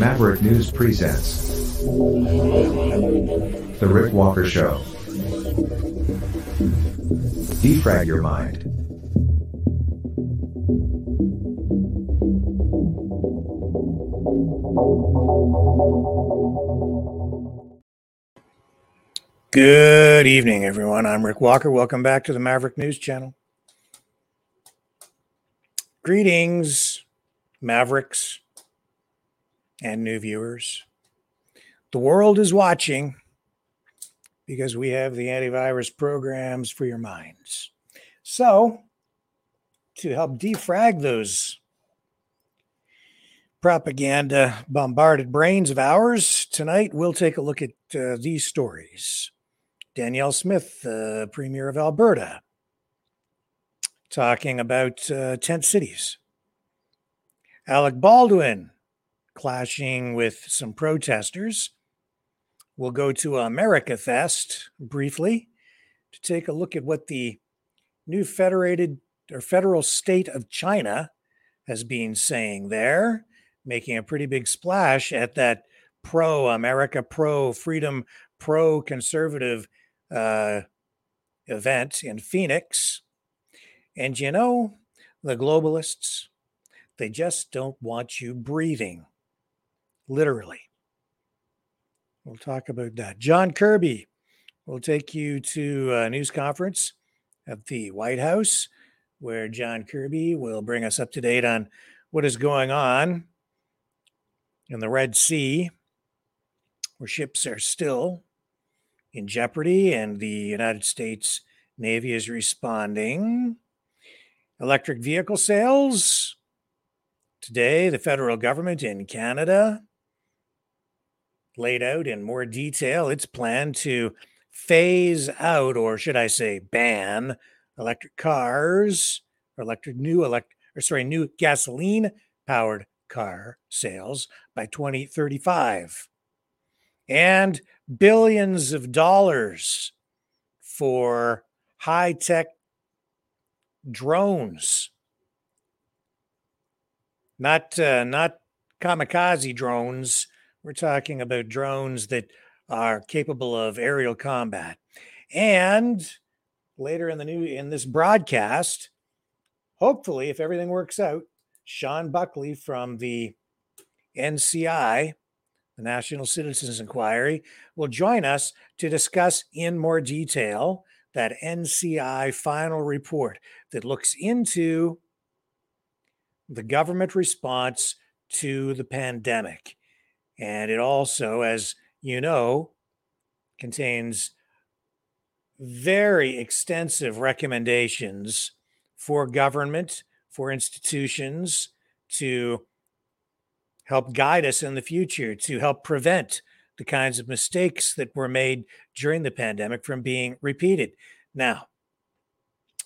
Maverick News presents The Rick Walker Show. Defrag your mind. Good evening, everyone. I'm Rick Walker. Welcome back to the Maverick News Channel. Greetings, Mavericks and new viewers. The world is watching because we have the antivirus programs for your minds. So, to help defrag those propaganda bombarded brains of ours, tonight we'll take a look at uh, these stories. Danielle Smith, the Premier of Alberta, talking about uh, tent cities. Alec Baldwin clashing with some protesters. We'll go to America Fest briefly to take a look at what the new federated or federal state of China has been saying there, making a pretty big splash at that pro America, pro freedom, pro conservative uh, event in Phoenix. And you know, the globalists, they just don't want you breathing, literally. We'll talk about that. John Kirby will take you to a news conference at the White House, where John Kirby will bring us up to date on what is going on in the Red Sea, where ships are still in jeopardy, and the United States Navy is responding. Electric vehicle sales. Today, the federal government in Canada laid out in more detail its plan to phase out, or should I say, ban electric cars, or electric new electric, or sorry, new gasoline powered car sales by 2035 and billions of dollars for high tech drones. Not uh, not kamikaze drones. We're talking about drones that are capable of aerial combat. And later in the new in this broadcast, hopefully, if everything works out, Sean Buckley from the NCI the National Citizens Inquiry, will join us to discuss in more detail that NCI final report that looks into the government response to the pandemic. And it also, as you know, contains very extensive recommendations for government, for institutions to help guide us in the future, to help prevent the kinds of mistakes that were made during the pandemic from being repeated. Now,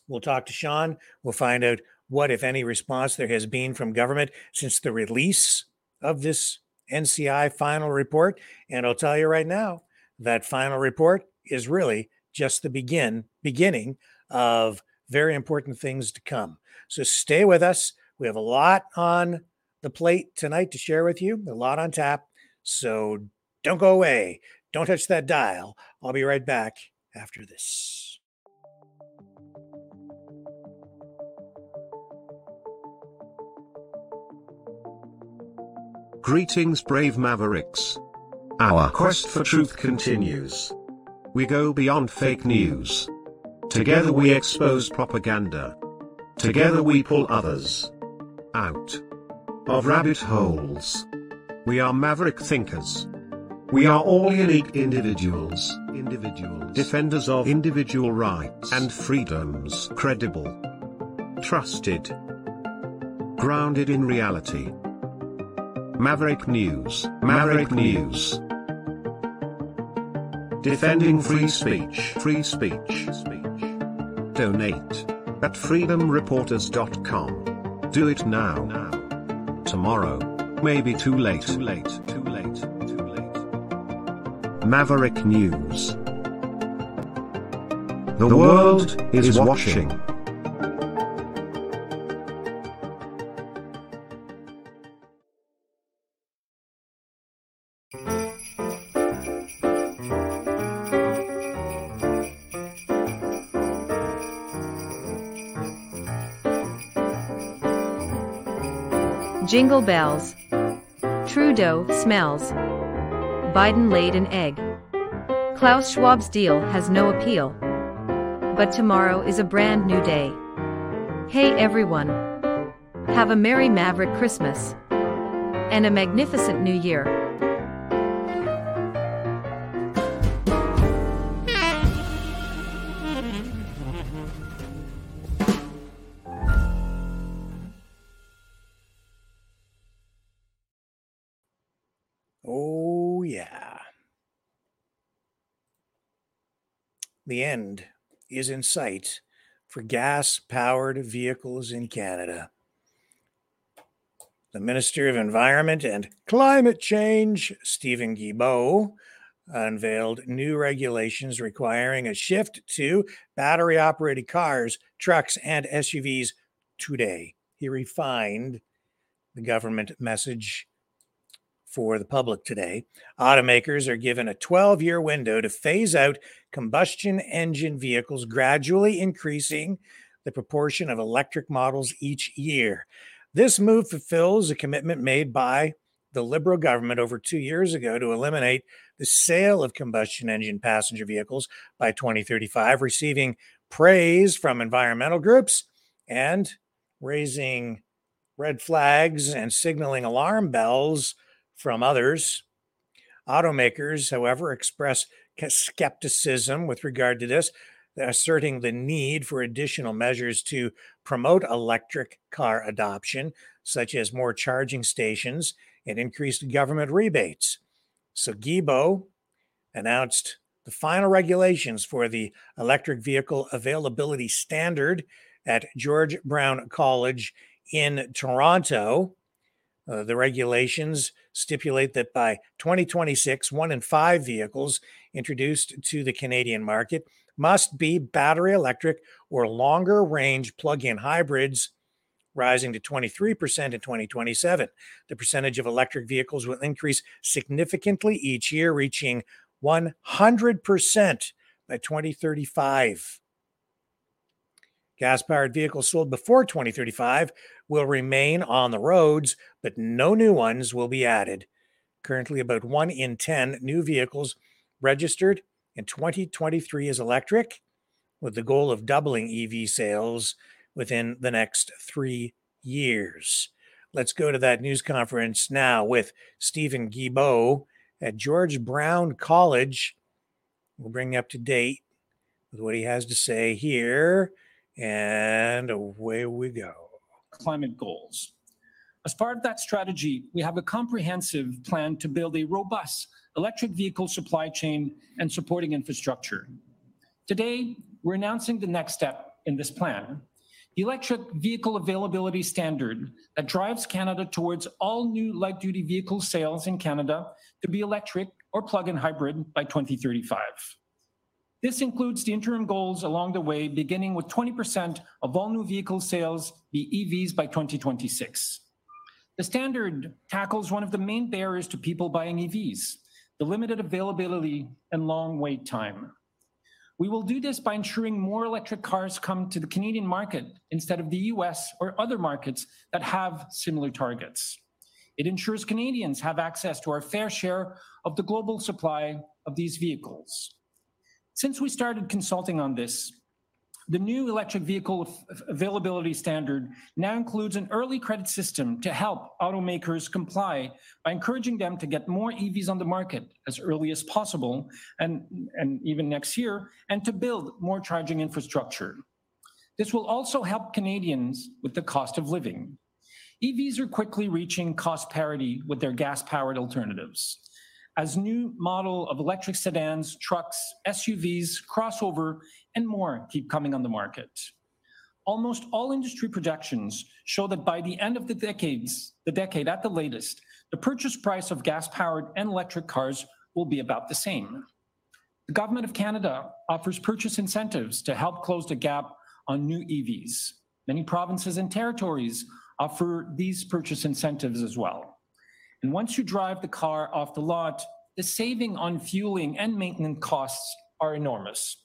we'll talk to Sean. We'll find out what, if any, response there has been from government since the release of this NCI final report. And I'll tell you right now, that final report is really just the begin beginning of very important things to come. So stay with us. We have a lot on the plate tonight to share with you. A lot on tap. So don't go away. Don't touch that dial. I'll be right back after this. Greetings, brave mavericks. Our quest for truth continues. We go beyond fake news. Together we expose propaganda. Together we pull others out of rabbit holes. We are maverick thinkers. We are all unique individuals, individuals, defenders of individual rights and freedoms, credible, trusted, grounded in reality. Maverick News, Maverick News. Defending free speech, free speech, speech. Donate at freedomreporters.com. Do it now. now tomorrow. Maybe too late. Too late. Too late. Too late. Maverick News. The world is watching. Jingle bells. Trudeau smells. Biden laid an egg. Klaus Schwab's deal has no appeal. But tomorrow is a brand new day. Hey everyone. Have a Merry Maverick Christmas. And a magnificent New Year. The end is in sight for gas powered vehicles in Canada. The Minister of Environment and Climate Change, Stephen Guilbeault, unveiled new regulations requiring a shift to battery operated cars, trucks, and SUVs today. He refined the government message for the public today. Automakers are given a 12 year window to phase out combustion engine vehicles, gradually increasing the proportion of electric models each year. This move fulfills a commitment made by the Liberal government over two years ago to eliminate the sale of combustion engine passenger vehicles by 2035, receiving praise from environmental groups and raising red flags and signaling alarm bells from others. Automakers, however, express skepticism with regard to this, asserting the need for additional measures to promote electric car adoption, such as more charging stations and increased government rebates. So Guilbeault announced the final regulations for the electric vehicle availability standard at George Brown College in Toronto. Uh, the regulations stipulate that by 2026, one in five vehicles introduced to the Canadian market must be battery electric or longer range plug in hybrids, rising to 23% in 2027. The percentage of electric vehicles will increase significantly each year, reaching 100% by 2035. Gas powered vehicles sold before 2035 will remain on the roads, but no new ones will be added. Currently, about one in 10 new vehicles registered in 2023 is electric, with the goal of doubling EV sales within the next three years. Let's go to that news conference now with Stephen Guilbeault at George Brown College. We'll bring you up to date with what he has to say here. And away we go. Climate goals. As part of that strategy, we have a comprehensive plan to build a robust electric vehicle supply chain and supporting infrastructure. Today, we're announcing the next step in this plan the electric vehicle availability standard that drives Canada towards all new light duty vehicle sales in Canada to be electric or plug in hybrid by 2035. This includes the interim goals along the way, beginning with 20% of all new vehicle sales be EVs by 2026. The standard tackles one of the main barriers to people buying EVs, the limited availability and long wait time. We will do this by ensuring more electric cars come to the Canadian market instead of the US or other markets that have similar targets. It ensures Canadians have access to our fair share of the global supply of these vehicles. Since we started consulting on this, the new electric vehicle availability standard now includes an early credit system to help automakers comply by encouraging them to get more EVs on the market as early as possible and, and even next year, and to build more charging infrastructure. This will also help Canadians with the cost of living. EVs are quickly reaching cost parity with their gas powered alternatives as new model of electric sedans, trucks, SUVs, crossover, and more keep coming on the market. Almost all industry projections show that by the end of the decades, the decade at the latest, the purchase price of gas-powered and electric cars will be about the same. The Government of Canada offers purchase incentives to help close the gap on new EVs. Many provinces and territories offer these purchase incentives as well. And once you drive the car off the lot, the saving on fueling and maintenance costs are enormous.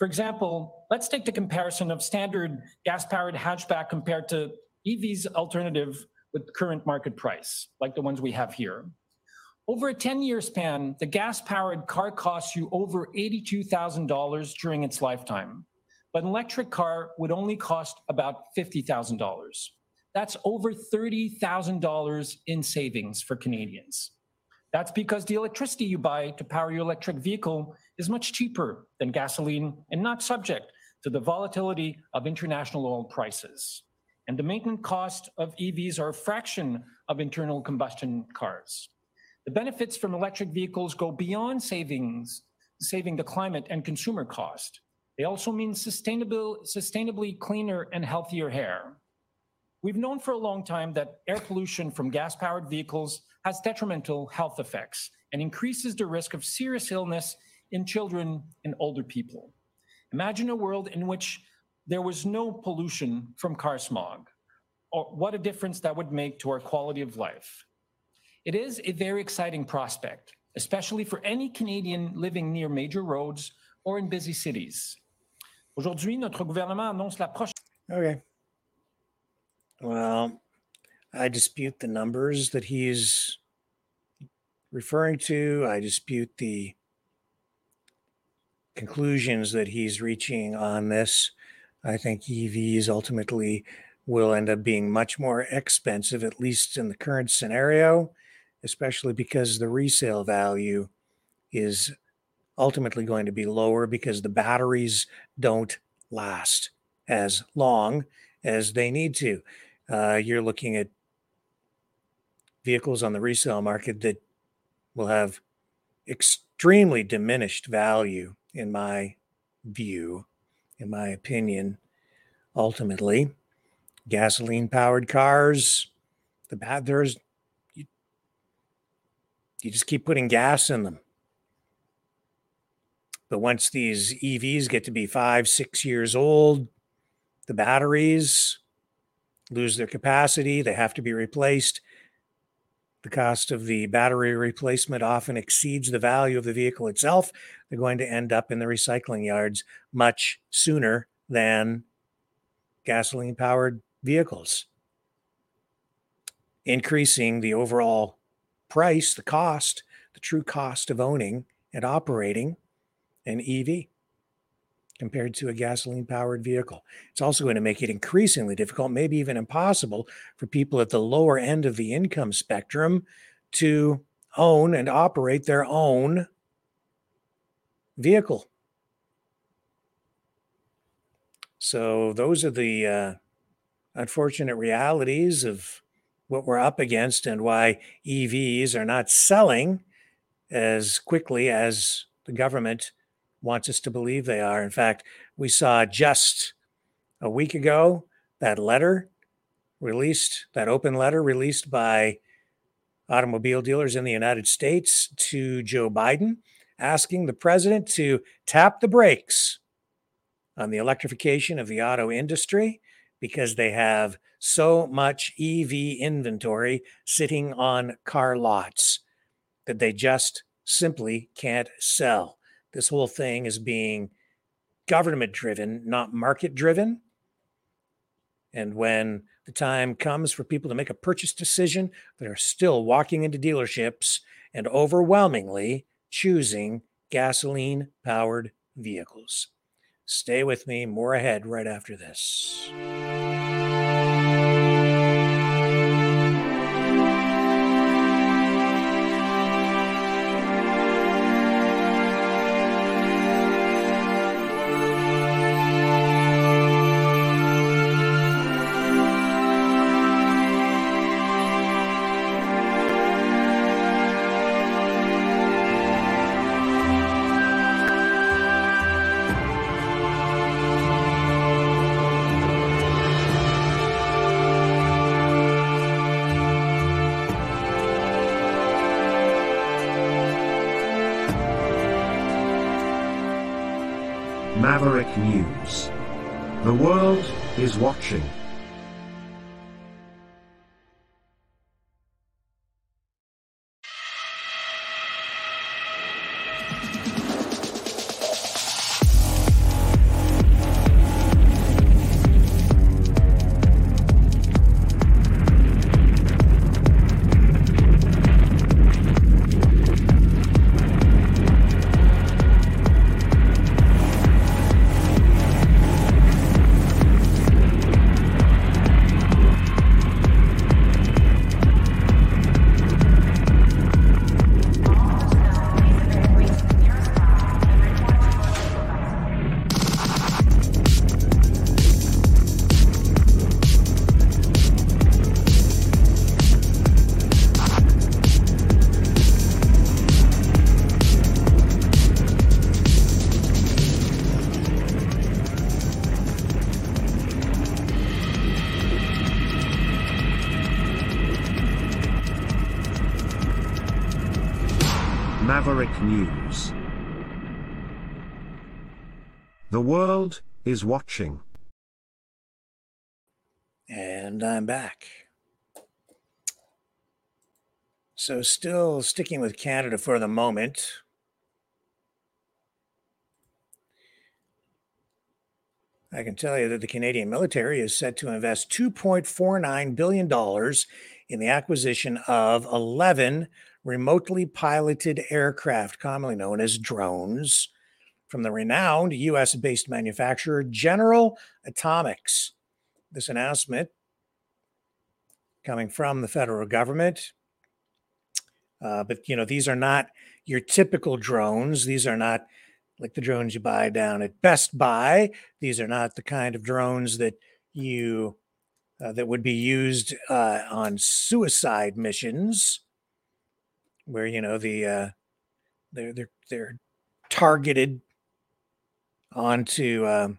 For example, let's take the comparison of standard gas-powered hatchback compared to EV's alternative with current market price, like the ones we have here. Over a 10 year span, the gas powered car costs you over $82,000 during its lifetime, but an electric car would only cost about $50,000. That's over $30,000 in savings for Canadians. That's because the electricity you buy to power your electric vehicle is much cheaper than gasoline and not subject to the volatility of international oil prices. And the maintenance cost of EVs are a fraction of internal combustion cars. The benefits from electric vehicles go beyond savings, saving the climate and consumer cost. They also mean sustainable, sustainably cleaner and healthier air. We've known for a long time that air pollution from gas powered vehicles has detrimental health effects and increases the risk of serious illness in children and older people. Imagine a world in which there was no pollution from car smog, or what a difference that would make to our quality of life. It is a very exciting prospect, especially for any Canadian living near major roads or in busy cities. Aujourd'hui, notre gouvernement annonce la prochaine. Okay. Well, I dispute the numbers that he's referring to. I dispute the conclusions that he's reaching on this. I think EVs ultimately will end up being much more expensive, at least in the current scenario especially because the resale value is ultimately going to be lower because the batteries don't last as long as they need to. Uh, you're looking at vehicles on the resale market that will have extremely diminished value, in my view, in my opinion. Ultimately, gasoline powered cars, the bad there's you just keep putting gas in them. But once these EVs get to be five, six years old, the batteries lose their capacity, they have to be replaced. The cost of the battery replacement often exceeds the value of the vehicle itself. They're going to end up in the recycling yards much sooner than gasoline powered vehicles, increasing the overall price, the cost, the true cost of owning and operating an EV compared to a gasoline powered vehicle. It's also going to make it increasingly difficult, maybe even impossible, for people at the lower end of the income spectrum to own and operate their own vehicle. So, those are the uh, unfortunate realities of what we're up against and why EVs are not selling as quickly as the government wants us to believe they are. In fact, we saw just a week ago that letter released, that open letter released by automobile dealers in the United States to Joe Biden, asking the president to tap the brakes on the electrification of the auto industry because they have so much EV inventory sitting on car lots that they just simply can't sell. This whole thing is being government driven, not market driven. And when the time comes for people to make a purchase decision, they're still walking into dealerships and overwhelmingly choosing gasoline powered vehicles. Stay with me, more ahead right after this. Is watching. And I'm back. So, still sticking with Canada for the moment. I can tell you that the Canadian military is set to invest $2.49 billion in the acquisition of 11 remotely piloted aircraft, commonly known as drones, from the renowned US based manufacturer General Atomics. This announcement coming from the federal government. Uh, but, you know, these are not your typical drones. These are not like the drones you buy down at Best Buy. These are not the kind of drones that you uh, that would be used uh, on suicide missions, where you know the uh, they're they're they're targeted onto um,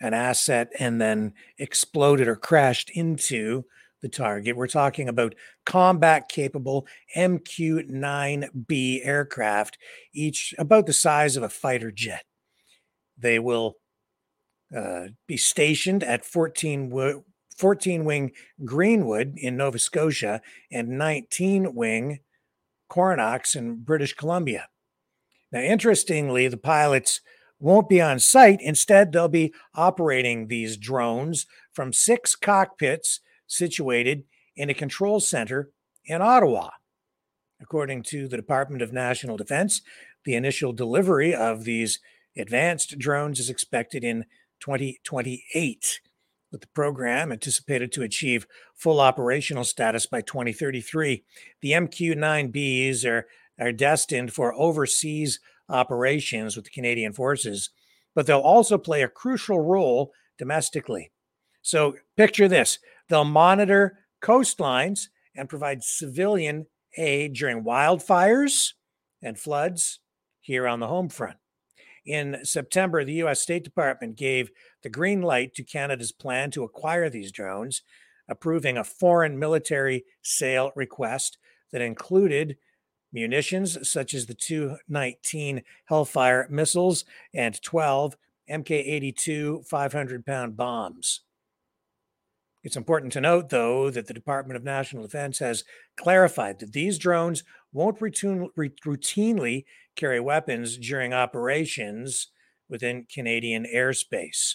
an asset and then exploded or crashed into the target. We're talking about combat capable MQ 9B aircraft, each about the size of a fighter jet. They will uh, be stationed at 14, 14 wing Greenwood in Nova Scotia and 19 wing Coronach in British Columbia. Now, interestingly, the pilots won't be on site. Instead, they'll be operating these drones from six cockpits situated in a control center in Ottawa. According to the Department of National Defense, the initial delivery of these advanced drones is expected in 2028, with the program anticipated to achieve full operational status by 2033. The MQ 9Bs are, are destined for overseas operations with the Canadian forces, but they'll also play a crucial role domestically. So picture this They'll monitor coastlines and provide civilian aid during wildfires and floods here on the home front. In September, the US State Department gave the green light to Canada's plan to acquire these drones, approving a foreign military sale request that included munitions such as the 219 Hellfire missiles and 12 MK 82 500 pound bombs. It's important to note, though, that the Department of National Defense has clarified that these drones won't routinely carry weapons during operations within Canadian airspace.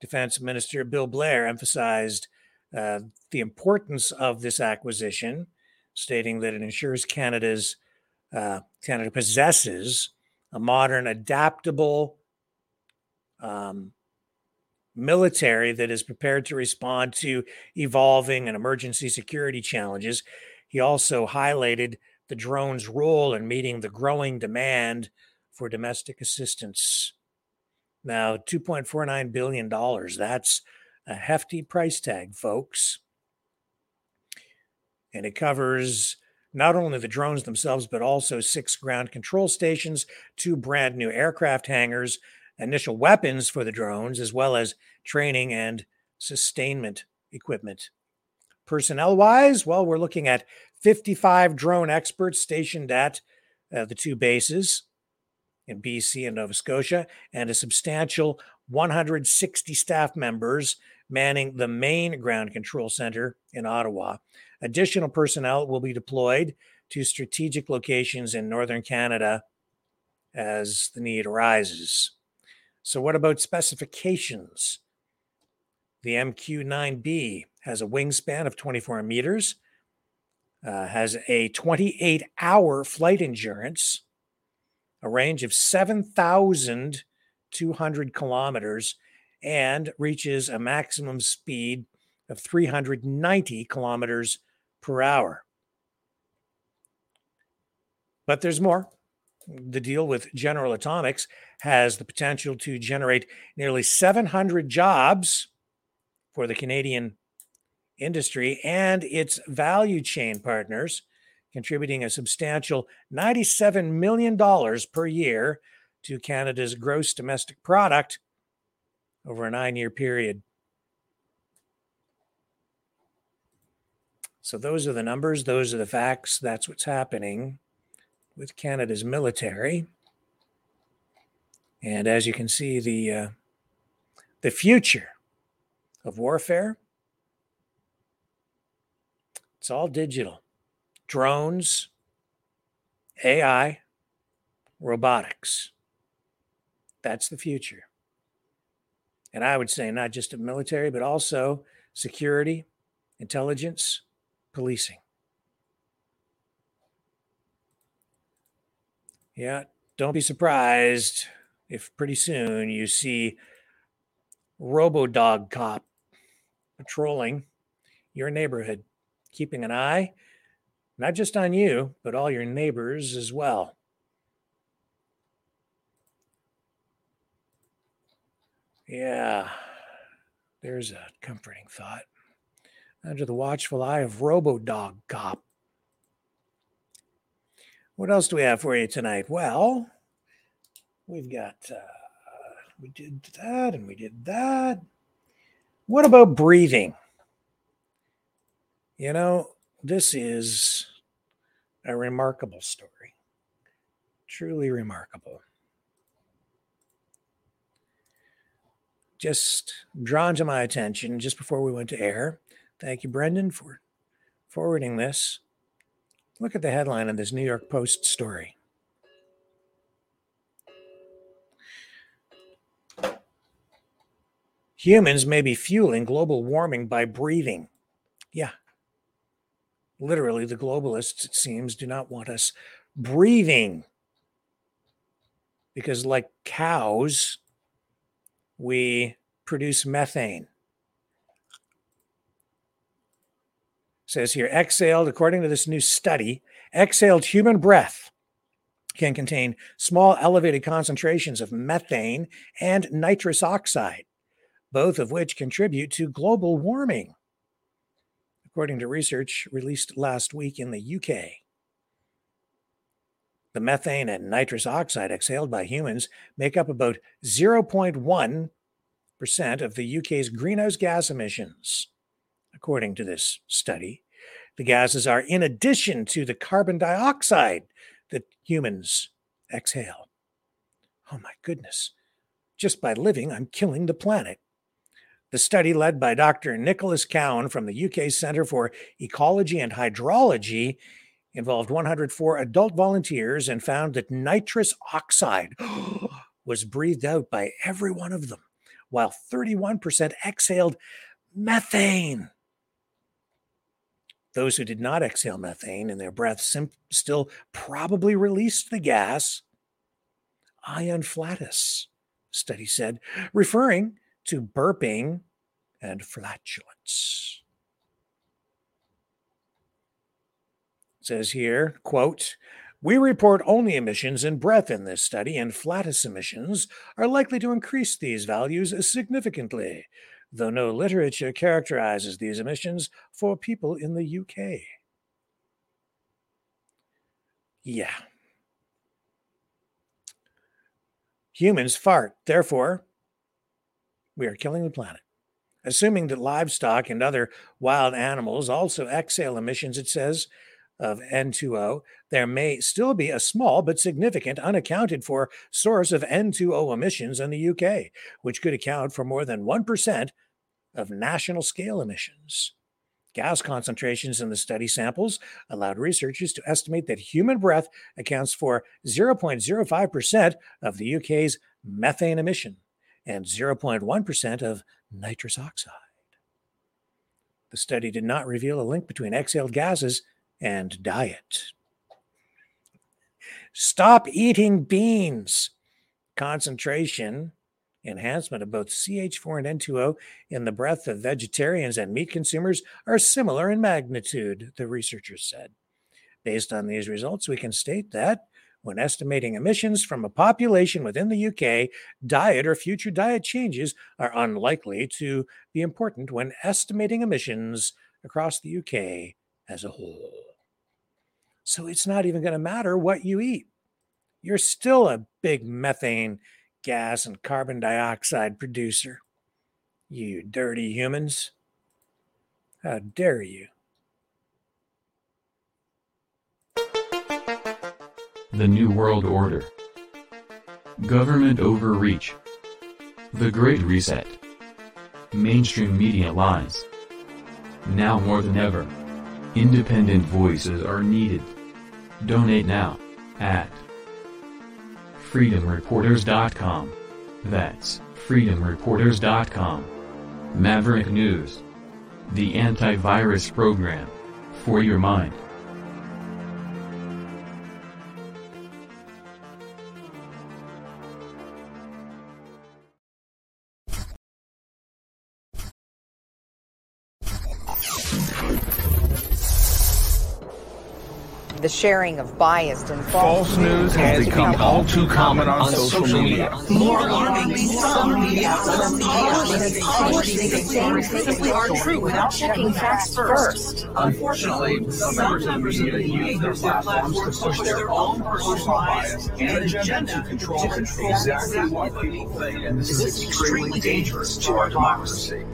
Defense Minister Bill Blair emphasized uh, the importance of this acquisition, stating that it ensures Canada's uh, Canada possesses a modern, adaptable, um, military that is prepared to respond to evolving and emergency security challenges. He also highlighted the drone's role in meeting the growing demand for domestic assistance. Now, $2.49 billion, that's a hefty price tag, folks. And it covers not only the drones themselves, but also six ground control stations, two brand new aircraft hangars, initial weapons for the drones, as well as training and sustainment equipment. Personnel wise, well, we're looking at 55 drone experts stationed at uh, the two bases in BC and Nova Scotia, and a substantial 160 staff members manning the main ground control center in Ottawa. Additional personnel will be deployed to strategic locations in northern Canada as the need arises. So, what about specifications? The MQ-9B has a wingspan of 24 meters, uh, has a 28 hour flight endurance, a range of 7,200 kilometers, and reaches a maximum speed of 390 kilometers per hour. But there's more. The deal with General Atomics has the potential to generate nearly 700 jobs for the Canadian industry and its value chain partners, contributing a substantial $97 million per year to Canada's gross domestic product over a nine year period. So, those are the numbers, those are the facts, that's what's happening with Canada's military. And as you can see, the uh, the future of warfare, it's all digital. Drones, AI, robotics. That's the future. And I would say not just of military, but also security, intelligence, policing. Yeah, don't be surprised if pretty soon you see RoboDog Cop patrolling your neighborhood, keeping an eye not just on you, but all your neighbors as well. Yeah, there's a comforting thought. Under the watchful eye of RoboDog Cop. What else do we have for you tonight? Well, we've got, uh, we did that and we did that. What about breathing? You know, this is a remarkable story. Truly remarkable. Just drawn to my attention just before we went to air. Thank you, Brendan, for forwarding this. Look at the headline of this New York Post story. Humans may be fueling global warming by breathing. Yeah. Literally, the globalists, it seems, do not want us breathing. Because, like cows, we produce methane. Says here exhaled, according to this new study, exhaled human breath can contain small elevated concentrations of methane and nitrous oxide, both of which contribute to global warming, according to research released last week in the UK. The methane and nitrous oxide exhaled by humans make up about 0.1% of the UK's greenhouse gas emissions according to this study. The gases are in addition to the carbon dioxide that humans exhale. Oh my goodness. Just by living, I'm killing the planet. The study, led by Dr. Nicholas Cowan from the UK Centre for Ecology and Hydrology, involved 104 adult volunteers and found that nitrous oxide was breathed out by every one of them, while 31% exhaled methane. Those who did not exhale methane in their breath sim- still probably released the gas ion flatus, study said, referring to burping and flatulence. Says here, quote, we report only emissions in breath in this study, and flatus emissions are likely to increase these values significantly, though no literature characterizes these emissions for people in the UK. Yeah. Humans fart, therefore, we are killing the planet. Assuming that livestock and other wild animals also exhale emissions, it says, of N2O, there may still be a small but significant unaccounted for source of N2O emissions in the UK, which could account for more than 1% of national scale emissions. Gas concentrations in the study samples allowed researchers to estimate that human breath accounts for 0.05% of the UK's methane emission and 0.1% of nitrous oxide. The study did not reveal a link between exhaled gases and diet. Stop eating beans. Concentration enhancement of both CH4 and N2O in the breath of vegetarians and meat consumers are similar in magnitude, the researchers said. Based on these results, we can state that when estimating emissions from a population within the UK, diet or future diet changes are unlikely to be important when estimating emissions across the UK as a whole. So it's not even going to matter what you eat. You're still a big methane gas and carbon dioxide producer. You dirty humans. How dare you? The New World Order. Government overreach. The Great Reset. Mainstream media lies. Now more than ever. Independent voices are needed. Donate now at freedomreporters.com. That's freedomreporters.com. Maverick News. The antivirus program. For your mind. Sharing of biased and False news has become all too common on social media. More alarmingly, some media outlets simply aren't true without checking facts first. Unfortunately, some members of the media use their platforms to push their own personal bias and agenda to control exactly what people think, and this is extremely dangerous to our democracy.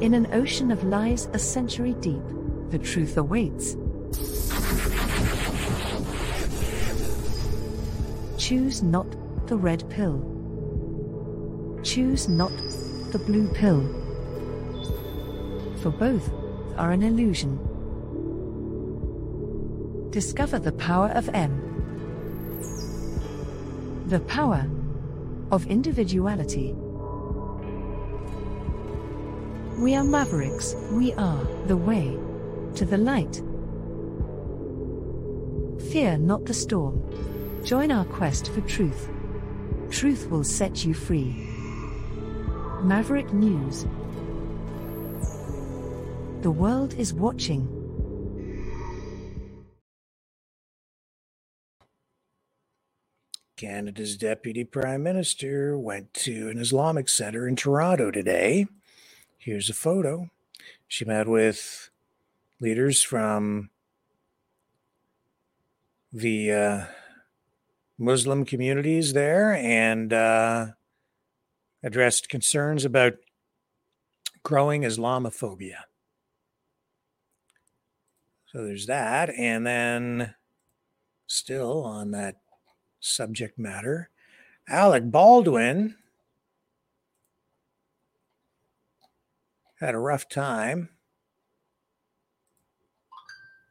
In an ocean of lies a century deep, the truth awaits. Choose not the red pill. Choose not the blue pill. For both are an illusion. Discover the power of M. The power of individuality. We are mavericks, we are the way to the light. Fear not the storm. Join our quest for truth. Truth will set you free. Maverick News. The world is watching. Canada's deputy prime minister went to an Islamic center in Toronto today. Here's a photo. She met with leaders from the uh, Muslim communities there and uh, addressed concerns about growing Islamophobia. So there's that. And then, still on that subject matter, Alec Baldwin had a rough time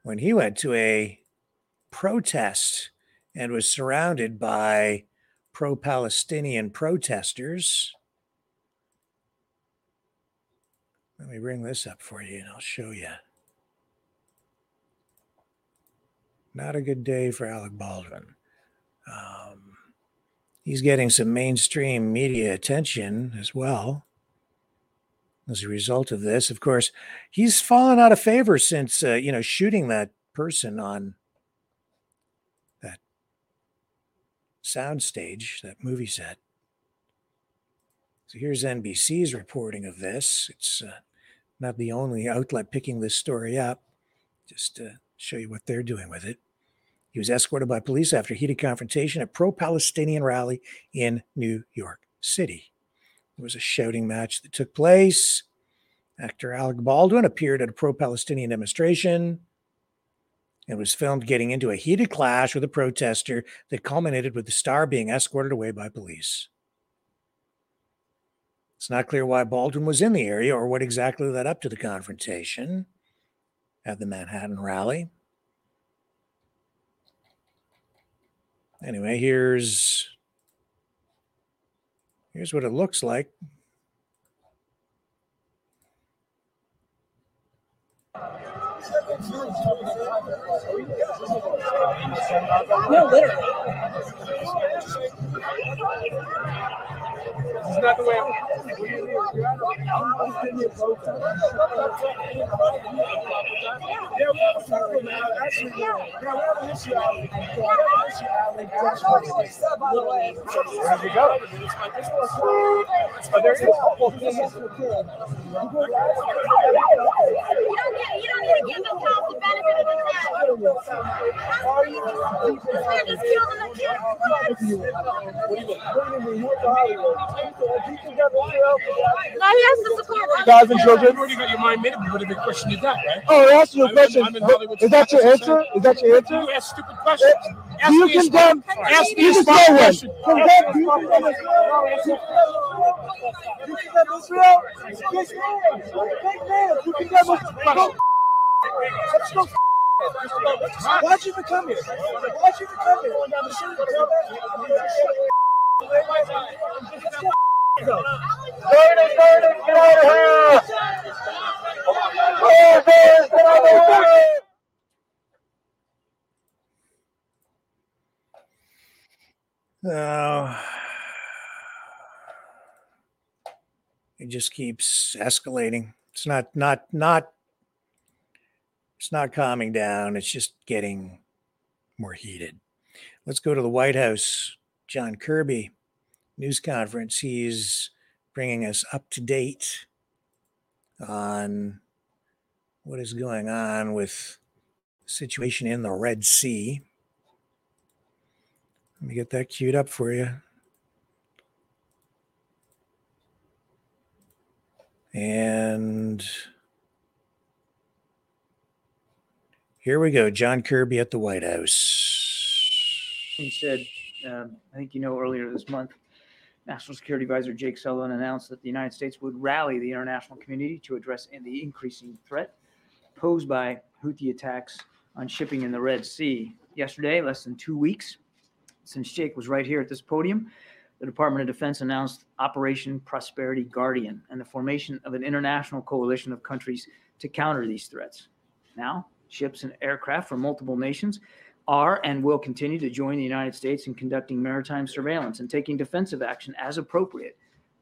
when he went to a protest and was surrounded by pro Palestinian protesters. Let me bring this up for you and I'll show you. Not a good day for Alec Baldwin. Um, he's getting some mainstream media attention as well as a result of this. Of course, he's fallen out of favor since, uh, you know, shooting that person on soundstage, that movie set. So here's NBC's reporting of this. It's uh, not the only outlet picking this story up, just to show you what they're doing with it. He was escorted by police after heated confrontation at pro-Palestinian rally in New York City. There was a shouting match that took place. Actor Alec Baldwin appeared at a pro-Palestinian demonstration. It was filmed getting into a heated clash with a protester that culminated with the star being escorted away by police. It's not clear why Baldwin was in the area or what exactly led up to the confrontation at the Manhattan rally. Anyway, here's here's what it looks like. No, literally. This is not the way. Where'd you go? But there is couple things. You don't get, you don't need to give the cops the benefit of the doubt. They're just killing the kids. No, he has to support Guys and children. You already got your mind made up. You would have been questioning that, right? Oh, that's your I'm in- question. I'm in Hollywood Is that your answer? Is that your answer? You ask stupid questions. Do you condemn? Ask me a smart question. Condemn? Do you condemn Israel? You condemn Israel? Big man. Big man. You condemn Israel? Let's go. Why'd you even come here? Why'd you even come here? Burn it, get out of here! Get out of here! Oh, it just keeps escalating. It's not not not it's not calming down. It's just getting more heated. Let's go to the White House. John Kirby news conference. He's bringing us up to date on what is going on with the situation in the Red Sea. Let me get that queued up for you. And here we go. John Kirby at the White House. He said, um, I think you know earlier this month, National Security Advisor Jake Sullivan announced that the United States would rally the international community to address the increasing threat posed by Houthi attacks on shipping in the Red Sea. Yesterday, less than two weeks since Jake was right here at this podium, the Department of Defense announced Operation Prosperity Guardian and the formation of an international coalition of countries to counter these threats. Now, ships and aircraft from multiple nations are and will continue to join the United States in conducting maritime surveillance and taking defensive action as appropriate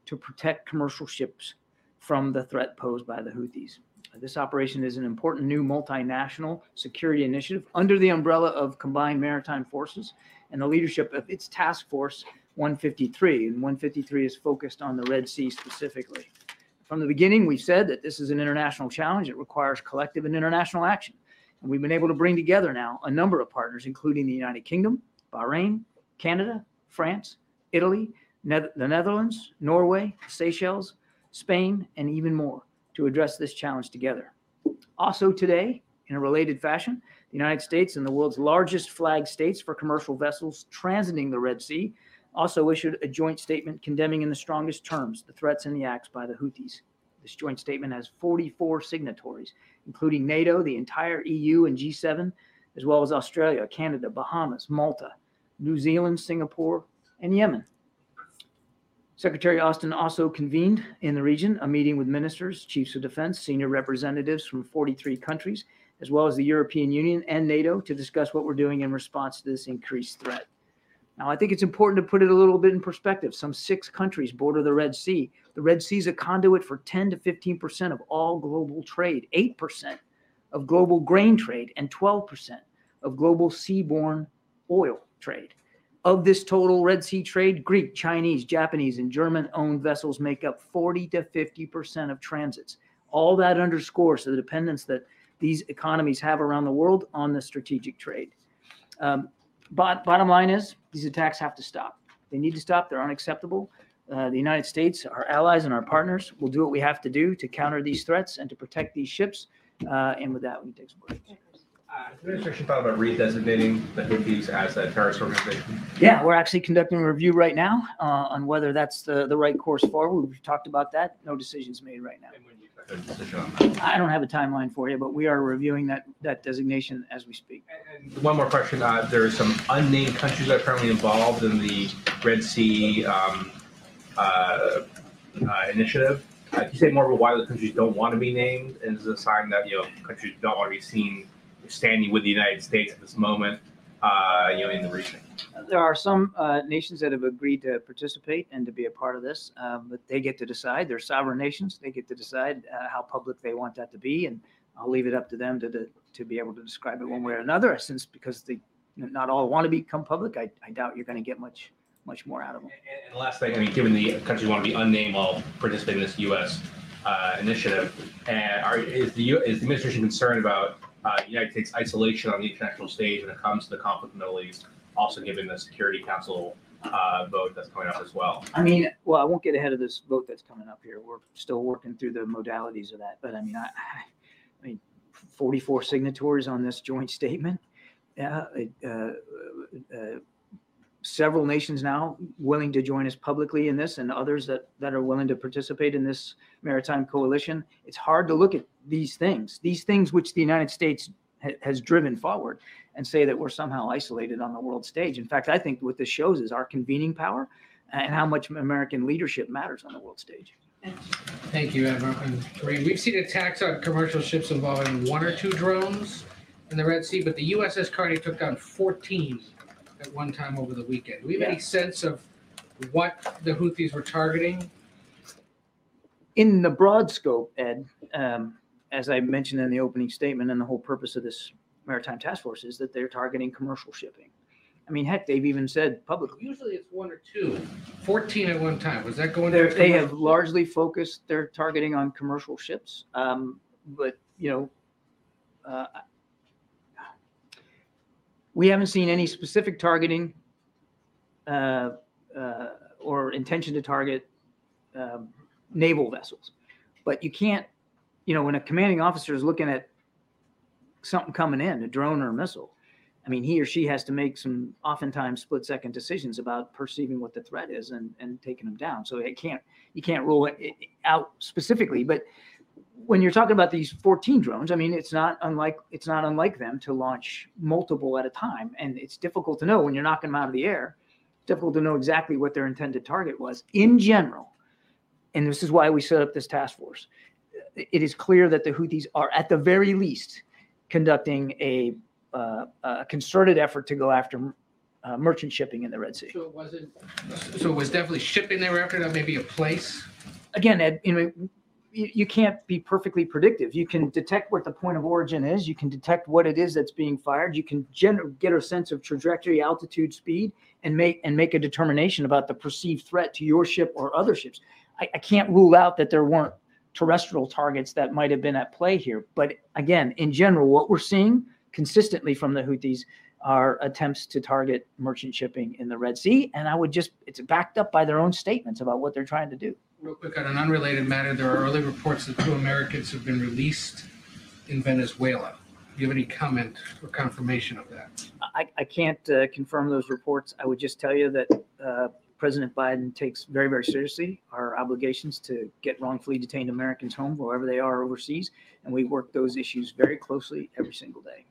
to protect commercial ships from the threat posed by the Houthis. This operation is an important new multinational security initiative under the umbrella of Combined Maritime Forces and the leadership of its task force 153. And 153 is focused on the Red Sea specifically. From the beginning, we've said that this is an international challenge. It requires collective and international action. And we've been able to bring together now a number of partners, including the United Kingdom, Bahrain, Canada, France, Italy, Ne- the Netherlands, Norway, Seychelles, Spain, and even more to address this challenge together. Also, today, in a related fashion, the United States and the world's largest flag states for commercial vessels transiting the Red Sea also issued a joint statement condemning in the strongest terms the threats and the acts by the Houthis. This joint statement has 44 signatories, including NATO, the entire EU, and G7, as well as Australia, Canada, Bahamas, Malta, New Zealand, Singapore, and Yemen. Secretary Austin also convened in the region a meeting with ministers, chiefs of defense, senior representatives from 43 countries, as well as the European Union and NATO to discuss what we're doing in response to this increased threat. Now, I think it's important to put it a little bit in perspective. Some six countries border the Red Sea. The Red Sea is a conduit for 10 to 15% of all global trade, 8% of global grain trade, and 12% of global seaborne oil trade. Of this total Red Sea trade, Greek, Chinese, Japanese, and German owned vessels make up 40 to 50% of transits. All that underscores the dependence that these economies have around the world on the strategic trade. Um, bottom line is, these attacks have to stop. They need to stop. They're unacceptable. Uh, the United States, our allies, and our partners will do what we have to do to counter these threats and to protect these ships. Uh, and with that, we can take some questions. Uh, the administration thought about redesignating the Houthis as a terrorist organization? Yeah, we're actually conducting a review right now uh, on whether that's the, the right course forward. We've talked about that. No decisions made right now. A decision on that? I don't have a timeline for you, but we are reviewing that that designation as we speak. One more question. Uh, there are some unnamed countries that are currently involved in the Red Sea um, uh, uh, initiative. Uh, can you say more about why the countries don't want to be named? And is it a sign that you know countries don't want to be seen standing with the United States at this moment? Uh, you know, in the region. There are some uh, nations that have agreed to participate and to be a part of this, uh, but they get to decide. They're sovereign nations. They get to decide uh, how public they want that to be, and I'll leave it up to them to to, to be able to describe it one way or another. Since because they not all want to become public, I, I doubt you're going to get much much more out of them. And the last thing, I mean, given the countries want to be unnamed while participating in this U.S. Uh, initiative, and are, is the is the administration concerned about uh, United States isolation on the international stage when it comes to the conflict in the Middle East? Also, given the Security Council uh, vote that's coming up as well. I mean, well, I won't get ahead of this vote that's coming up here. We're still working through the modalities of that, but I mean, I, I mean, 44 signatories on this joint statement. yeah, uh, uh, several nations now willing to join us publicly in this and others that, that are willing to participate in this maritime coalition. It's hard to look at these things, these things which the United States ha- has driven forward and say that we're somehow isolated on the world stage. In fact, I think what this shows is our convening power and how much American leadership matters on the world stage. Thank you, Admiral. And Karine, we've seen attacks on commercial ships involving one or two drones in the Red Sea, but the USS Carney took down 14 at one time over the weekend. Do we have any sense of what the Houthis were targeting? in the broad scope, Ed, um, as I mentioned in the opening statement, and the whole purpose of this maritime task force is that they're targeting commercial shipping. I mean, heck, they've even said publicly. Usually it's one or two. 14 at one time. Was that going They're, to they have largely focused their targeting on commercial ships, um, but you know, uh, we haven't seen any specific targeting uh, uh, or intention to target um, naval vessels. But you can't, you know, when a commanding officer is looking at something coming in, a drone or a missile, I mean, he or she has to make some oftentimes split second decisions about perceiving what the threat is and, and taking them down. So it can't, you can't rule it out specifically. But when you're talking about these 14 drones, I mean, it's not unlike, it's not unlike them to launch multiple at a time. And it's difficult to know when you're knocking them out of the air, difficult to know exactly what their intended target was in general. And this is why we set up this task force. It is clear that the Houthis are at the very least conducting a uh, a concerted effort to go after uh, merchant shipping in the Red Sea. So it wasn't, so it was definitely shipping they were after, not maybe a place? Again, Ed, you know, you, you can't be perfectly predictive. You can detect what the point of origin is. You can detect what it is that's being fired. You can gen- get a sense of trajectory, altitude, speed, and make and make a determination about the perceived threat to your ship or other ships. I, I can't rule out that there weren't terrestrial targets that might have been at play here. But again, in general, what we're seeing consistently from the Houthis are attempts to target merchant shipping in the Red Sea. And I would just, it's backed up by their own statements about what they're trying to do. Real quick, on an unrelated matter, there are early reports that two Americans have been released in Venezuela. Do you have any comment or confirmation of that? I, I can't uh, confirm those reports. I would just tell you that uh, President Biden takes very, very seriously our obligations to get wrongfully detained Americans home wherever they are overseas. And we work those issues very closely every single day.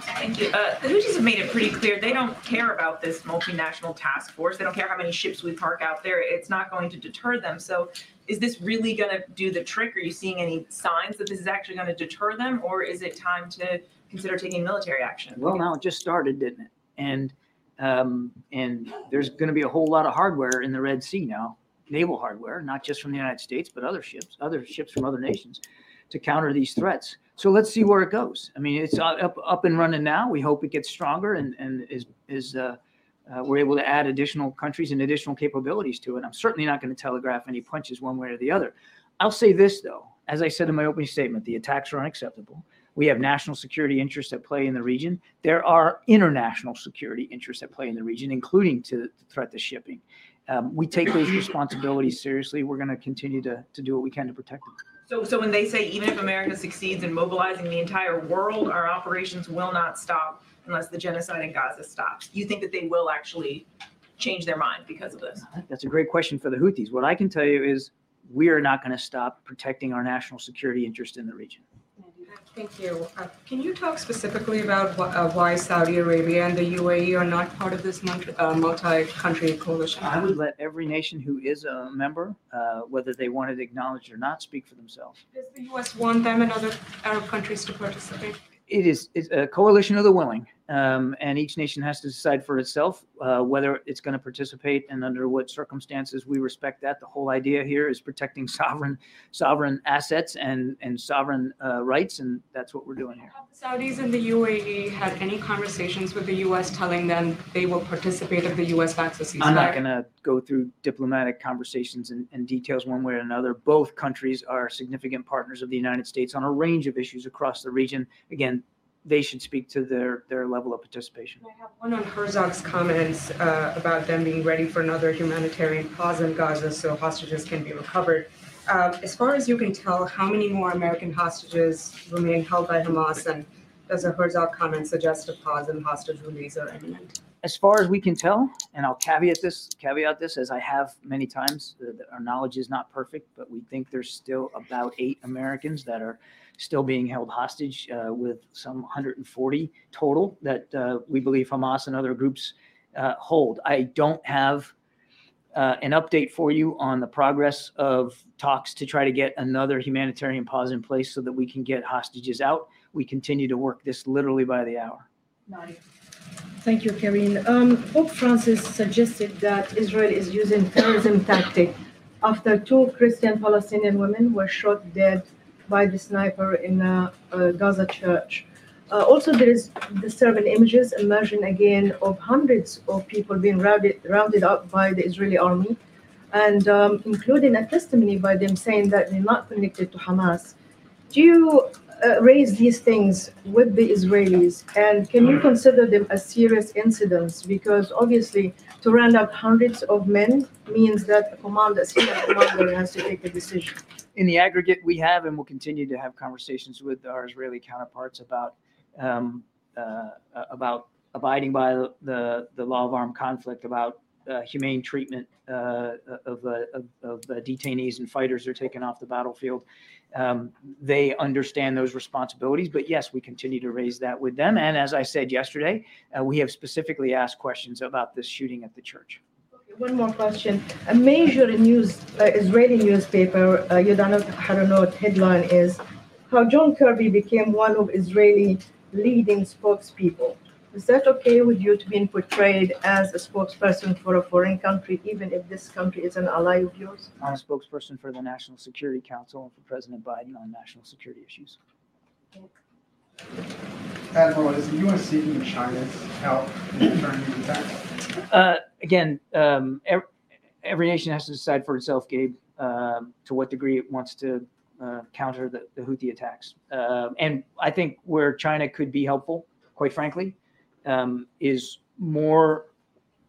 Thank you. Uh, the Houthis have made it pretty clear they don't care about this multinational task force. They don't care how many ships we park out there. It's not going to deter them. So, is this really going to do the trick? Are you seeing any signs that this is actually going to deter them, or is it time to consider taking military action? Well, now it just started, didn't it? And um, and there's going to be a whole lot of hardware in the Red Sea now, naval hardware, not just from the United States, but other ships, other ships from other nations, to counter these threats. So let's see where it goes. I mean, it's up up and running now. We hope it gets stronger and and is is uh, uh, we're able to add additional countries and additional capabilities to it. I'm certainly not going to telegraph any punches one way or the other. I'll say this though, as I said in my opening statement, the attacks are unacceptable. We have national security interests at play in the region. There are international security interests at play in the region, including to the threat to shipping. Um, we take those responsibilities seriously. We're going to continue to, to do what we can to protect them. So, so when they say even if America succeeds in mobilizing the entire world, our operations will not stop unless the genocide in Gaza stops. You think that they will actually change their mind because of this? That's a great question for the Houthis. What I can tell you is we are not going to stop protecting our national security interest in the region. Thank you. Uh, Can you talk specifically about wh- uh, why Saudi Arabia and the UAE are not part of this multi- uh, multi-country coalition? I would let every nation who is a member, uh, whether they want it acknowledged or not, speak for themselves. Does the U.S. want them and other Arab countries to participate? It is it's a coalition of the willing, um, and each nation has to decide for itself uh, whether it's going to participate and under what circumstances. We respect that. The whole idea here is protecting sovereign sovereign assets and and sovereign uh, rights, and that's what we're doing here. Have The Saudis and the UAE had any conversations with the U.S. telling them they will participate if the U.S. backs a ceasefire? I'm not going to go through diplomatic conversations and, and details one way or another. Both countries are significant partners of the United States on a range of issues across the region. Again, they should speak to their, their level of participation. I have one on Herzog's comments uh, about them being ready for another humanitarian pause in Gaza so hostages can be recovered. Um, as far as you can tell, how many more American hostages remain held by Hamas? And does the Herzog comment suggest a pause in hostage release or imminent? As far as we can tell, and I'll caveat this, caveat this as I have many times, uh, that our knowledge is not perfect, but we think there's still about eight Americans that are still being held hostage, uh, with some 140 total that uh, we believe Hamas and other groups uh, hold. I don't have uh, an update for you on the progress of talks to try to get another humanitarian pause in place so that we can get hostages out. We continue to work this literally by the hour. Thank you, Karine. Um, Pope Francis suggested that Israel is using terrorism tactic after two Christian Palestinian women were shot dead by the sniper in a, a Gaza church. Uh, also, there is disturbing images emerging again of hundreds of people being rounded, rounded up by the Israeli army, and um, including a testimony by them saying that they're not connected to Hamas. Do you uh, raise these things with the Israelis, and can you consider them as serious incidents? Because obviously, to round up hundreds of men means that a commander, a senior commander, has to take a decision. in the aggregate, we have and will continue to have conversations with our Israeli counterparts about um, uh, about abiding by the the law of armed conflict, about uh, humane treatment uh, of, uh, of of uh, detainees and fighters who are taken off the battlefield. Um, they understand those responsibilities, but yes, we continue to raise that with them. And as I said yesterday, uh, we have specifically asked questions about this shooting at the church. One more question. A major news, uh, Israeli newspaper, uh, Yedioth Ahronoth headline is how John Kirby became one of Israeli leading spokespeople. Is that okay with you to being portrayed as a spokesperson for a foreign country, even if this country is an ally of yours? I'm a spokesperson for the National Security Council and for President Biden on national security issues. Admiral, is the U.S. seeking China's help in deterring these attacks? Uh, again, um, every, every nation has to decide for itself, Gabe, um, to what degree it wants to uh, counter the, the Houthi attacks. Uh, and I think where China could be helpful, quite frankly, um, is more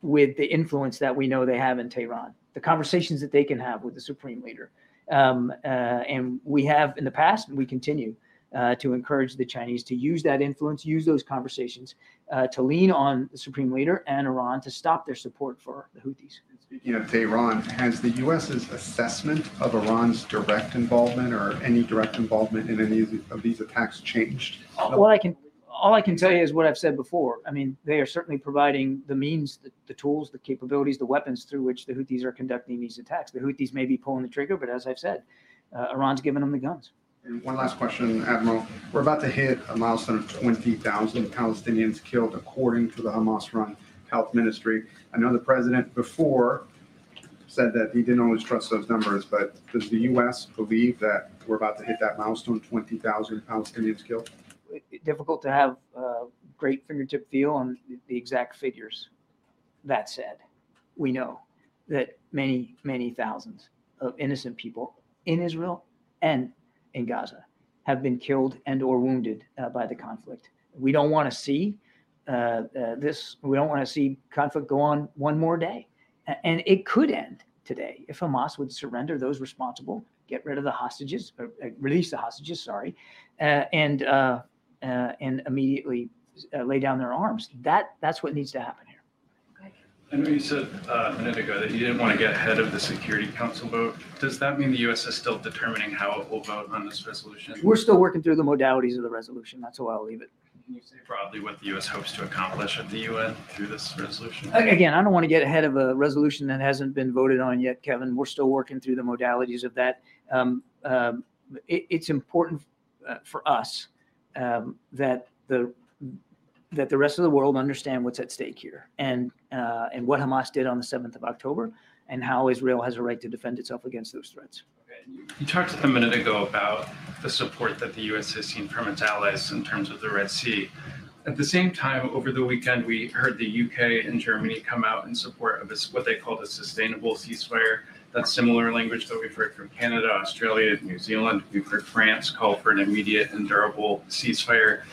with the influence that we know they have in Tehran, the conversations that they can have with the supreme leader. Um, uh, and we have in the past, and we continue uh, to encourage the Chinese to use that influence, use those conversations uh, to lean on the supreme leader and Iran to stop their support for the Houthis. Speaking of Tehran, has the U.S.'s assessment of Iran's direct involvement or any direct involvement in any of these attacks changed? All I can, all I can tell you is what I've said before. I mean, they are certainly providing the means, the, the tools, the capabilities, the weapons through which the Houthis are conducting these attacks. The Houthis may be pulling the trigger, but as I've said, uh, Iran's giving them the guns. And one last question, Admiral. We're about to hit a milestone of 20,000 Palestinians killed, according to the Hamas-run health ministry. I know the president before said that he didn't always trust those numbers, but does the U.S. believe that we're about to hit that milestone, 20,000 Palestinians killed? Difficult to have uh, great fingertip feel on the exact figures. That said, we know that many, many thousands of innocent people in Israel and in Gaza have been killed and or wounded uh, by the conflict. We don't want to see uh, uh, this. We don't want to see conflict go on one more day, and it could end today if Hamas would surrender those responsible, get rid of the hostages, or, uh, release the hostages. Sorry, uh, and uh, and immediately uh, lay down their arms. That that's what needs to happen here. I know you said uh, a minute ago that you didn't want to get ahead of the Security Council vote. Does that mean the U.S. is still determining how it will vote on this resolution? We're still working through the modalities of the resolution. That's how I'll leave it. Can you say broadly what the U.S. hopes to accomplish at the UN through this resolution? Again, I don't want to get ahead of a resolution that hasn't been voted on yet, Kevin. We're still working through the modalities of that. Um, um, it, it's important uh, for us um, that the that the rest of the world understand what's at stake here and uh, and what Hamas did on the 7th of October and how Israel has a right to defend itself against those threats. You talked a minute ago about the support that the U.S. has seen from its allies in terms of the Red Sea. At the same time, over the weekend, we heard the UK and Germany come out in support of what they called a sustainable ceasefire. That's similar language that we've heard from Canada, Australia, New Zealand. We've heard France call for an immediate and durable ceasefire.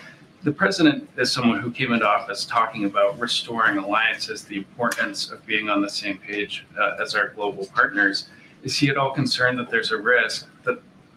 The president is someone who came into office talking about restoring alliances, the importance of being on the same page uh, as our global partners. Is he at all concerned that there's a risk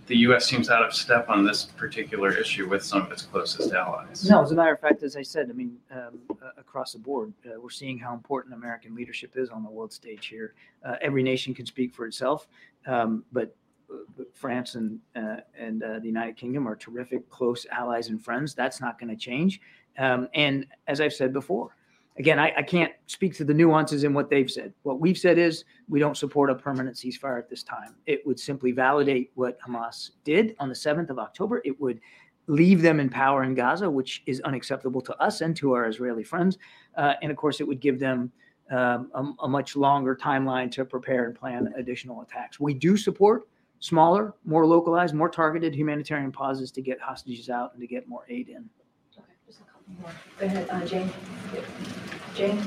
the U.S. seems out of step on this particular issue with some of its closest allies. No, as a matter of fact, as I said, I mean, um, uh, across the board, uh, we're seeing how important American leadership is on the world stage here. Uh, every nation can speak for itself, um, but, uh, but France and uh, and uh, the United Kingdom are terrific, close allies and friends. That's not going to change. Um, and as I've said before, again, I, I can't speak to the nuances in what they've said. What we've said is we don't support a permanent ceasefire at this time. It would simply validate what Hamas did on the 7th of October. It would leave them in power in Gaza, which is unacceptable to us and to our Israeli friends. Uh, and of course, it would give them um, a, a much longer timeline to prepare and plan additional attacks. We do support smaller, more localized, more targeted humanitarian pauses to get hostages out and to get more aid in. Go ahead, uh, Jane. Jane?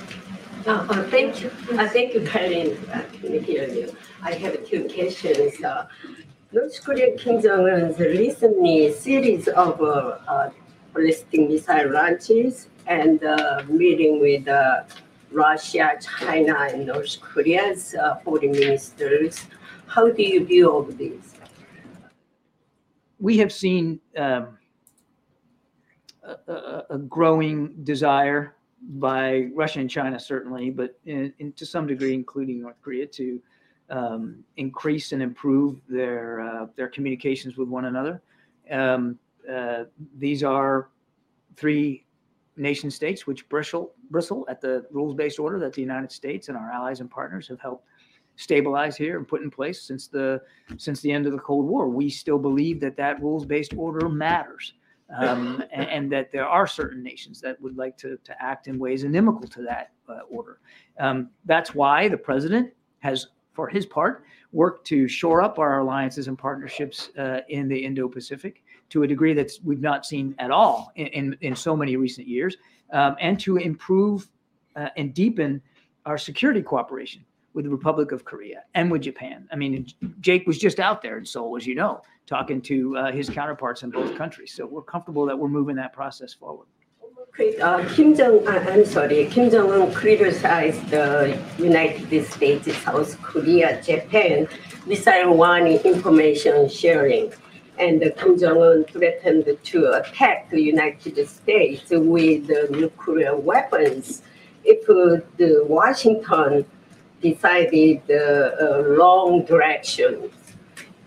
Uh, uh, Thank you, Uh, thank you, Colleen. Uh, Can hear you? I have two questions. Uh, North Korea Kim Jong-un's recently series of uh, uh, ballistic missile launches and uh, meeting with uh, Russia, China, and North Korea's uh, foreign ministers. How do you view all of this? we have seen um, a, a, growing desire by Russia and China, certainly, but in, in, to some degree, including North Korea, to um, increase and improve their uh, their communications with one another. Um, uh, these are three nation states which bristle bristle at the rules-based order that the United States and our allies and partners have helped stabilize here and put in place since the since the end of the Cold War. We still believe that that rules-based order matters, um, and, and that there are certain nations that would like to to act in ways inimical to that uh, order. Um, that's why the president has, for his part, worked to shore up our alliances and partnerships uh, in the Indo-Pacific to a degree that we've not seen at all in, in, in so many recent years, um, and to improve uh, and deepen our security cooperation with the Republic of Korea and with Japan. I mean, Jake was just out there in Seoul, as you know, talking to uh, his counterparts in both countries. So we're comfortable that we're moving that process forward. Uh, Kim Jong, uh, I'm sorry, Kim Jong Un criticized the United States, South Korea, Japan missile warning information sharing, and Kim Jong Un threatened to attack the United States with nuclear weapons if uh, the Washington decided the uh, wrong direction.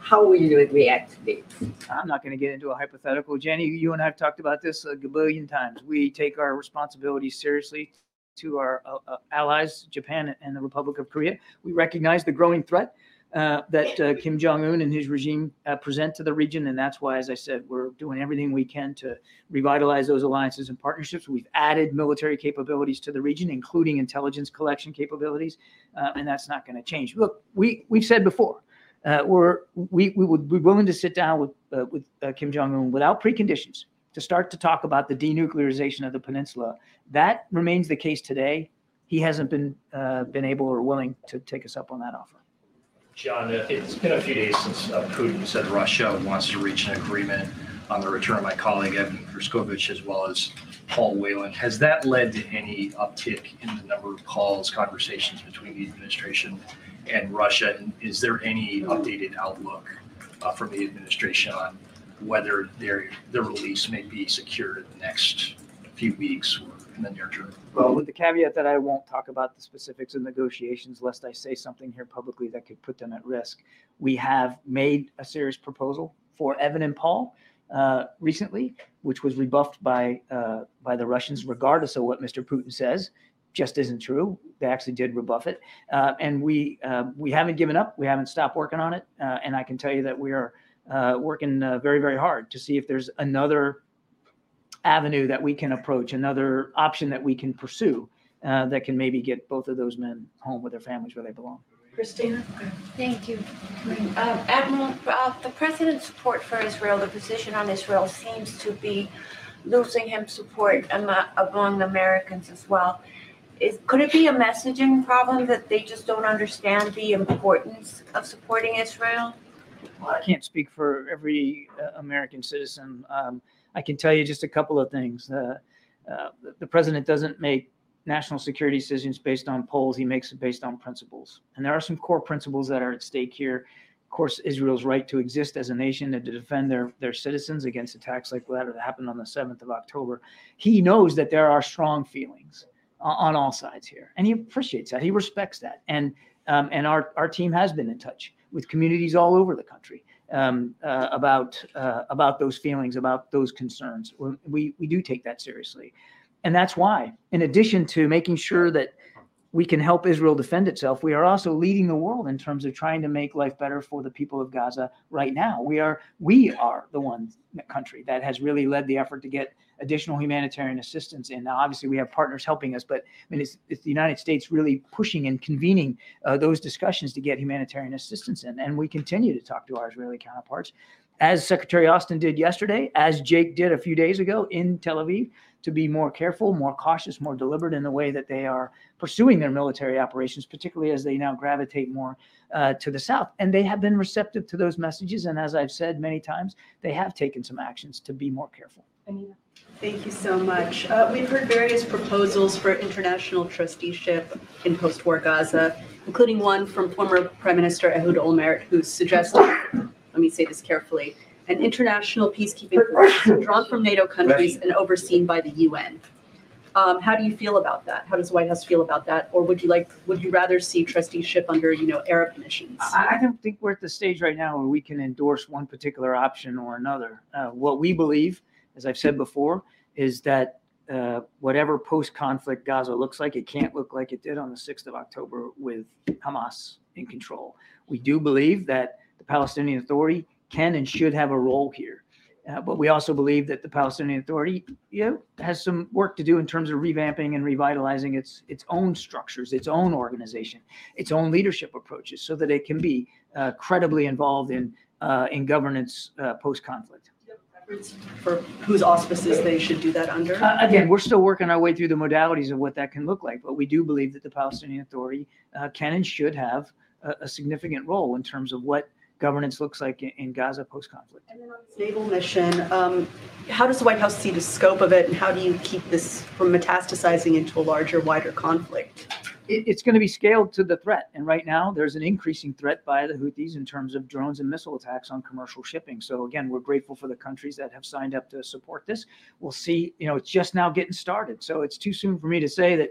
How will you react to this? I'm not going to get into a hypothetical. Jenny, you and I have talked about this a billion times. We take our responsibilities seriously to our uh, uh, allies, Japan and the Republic of Korea. We recognize the growing threat uh, that uh, Kim Jong un and his regime uh, present to the region. And that's why, as I said, we're doing everything we can to revitalize those alliances and partnerships. We've added military capabilities to the region, including intelligence collection capabilities. Uh, and that's not going to change. Look, we, we've said before, uh, we're, we, we would be willing to sit down with, uh, with uh, Kim Jong un without preconditions to start to talk about the denuclearization of the peninsula. That remains the case today. He hasn't been uh, been able or willing to take us up on that offer. John, uh, it's been a few days since uh, Putin said Russia wants to reach an agreement on the return of my colleague Evan Gershkovich as well as Paul Whelan. Has that led to any uptick in the number of calls, conversations between the administration and Russia? And is there any updated outlook uh, from the administration on whether their their release may be secured in the next few weeks or in the near term? Well, with the caveat that I won't talk about the specifics of negotiations, lest I say something here publicly that could put them at risk. We have made a serious proposal for Evan and Paul uh, recently, which was rebuffed by uh, by the Russians, regardless of what Mr. Putin says. Just isn't true. They actually did rebuff it, uh, and we uh, we haven't given up. We haven't stopped working on it, uh, and I can tell you that we are uh, working very very hard to see if there's another avenue that we can approach, another option that we can pursue uh, that can maybe get both of those men home with their families where they belong. Christina? Thank you. Um, Admiral, uh, the president's support for Israel, the position on Israel seems to be losing him support am- among Americans as well. Is, could it be a messaging problem that they just don't understand the importance of supporting Israel? Well, I can't speak for every uh, American citizen. Um, I can tell you just a couple of things. Uh, uh, the president doesn't make national security decisions based on polls. He makes it based on principles. And there are some core principles that are at stake here. of course, Israel's right to exist as a nation and to defend their, their citizens against attacks like that that happened on the 7th of October. He knows that there are strong feelings on, all sides here, and he appreciates that. He respects that. And, um, and our, our team has been in touch with communities all over the country um, uh, about, uh, about those feelings, about those concerns. We, we do take that seriously. And that's why, in addition to making sure that we can help Israel defend itself. We are also leading the world in terms of trying to make life better for the people of Gaza right now. We are we are the one country that has really led the effort to get additional humanitarian assistance in. Now, obviously, we have partners helping us, but I mean, it's, it's the United States really pushing and convening uh, those discussions to get humanitarian assistance in, and we continue to talk to our Israeli counterparts, as Secretary Austin did yesterday, as Jake did a few days ago in Tel Aviv to be more careful, more cautious, more deliberate in the way that they are pursuing their military operations, particularly as they now gravitate more uh, to the south. And they have been receptive to those messages. And as I've said many times, they have taken some actions to be more careful. Anita. Thank you so much. Uh, we've heard various proposals for international trusteeship in post war Gaza, including one from former Prime Minister Ehud Olmert, who suggested, let me say this carefully, an international peacekeeping force drawn from NATO countries and overseen by the UN. Um, how do you feel about that? How does the White House feel about that? Or would you like, would you rather see trusteeship under, you know, Arab missions? I, don't think we're at the stage right now where we can endorse one particular option or another. Uh, what we believe, as I've said before, is that uh, whatever post-conflict Gaza looks like, it can't look like it did on the 6th of October with Hamas in control. We do believe that the Palestinian Authority can and should have a role here. Uh, but we also believe that the Palestinian Authority you know, has some work to do in terms of revamping and revitalizing its its own structures, its own organization, its own leadership approaches, so that it can be uh, credibly involved in uh, in governance uh, post conflict. For whose auspices they should do that under? Uh, again, we're still working our way through the modalities of what that can look like, but we do believe that the Palestinian Authority uh, can and should have a, a significant role in terms of what governance looks like in, in Gaza post conflict. And then on this naval mission, um, how does the White House see the scope of it, and how do you keep this from metastasizing into a larger, wider conflict? It, it's going to be scaled to the threat. And right now, there's an increasing threat by the Houthis in terms of drones and missile attacks on commercial shipping. So, again, we're grateful for the countries that have signed up to support this. We'll see, you know, it's just now getting started. So, it's too soon for me to say that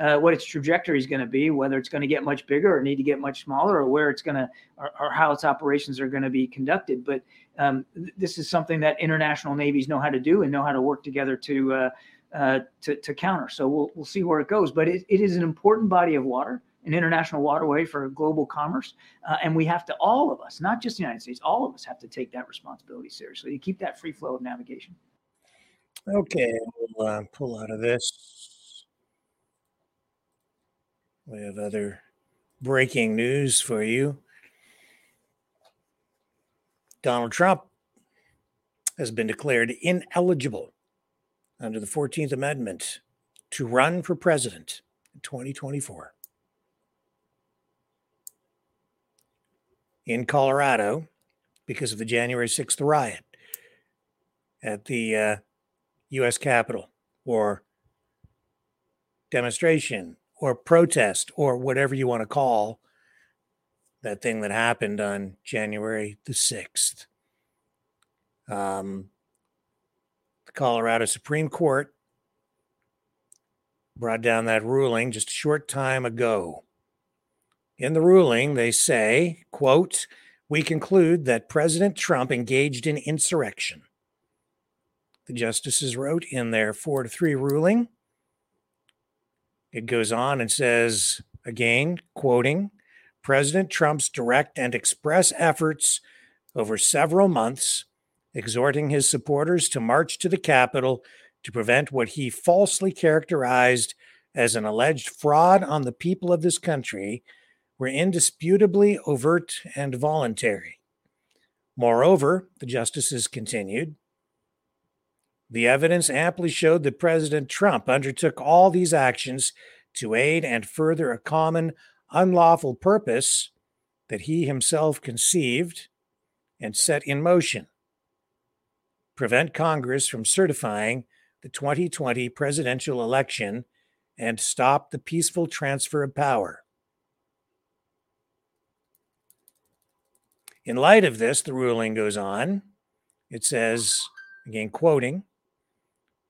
uh, what its trajectory is going to be, whether it's going to get much bigger or need to get much smaller, or where it's going to, or, or how its operations are going to be conducted. But um, th- this is something that international navies know how to do and know how to work together to uh, uh, to, to counter. So we'll we'll see where it goes. But it, it is an important body of water, an international waterway for global commerce, uh, and we have to all of us, not just the United States, all of us have to take that responsibility seriously to keep that free flow of navigation. Okay, we'll uh, pull out of this. We have other breaking news for you. Donald Trump has been declared ineligible under the 14th Amendment to run for president in 2024. In Colorado, because of the January 6th riot at the uh, U.S. Capitol or demonstration or protest or whatever you want to call that thing that happened on January the 6th. Um, Colorado Supreme Court brought down that ruling just a short time ago. In the ruling, they say, quote, we conclude that President Trump engaged in insurrection. The justices wrote in their four to three ruling. It goes on and says, again, quoting, President Trump's direct and express efforts over several months exhorting his supporters to march to the Capitol to prevent what he falsely characterized as an alleged fraud on the people of this country were indisputably overt and voluntary. Moreover, the justices continued, the evidence amply showed that President Trump undertook all these actions to aid and further a common unlawful purpose that he himself conceived and set in motion prevent Congress from certifying the 2020 presidential election and stop the peaceful transfer of power. In light of this, the ruling goes on. It says, again, quoting,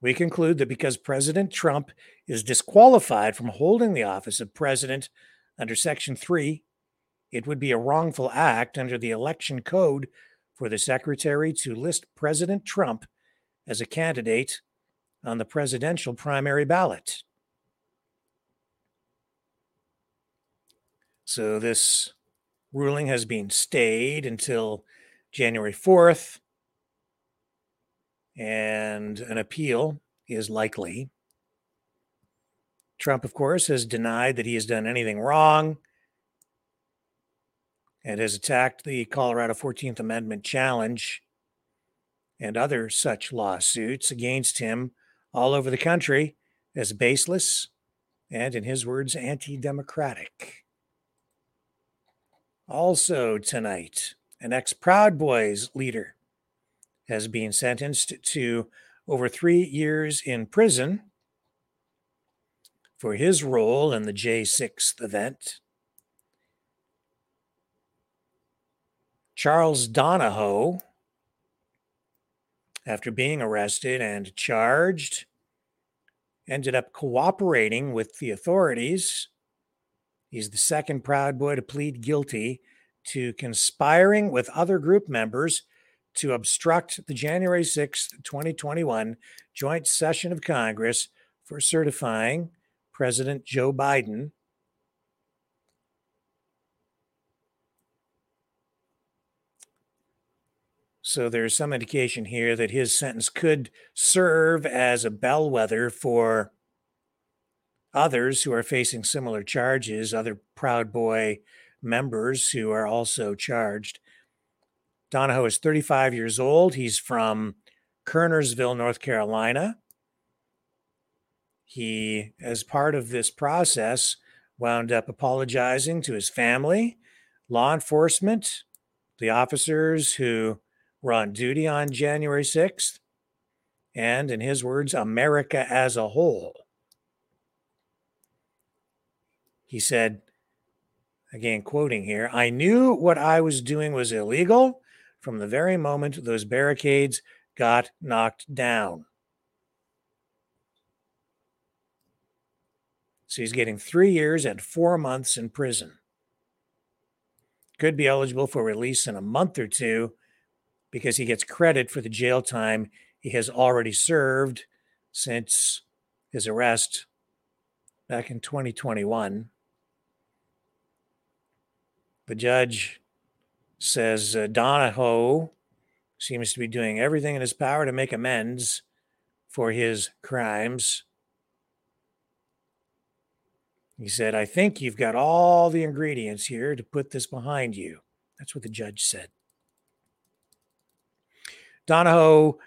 we conclude that because President Trump is disqualified from holding the office of president under Section 3, it would be a wrongful act under the election code for the secretary to list President Trump as a candidate on the presidential primary ballot. So this ruling has been stayed until January 4th, and an appeal is likely. Trump, of course, has denied that he has done anything wrong and has attacked the Colorado 14th Amendment challenge and other such lawsuits against him all over the country as baseless and, in his words, anti democratic. Also, tonight, an ex Proud Boys leader has been sentenced to over three years in prison for his role in the J6 event. Charles Donohoe, after being arrested and charged, ended up cooperating with the authorities. He's the second Proud Boy to plead guilty to conspiring with other group members to obstruct the January 6th, 2021 joint session of Congress for certifying President Joe Biden So there's some indication here that his sentence could serve as a bellwether for others who are facing similar charges, other Proud Boy members who are also charged. Donohoe is 35 years old. He's from Kernersville, North Carolina. He, as part of this process, wound up apologizing to his family, law enforcement, the officers who were on duty on January 6th, and in his words, America as a whole. He said, again, quoting here, I knew what I was doing was illegal from the very moment those barricades got knocked down. So he's getting three years and four months in prison. Could be eligible for release in a month or two because he gets credit for the jail time he has already served since his arrest back in 2021. The judge says uh, Donohoe seems to be doing everything in his power to make amends for his crimes. He said, I think you've got all the ingredients here to put this behind you. That's what the judge said. Donohoe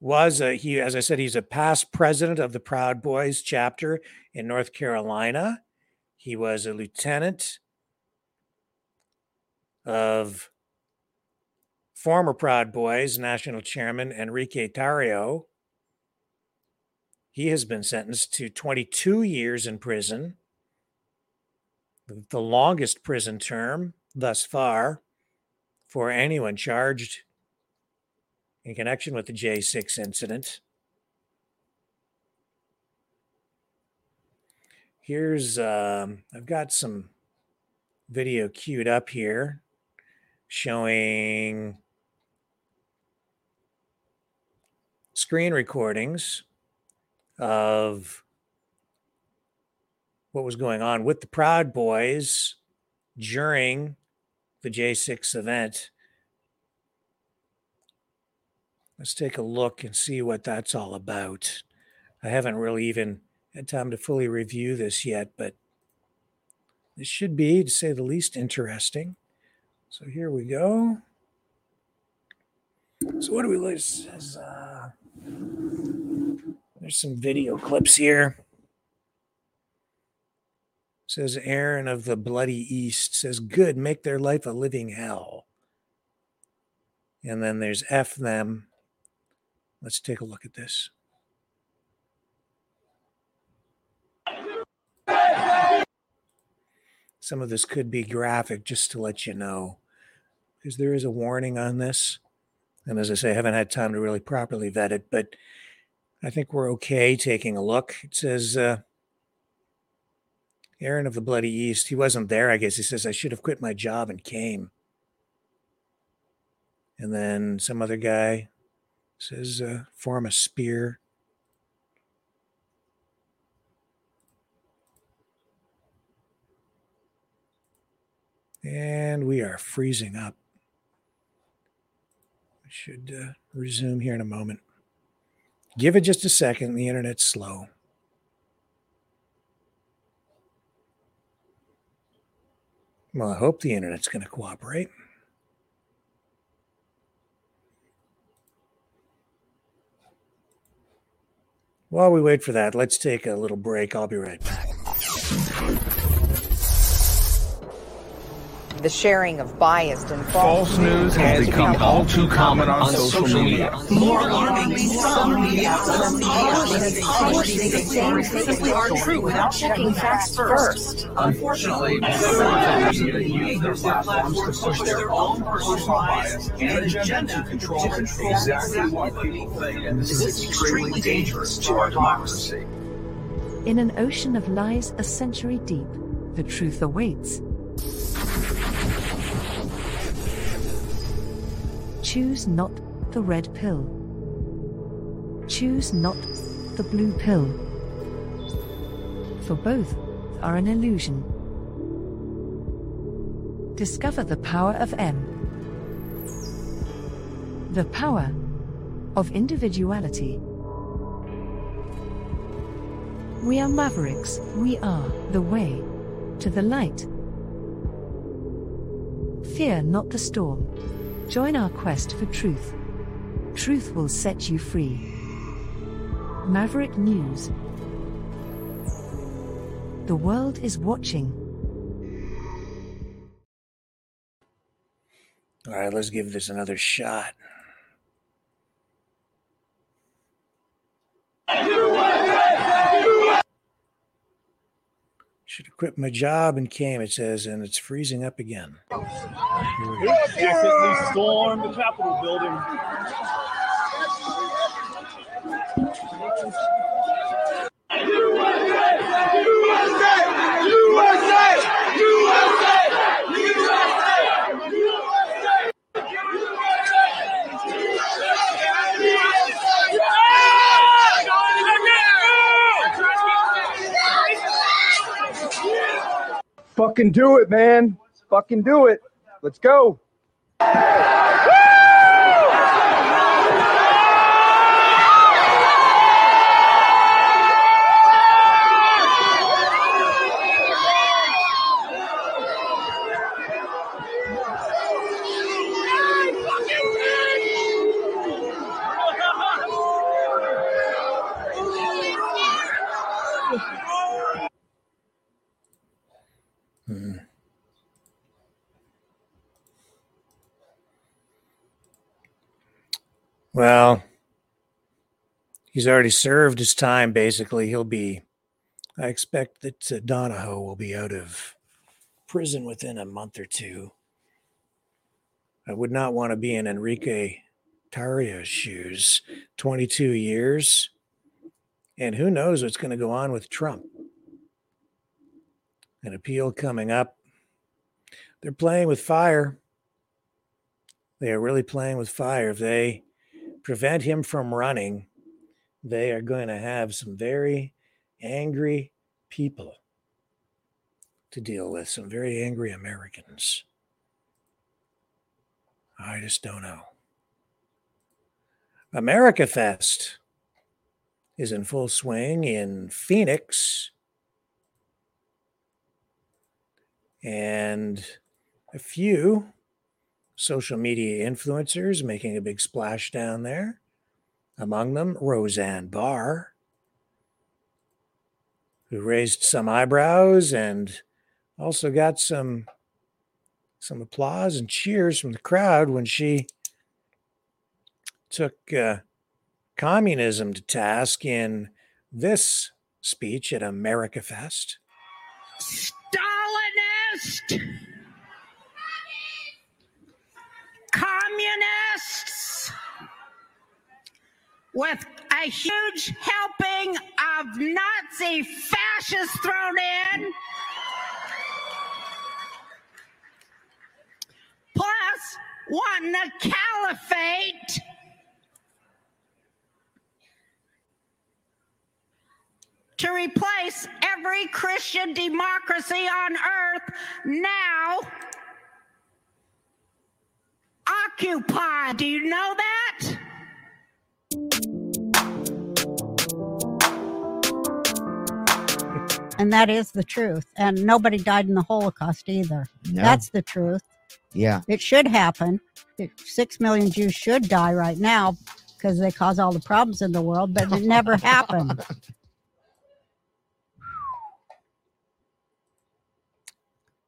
was a, he, as I said, he's a past president of the Proud Boys chapter in North Carolina. He was a lieutenant of former Proud Boys national chairman Enrique Tarrio. He has been sentenced to 22 years in prison, the longest prison term thus far for anyone charged in connection with the J6 incident. Here's, um, I've got some video queued up here showing screen recordings of what was going on with the Proud Boys during the J6 event. Let's take a look and see what that's all about. I haven't really even had time to fully review this yet, but this should be, to say the least, interesting. So here we go. So what do we? Says, uh, there's some video clips here. Says Aaron of the Bloody East says, "Good, make their life a living hell." And then there's F them Let's take a look at this. Some of this could be graphic, just to let you know. because there is a warning on this. And as I say, I haven't had time to really properly vet it, but I think we're okay taking a look. It says, uh, Aaron of the Bloody East, he wasn't there, I guess. He says, I should have quit my job and came. And then some other guy says, uh, form a spear. And we are freezing up. We should uh, resume here in a moment. Give it just a second. The internet's slow. Well, I hope the internet's going to cooperate. While we wait for that, let's take a little break. I'll be right back. The sharing of biased and False news has become all too common on social media. More alarmingly, some media outlets publish things simply aren't true without checking facts first. Unfortunately, some media use their platforms to push their own personal bias and agenda to control exactly what people think. And this is extremely dangerous to our democracy. In an ocean of lies a century deep, the truth awaits. Choose not the red pill. Choose not the blue pill. For both are an illusion. Discover the power of M. The power of individuality. We are mavericks, we are the way to the light. Fear not the storm. Join our quest for truth. Truth will set you free. Maverick News. The world is watching. All right, let's give this another shot. Should have quit my job and came, it says, and it's freezing up again. Here we go. Recently stormed the Capitol building. Fucking do it, man. Fucking do it. Let's go. Well, he's already served his time, basically. He'll be, I expect that uh, Donohoe will be out of prison within a month or two. I would not want to be in Enrique Tarrio's shoes. 22 years. And who knows what's going to go on with Trump? An appeal coming up. They're playing with fire. They are really playing with fire. If they prevent him from running, they are going to have some very angry people to deal with, some very angry Americans. I just don't know. America Fest is in full swing in Phoenix. And a few social media influencers making a big splash down there. Among them, Roseanne Barr, who raised some eyebrows and also got some some applause and cheers from the crowd when she took uh, communism to task in this speech at America Fest. Stalinist! Communists with a huge helping of Nazi fascists thrown in. Plus, wanting a caliphate. To replace every Christian democracy on earth now occupied. Do you know that? And that is the truth. And nobody died in the Holocaust either. No. That's the truth. Yeah. It should happen. It, Six million Jews should die right now because they cause all the problems in the world, but it never happened.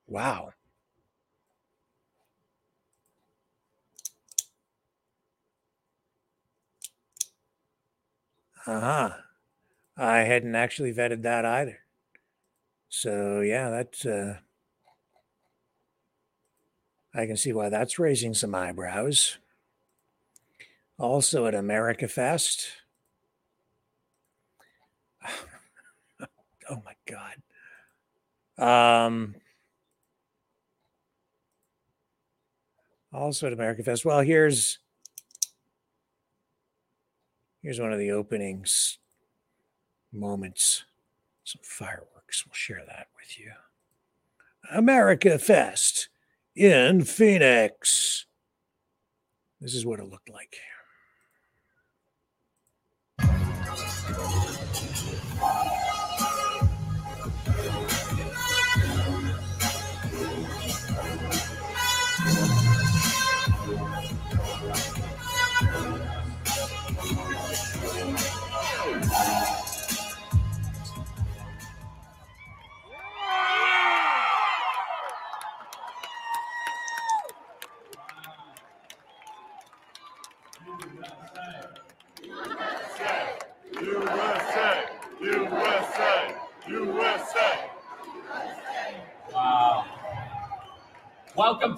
Wow. Uh huh. I hadn't actually vetted that either. So yeah, that's uh I can see why that's raising some eyebrows. Also at America Fest. oh my god. Um also at America Fest. Well, here's here's one of the openings moments. Some fireworks. We'll share that with you. America Fest in Phoenix. This is what it looked like.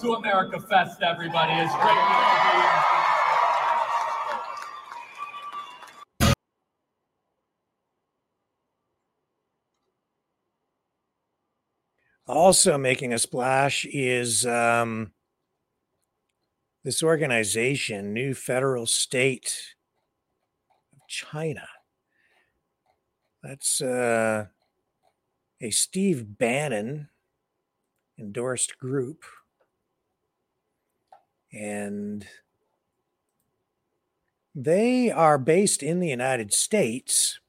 Welcome to America Fest, everybody. It's great. Also making a splash is um, this organization, New Federal State of China. That's uh, a Steve Bannon endorsed group. And they are based in the United States,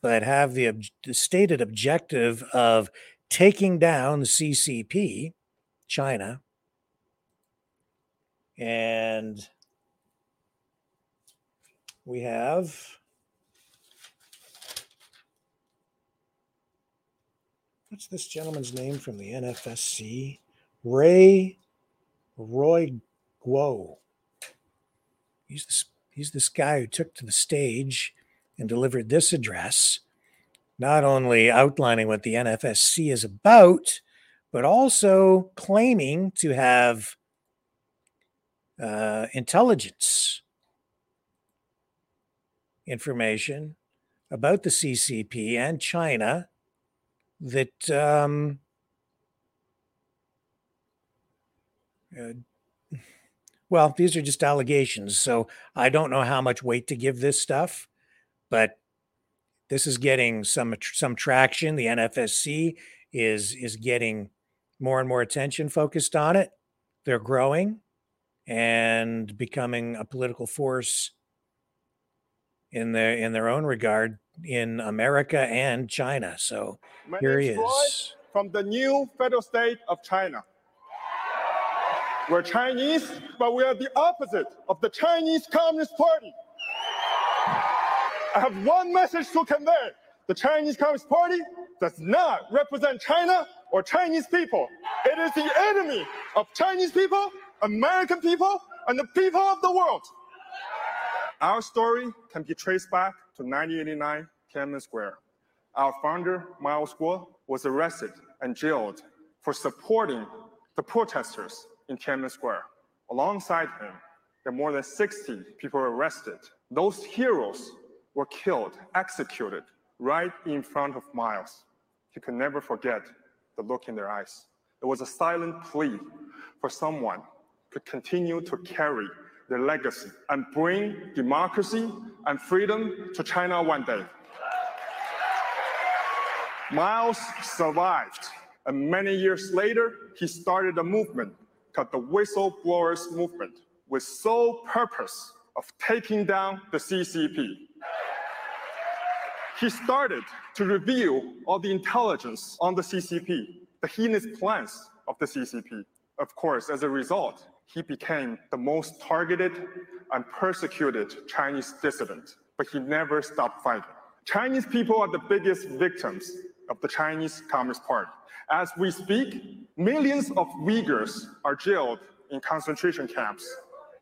but have the, ob- the stated objective of taking down CCP, China, and we have what's this gentleman's name from the NFSC? Ray Roy Guo. He's this he's this guy who took to the stage and delivered this address, not only outlining what the NFSC is about, but also claiming to have uh, intelligence information about the CCP and China that um, uh, well, these are just allegations, so I don't know how much weight to give this stuff, but this is getting some some traction. The NFSC is is getting more and more attention focused on it. They're growing and becoming a political force in their in their own regard in America and China. So My here he Roy is. from the new federal state of China. We're Chinese, but we are the opposite of the Chinese Communist Party. I have one message to convey. The Chinese Communist Party does not represent China or Chinese people. It is the enemy of Chinese people, American people, and the people of the world. Our story can be traced back to 1989 Tiananmen Square. Our founder, Miles Guo, was arrested and jailed for supporting the protesters in Tiananmen Square. Alongside him, there are more than 60 people arrested. Those heroes were killed, executed right in front of Miles. He could never forget the look in their eyes. It was a silent plea for someone to continue to carry their legacy and bring democracy and freedom to China one day. Miles survived, and many years later, he started a movement called the Whistleblowers Movement with sole purpose of taking down the CCP. He started to reveal all the intelligence on the CCP, the heinous plans of the CCP. Of course, as a result, he became the most targeted and persecuted Chinese dissident, but he never stopped fighting. Chinese people are the biggest victims of the Chinese Communist Party. As we speak, millions of Uyghurs are jailed in concentration camps.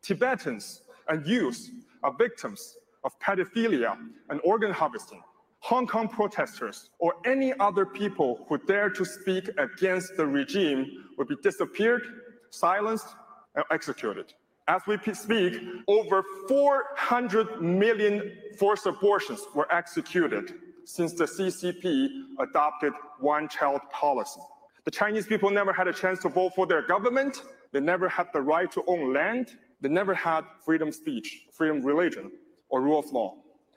Tibetans and youths are victims of pedophilia and organ harvesting. Hong Kong protesters or any other people who dare to speak against the regime will be disappeared, silenced, and executed. As we speak, over 400 million forced abortions were executed since the CCP adopted one child policy. The Chinese people never had a chance to vote for their government. They never had the right to own land. They never had freedom of speech, freedom of religion, or rule of law.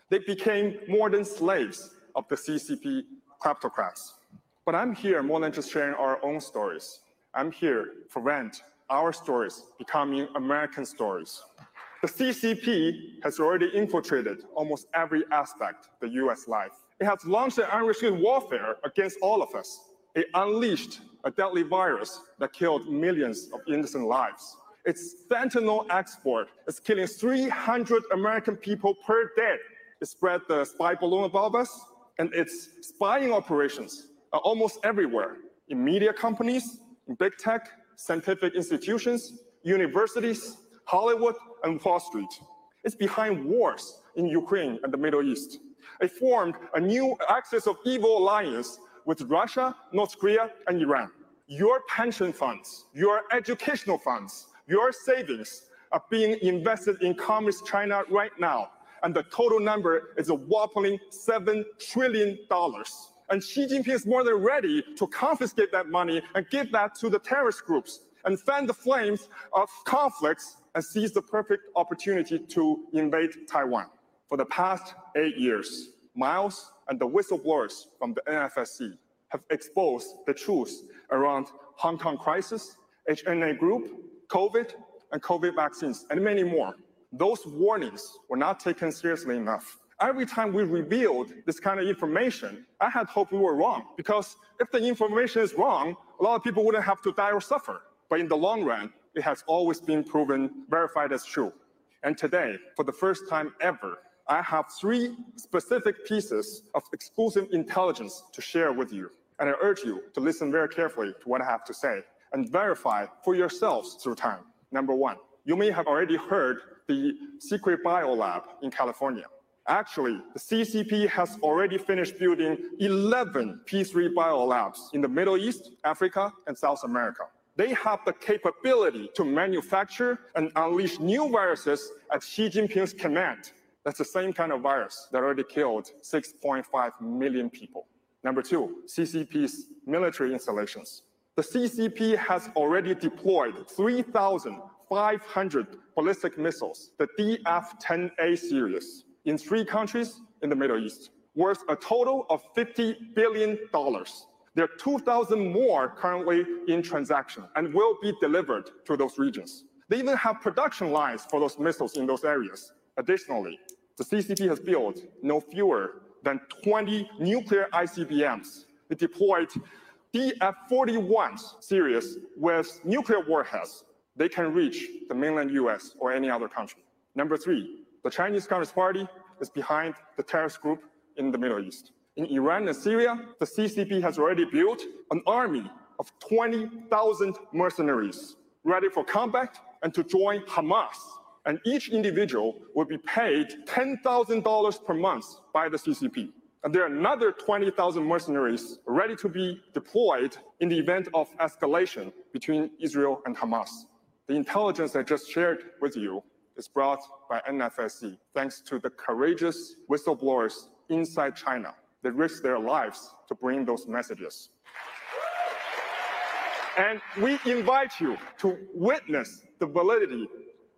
They became more than slaves of the CCP kleptocrats. But I'm here more than just sharing our own stories. I'm here to prevent our stories becoming American stories. The CCP has already infiltrated almost every aspect of the US life. It has launched an unrestricted warfare against all of us. It unleashed a deadly virus that killed millions of innocent lives. Its fentanyl export is killing 300 American people per day. It spread the spy balloon above us, and its spying operations are almost everywhere in media companies, in big tech, scientific institutions, universities, Hollywood, and Wall Street. It's behind wars in Ukraine and the Middle East. It formed a new axis of evil alliance with Russia, North Korea, and Iran. Your pension funds, your educational funds, your savings are being invested in Communist China right now. And the total number is a whopping $7 trillion. And Xi Jinping is more than ready to confiscate that money and give that to the terrorist groups and fan the flames of conflicts and seize the perfect opportunity to invade Taiwan. For the past eight years, Miles and the whistleblowers from the NFSC have exposed the truth around Hong Kong crisis, HNA group, COVID, and COVID vaccines, and many more. Those warnings were not taken seriously enough. Every time we revealed this kind of information, I had hoped we were wrong because if the information is wrong, a lot of people wouldn't have to die or suffer. But in the long run, it has always been proven verified as true. And today, for the first time ever, I have three specific pieces of exclusive intelligence to share with you. And I urge you to listen very carefully to what I have to say and verify for yourselves through time. Number one, you may have already heard the secret Bio Lab in California. Actually, the CCP has already finished building 11 P3 bio labs in the Middle East, Africa, and South America. They have the capability to manufacture and unleash new viruses at Xi Jinping's command that's the same kind of virus that already killed 6.5 million people. Number two, CCP's military installations. The CCP has already deployed 3,500 ballistic missiles, the DF-10A series, in three countries in the Middle East, worth a total of $50 billion. There are 2,000 more currently in transaction and will be delivered to those regions. They even have production lines for those missiles in those areas. Additionally, the CCP has built no fewer than 20 nuclear ICBMs. It deployed DF-41 series with nuclear warheads. They can reach the mainland US or any other country. Number three, the Chinese Communist Party is behind the terrorist group in the Middle East. In Iran and Syria, the CCP has already built an army of 20,000 mercenaries ready for combat and to join Hamas and each individual will be paid $10,000 per month by the CCP. And there are another 20,000 mercenaries ready to be deployed in the event of escalation between Israel and Hamas. The intelligence I just shared with you is brought by NFSC thanks to the courageous whistleblowers inside China that risk their lives to bring those messages. And we invite you to witness the validity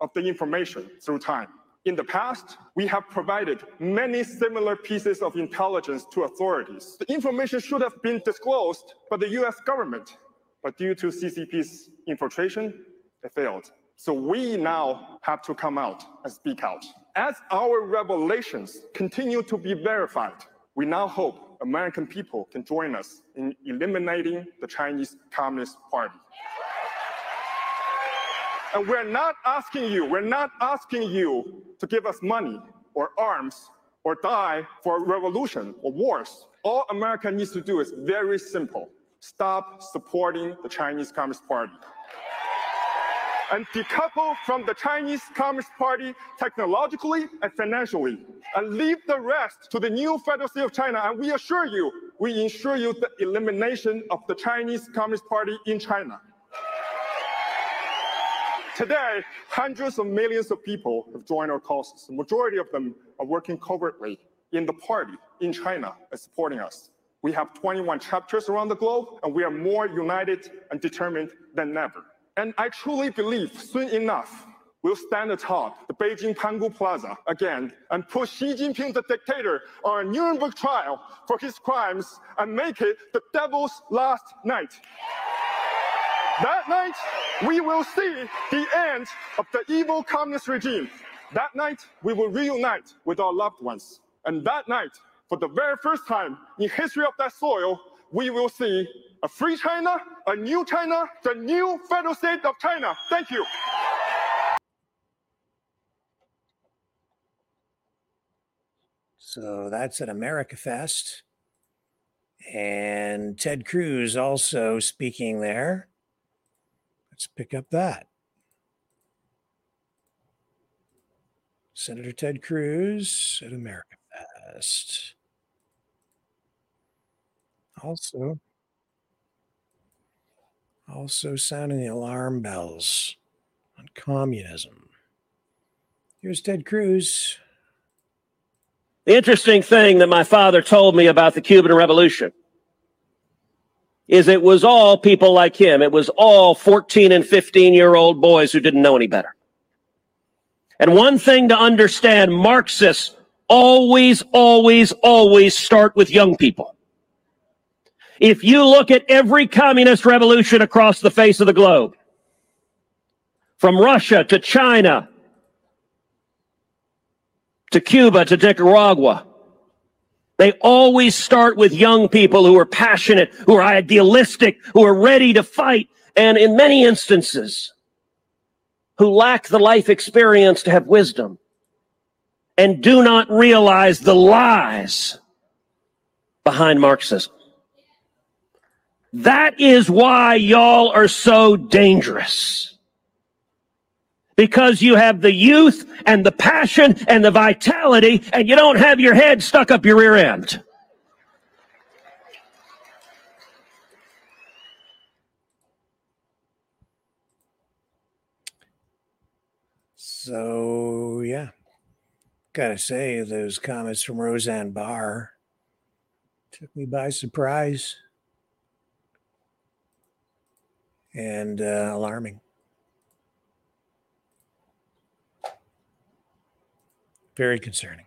of the information through time. In the past, we have provided many similar pieces of intelligence to authorities. The information should have been disclosed by the US government, but due to CCP's infiltration, it failed. So we now have to come out and speak out. As our revelations continue to be verified, we now hope American people can join us in eliminating the Chinese Communist Party. And we're not asking you, we're not asking you to give us money or arms or die for a revolution or wars. All America needs to do is very simple. Stop supporting the Chinese Communist Party. And decouple from the Chinese Communist Party technologically and financially. And leave the rest to the new Federal State of China. And we assure you, we ensure you the elimination of the Chinese Communist Party in China. Today, hundreds of millions of people have joined our causes. The majority of them are working covertly in the party in China and supporting us. We have 21 chapters around the globe, and we are more united and determined than ever. And I truly believe soon enough, we'll stand atop the Beijing Pangu Plaza again and put Xi Jinping, the dictator, on a Nuremberg trial for his crimes and make it the devil's last night. That night, we will see the end of the evil communist regime. That night, we will reunite with our loved ones. And that night, for the very first time in history of that soil, we will see a free China, a new China, the new federal state of China. Thank you. So that's at America Fest. And Ted Cruz also speaking there. Let's pick up that. Senator Ted Cruz at America Fest. Also, also sounding the alarm bells on communism. Here's Ted Cruz. The interesting thing that my father told me about the Cuban Revolution is it was all people like him. It was all 14 and 15 year old boys who didn't know any better. And one thing to understand Marxists always, always, always start with young people. If you look at every communist revolution across the face of the globe, from Russia to China to Cuba to Nicaragua, they always start with young people who are passionate, who are idealistic, who are ready to fight, and in many instances, who lack the life experience to have wisdom and do not realize the lies behind Marxism. That is why y'all are so dangerous. Because you have the youth and the passion and the vitality, and you don't have your head stuck up your rear end. So, yeah, gotta say, those comments from Roseanne Barr took me by surprise and uh, alarming. Very concerning.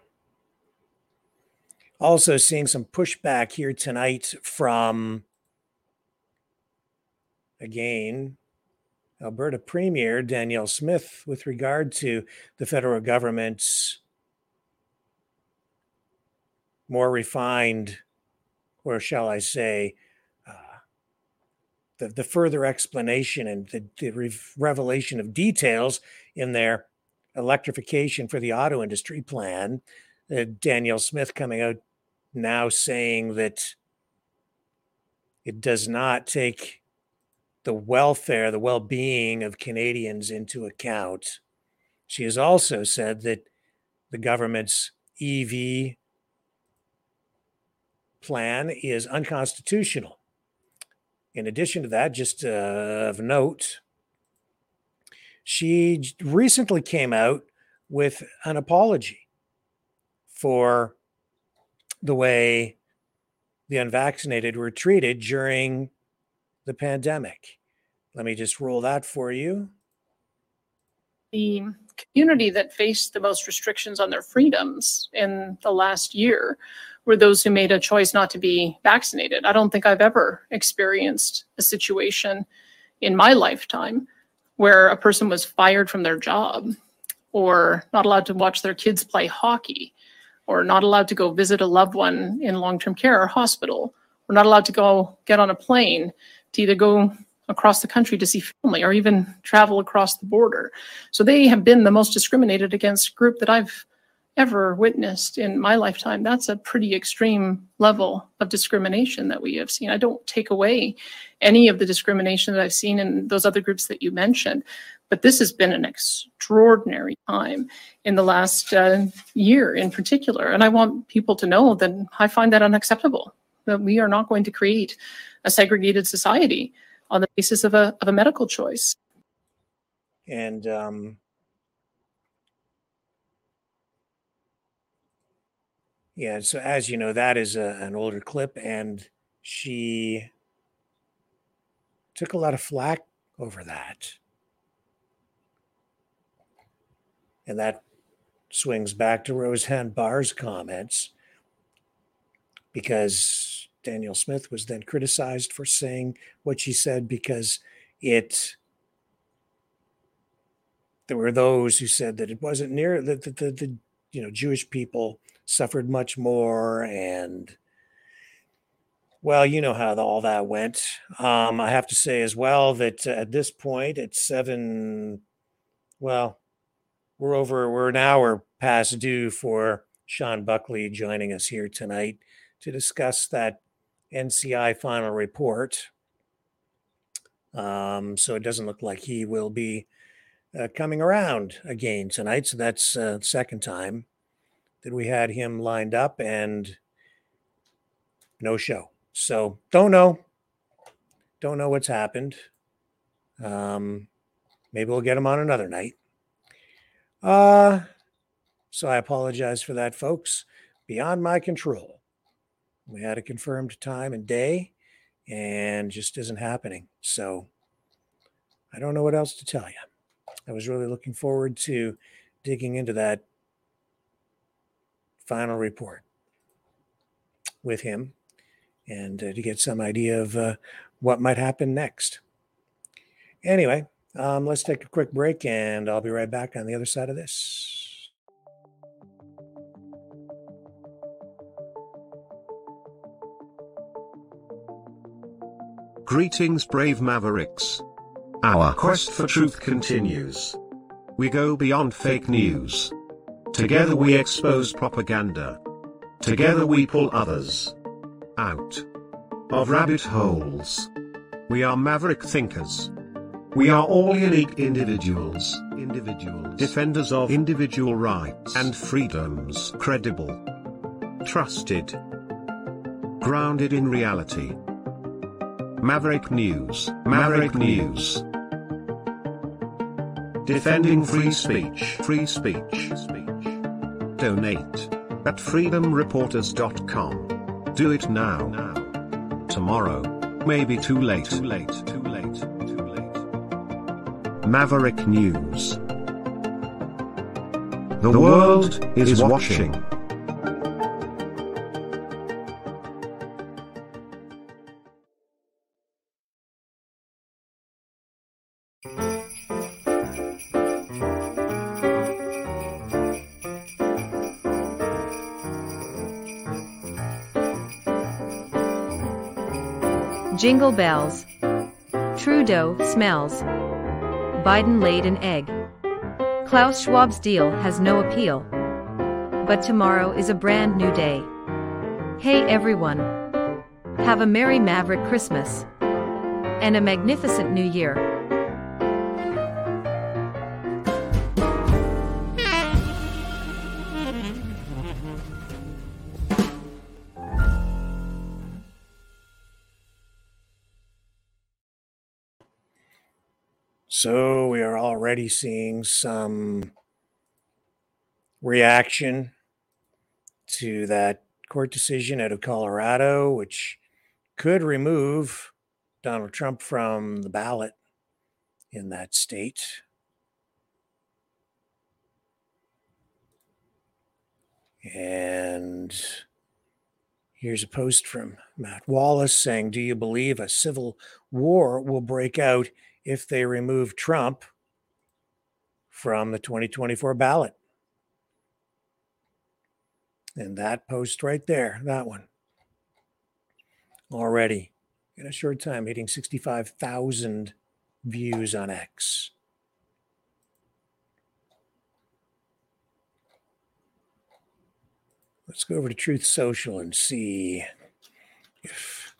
Also, seeing some pushback here tonight from, again, Alberta Premier Danielle Smith with regard to the federal government's more refined, or shall I say, uh, the, the further explanation and the, the revelation of details in their electrification for the auto industry plan. Uh, Danielle Smith coming out now saying that it does not take the welfare, the well being of Canadians into account. She has also said that the government's EV plan is unconstitutional. In addition to that, just uh, of note, she recently came out with an apology for the way the unvaccinated were treated during the pandemic. Let me just roll that for you. the community that faced the most restrictions on their freedoms in the last year were those who made a choice not to be vaccinated. I don't think I've ever experienced a situation in my lifetime where a person was fired from their job or not allowed to watch their kids play hockey or not allowed to go visit a loved one in long-term care or hospital or not allowed to go get on a plane to either go across the country to see family or even travel across the border. So they have been the most discriminated against group that I've ever witnessed in my lifetime. That's a pretty extreme level of discrimination that we have seen. I don't take away any of the discrimination that I've seen in those other groups that you mentioned, but this has been an extraordinary time in the last uh, year in particular. And I want people to know that I find that unacceptable, that we are not going to create a segregated society on the basis of a, of a medical choice. And um, yeah, so as you know, that is a, an older clip, and she took a lot of flack over that. And that swings back to Roseanne Barr's comments because Danielle Smith was then criticized for saying what she said because it there were those who said that it wasn't near that the, the, the you know Jewish people suffered much more and well you know how the, all that went. Um, i have to say as well that at this point at seven well we're over we're an hour past due for shawn buckley joining us here tonight to discuss that nci final report. Um, so it doesn't look like he will be uh, coming around again tonight. So that's uh, second time that we had him lined up and no show. So don't know. Don't know what's happened. Um, maybe we'll get him on another night. Uh, so I apologize for that, folks. Beyond my control. We had a confirmed time and day and just isn't happening. So I don't know what else to tell you. I was really looking forward to digging into that final report with him and uh, to get some idea of uh, what might happen next. Anyway, um, let's take a quick break and I'll be right back on the other side of this. Greetings, brave mavericks. Our quest for truth continues. We go beyond fake news. Together we expose propaganda. Together we pull others out of rabbit holes. We are maverick thinkers. We are all unique individuals, individuals, defenders of individual rights and freedoms, credible, trusted, grounded in reality. Maverick News, Maverick News. Defending free speech, free speech, speech. Donate at freedomreporters.com. Do it now. Now. Tomorrow. Maybe too late. Too late. Too late. Too late. Maverick News. The, world is watching. Jingle bells. Trudeau smells. Biden laid an egg. Klaus Schwab's deal has no appeal. But tomorrow is a brand new day. Hey everyone. Have a Merry Maverick Christmas. And a magnificent New Year. Already seeing some reaction to that court decision out of Colorado, which could remove Donald Trump from the ballot in that state. And here's a post from Matt Wallace saying, Do you believe a civil war will break out if they remove Trump from the 2024 ballot? And that post right there, that one, already in a short time hitting 65,000 views on X. Let's go over to Truth Social and see if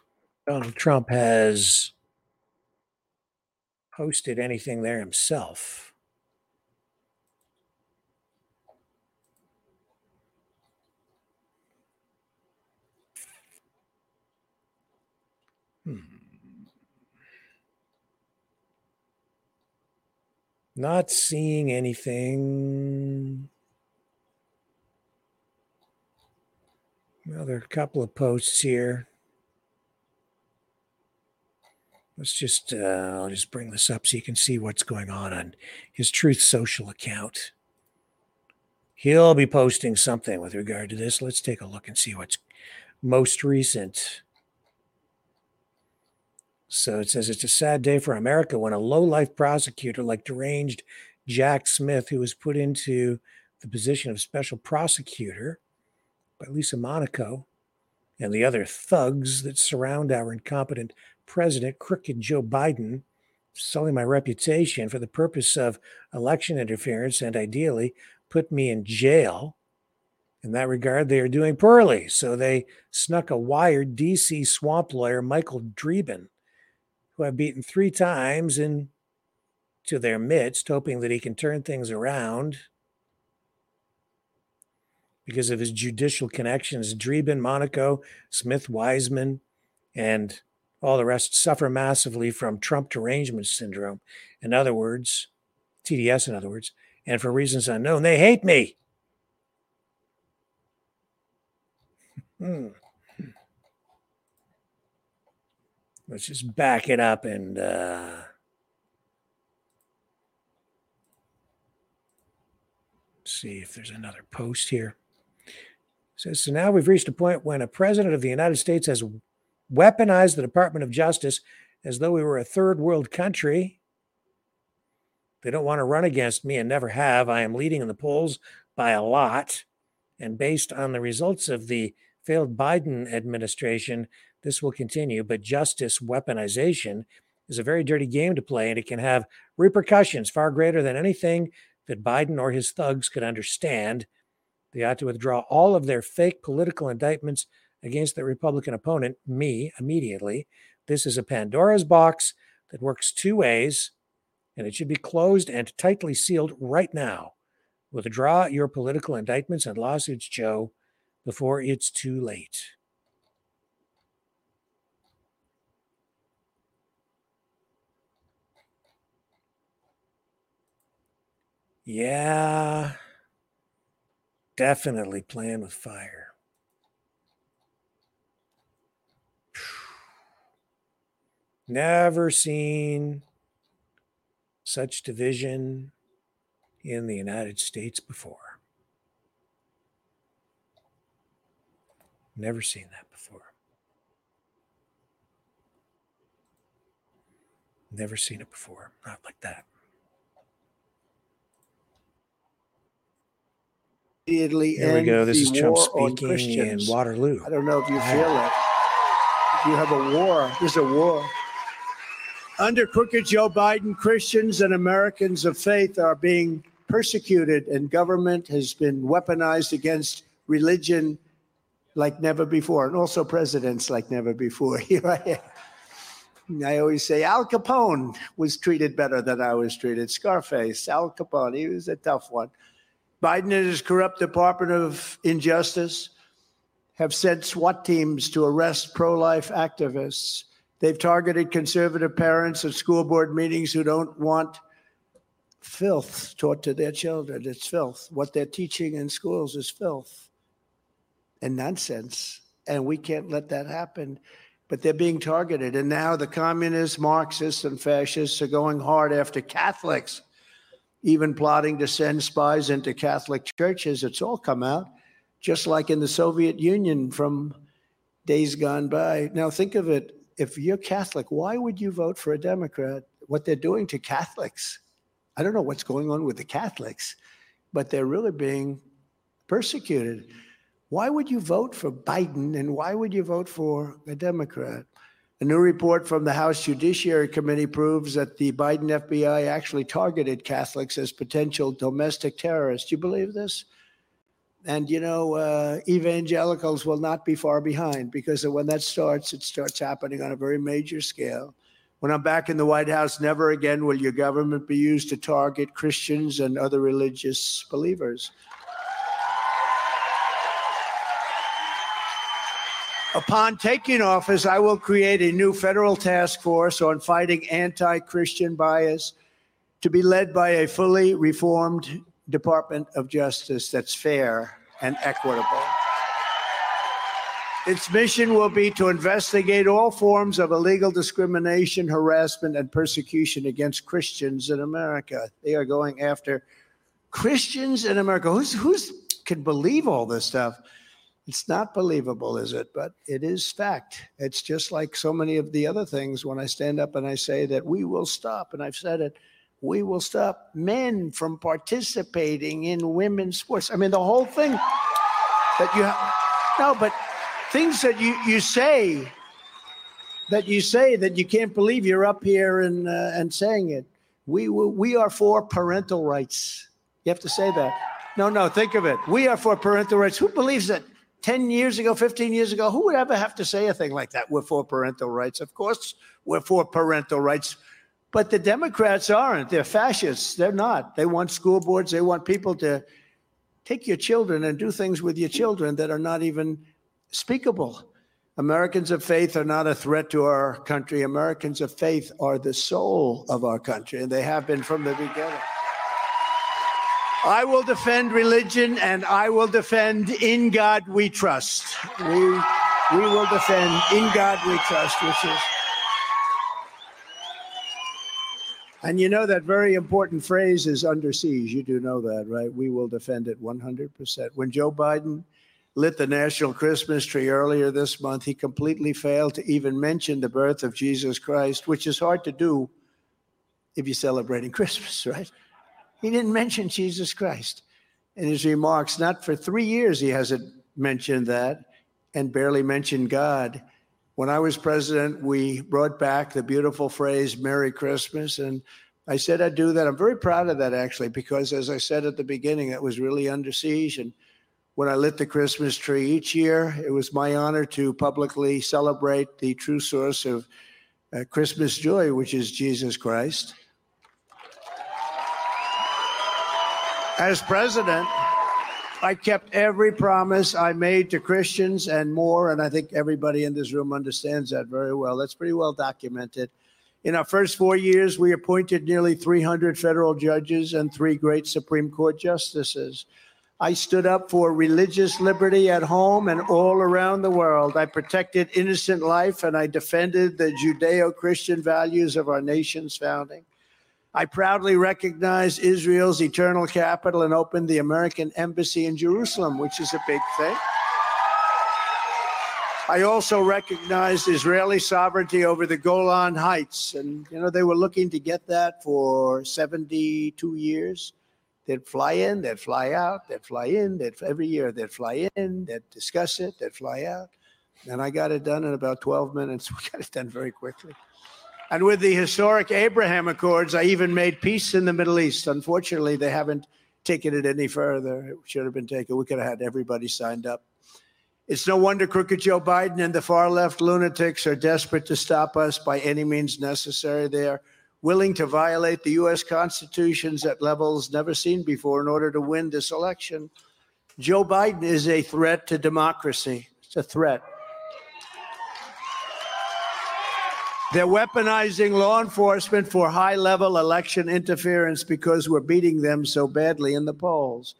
Donald Trump has posted anything there himself. Hmm. Not seeing anything. Well, there are a couple of posts here. Let's just, uh, I'll just bring this up so you can see what's going on on his Truth Social account. He'll be posting something with regard to this. Let's take a look and see what's most recent. So it says it's a sad day for America when a low life prosecutor like deranged Jack Smith, who was put into the position of special prosecutor by Lisa Monaco and the other thugs that surround our incompetent president, crooked Joe Biden, selling my reputation for the purpose of election interference and ideally put me in jail. In that regard, they are doing poorly. So they snuck a wired DC swamp lawyer, Michael Dreeben, who I've beaten three times into their midst, hoping that he can turn things around because of his judicial connections. Dreeben, Monaco, Smith, Weissmann, and all the rest suffer massively from Trump derangement syndrome. In other words, TDS, in other words, and for reasons unknown, they hate me. Hmm. Let's just back it up and uh, see if there's another post here. It says so now we've reached a point when a president of the United States has weaponized the Department of Justice as though we were a third world country. They don't want to run against me and never have. I am leading in the polls by a lot. And based on the results of the failed Biden administration, this will continue. But justice weaponization is a very dirty game to play, and it can have repercussions far greater than anything that Biden or his thugs could understand. They ought to withdraw all of their fake political indictments against their Republican opponent, me, immediately. This is a Pandora's box that works two ways, and it should be closed and tightly sealed right now. Withdraw your political indictments and lawsuits, Joe, before it's too late. Yeah, definitely playing with fire. Never seen such division in the United States before. Never seen that before. Never seen it before. Not like that. Immediately There we go. This is Trump speaking in Waterloo. I don't know if you ah. feel it. You have a war. There's a war. Under crooked Joe Biden, Christians and Americans of faith are being persecuted, and government has been weaponized against religion like never before, and also presidents like never before. Here I am. I always say Al Capone was treated better than I was treated. Scarface, Al Capone, he was a tough one. Biden and his corrupt Department of Injustice have sent SWAT teams to arrest pro life activists. They've targeted conservative parents at school board meetings who don't want filth taught to their children. It's filth. What they're teaching in schools is filth and nonsense. And we can't let that happen. But they're being targeted. And now the communists, Marxists, and fascists are going hard after Catholics, even plotting to send spies into Catholic churches. It's all come out, just like in the Soviet Union from days gone by. Now, think of it if you're Catholic, why would you vote for a Democrat? What they're doing to Catholics. I don't know what's going on with the Catholics, but they're really being persecuted. Why would you vote for Biden and why would you vote for a Democrat? A new report from the House Judiciary Committee proves that the Biden FBI actually targeted Catholics as potential domestic terrorists. Do you believe this? And you know, uh, evangelicals will not be far behind because when that starts, it starts happening on a very major scale. When I'm back in the White House, never again will your government be used to target Christians and other religious believers. Upon taking office, I will create a new federal task force on fighting anti Christian bias to be led by a fully reformed Department of Justice that's fair and equitable. Its mission will be to investigate all forms of illegal discrimination, harassment, and persecution against Christians in America. They are going after Christians in America. Who's who's can believe all this stuff? It's not believable, is it? But it is fact. It's just like so many of the other things when I stand up and I say that we will stop, and I've said it, we will stop men from participating in women's sports. I mean, the whole thing that you have, no, but things that you, you say that you say that you can't believe you're up here and uh, and saying it. We we are for parental rights. You have to say that. No, no, think of it. We are for parental rights. Who believes that 10 years ago, 15 years ago, who would ever have to say a thing like that? We're for parental rights. Of course, we're for parental rights. But the Democrats aren't. They're fascists. They're not. They want school boards. They want people to take your children and do things with your children that are not even speakable. Americans of faith are not a threat to our country. Americans of faith are the soul of our country, and they have been from the beginning. I will defend religion and I will defend in God we trust. We, we will defend in God we trust, which is. And you know that very important phrase is under siege. You do know that, right? We will defend it 100%. When Joe Biden lit the national Christmas tree earlier this month, he completely failed to even mention the birth of Jesus Christ, which is hard to do if you're celebrating Christmas, right? He didn't mention Jesus Christ in his remarks. Not for three years, he hasn't mentioned that and barely mentioned God. When I was president, we brought back the beautiful phrase Merry Christmas. And I said I'd do that. I'm very proud of that, actually, because as I said at the beginning, it was really under siege. And when I lit the Christmas tree each year, it was my honor to publicly celebrate the true source of uh, Christmas joy, which is Jesus Christ. As president, I kept every promise I made to Christians and more, and I think everybody in this room understands that very well. That's pretty well documented. In our first four years, we appointed nearly 300 federal judges and three great Supreme Court justices. I stood up for religious liberty at home and all around the world. I protected innocent life and I defended the Judeo Christian values of our nation's founding. I proudly recognized Israel's eternal capital and opened the American embassy in Jerusalem, which is a big thing. I also recognized Israeli sovereignty over the Golan Heights. And, you know, they were looking to get that for 72 years. They'd fly in, they'd fly out, they'd fly in, they'd every year they'd fly in, they'd discuss it, they'd fly out. And I got it done in about 12 minutes. We got it done very quickly. And with the historic Abraham Accords, I even made peace in the Middle East. Unfortunately, they haven't taken it any further. It should have been taken. We could have had everybody signed up. It's no wonder crooked Joe Biden and the far left lunatics are desperate to stop us by any means necessary. They are willing to violate the U.S. Constitutions at levels never seen before in order to win this election. Joe Biden is a threat to democracy. It's a threat. They're weaponizing law enforcement for high level election interference because we're beating them so badly in the polls.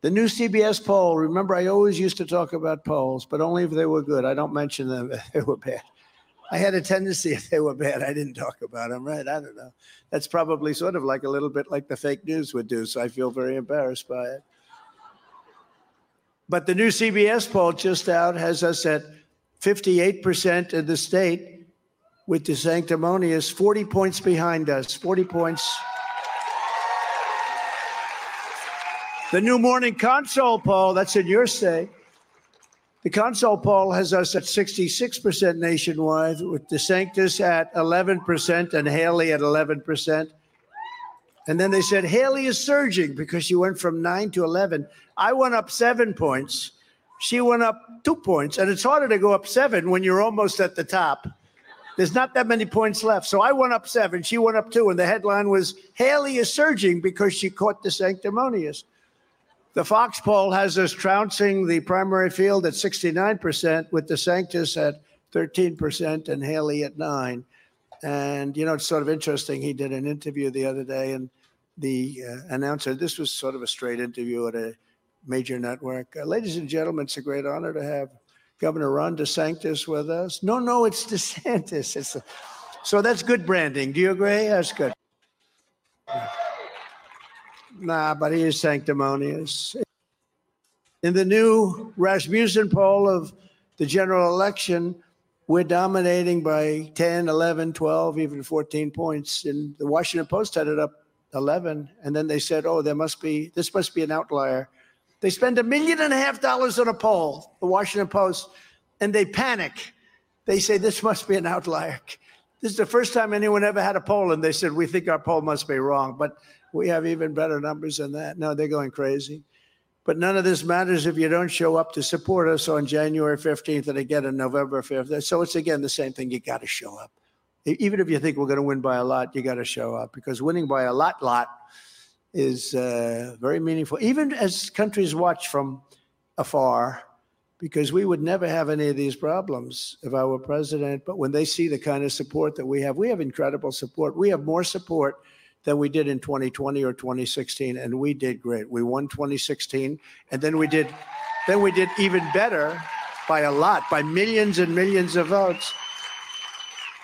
The new CBS poll, remember, I always used to talk about polls, but only if they were good. I don't mention them if they were bad. I had a tendency if they were bad, I didn't talk about them, right? I don't know. That's probably sort of like a little bit like the fake news would do. So I feel very embarrassed by it. But the new CBS poll just out has us at 58% in the state with the sanctimonious 40 points behind us, 40 points. The new morning Consult poll, that's in your state. The Consult poll has us at 66% nationwide, with DeSantis at 11% and Haley at 11%. And then they said Haley is surging because she went from nine to 11. I went up seven points. She went up two points. And it's harder to go up seven when you're almost at the top. There's not that many points left. So I went up seven. She went up two. And the headline was Haley is surging because she caught the sanctimonious. The Fox poll has us trouncing the primary field at 69%, with DeSantis at 13% and Haley at 9 And, you know, it's sort of interesting. He did an interview the other day, and the uh, announcer, this was sort of a straight interview at a major network. Uh, ladies and gentlemen, it's a great honor to have Governor Ron DeSantis with us. No, no, it's DeSantis. It's so that's good branding. Do you agree? That's good. Nah, but he is sanctimonious. In the new Rasmussen poll of the general election, we're dominating by 10, 11, 12, even 14 points. And the Washington Post had it up 11. And then they said, oh, there must be, this must be an outlier. They spend a million and a half dollars on a poll, the Washington Post, and they panic. They say, this must be an outlier. This is the first time anyone ever had a poll, and they said, we think our poll must be wrong. But we have even better numbers than that. No, they're going crazy. But none of this matters if you don't show up to support us on January 15th and again on November 5th. So it's again the same thing. You got to show up. Even if you think we're going to win by a lot, you got to show up because winning by a lot, lot is uh, very meaningful. Even as countries watch from afar, because we would never have any of these problems if I were president. But when they see the kind of support that we have, we have incredible support. We have more support than we did in 2020 or 2016, and we did great. We won 2016, and then we did, then we did even better by a lot, by millions and millions of votes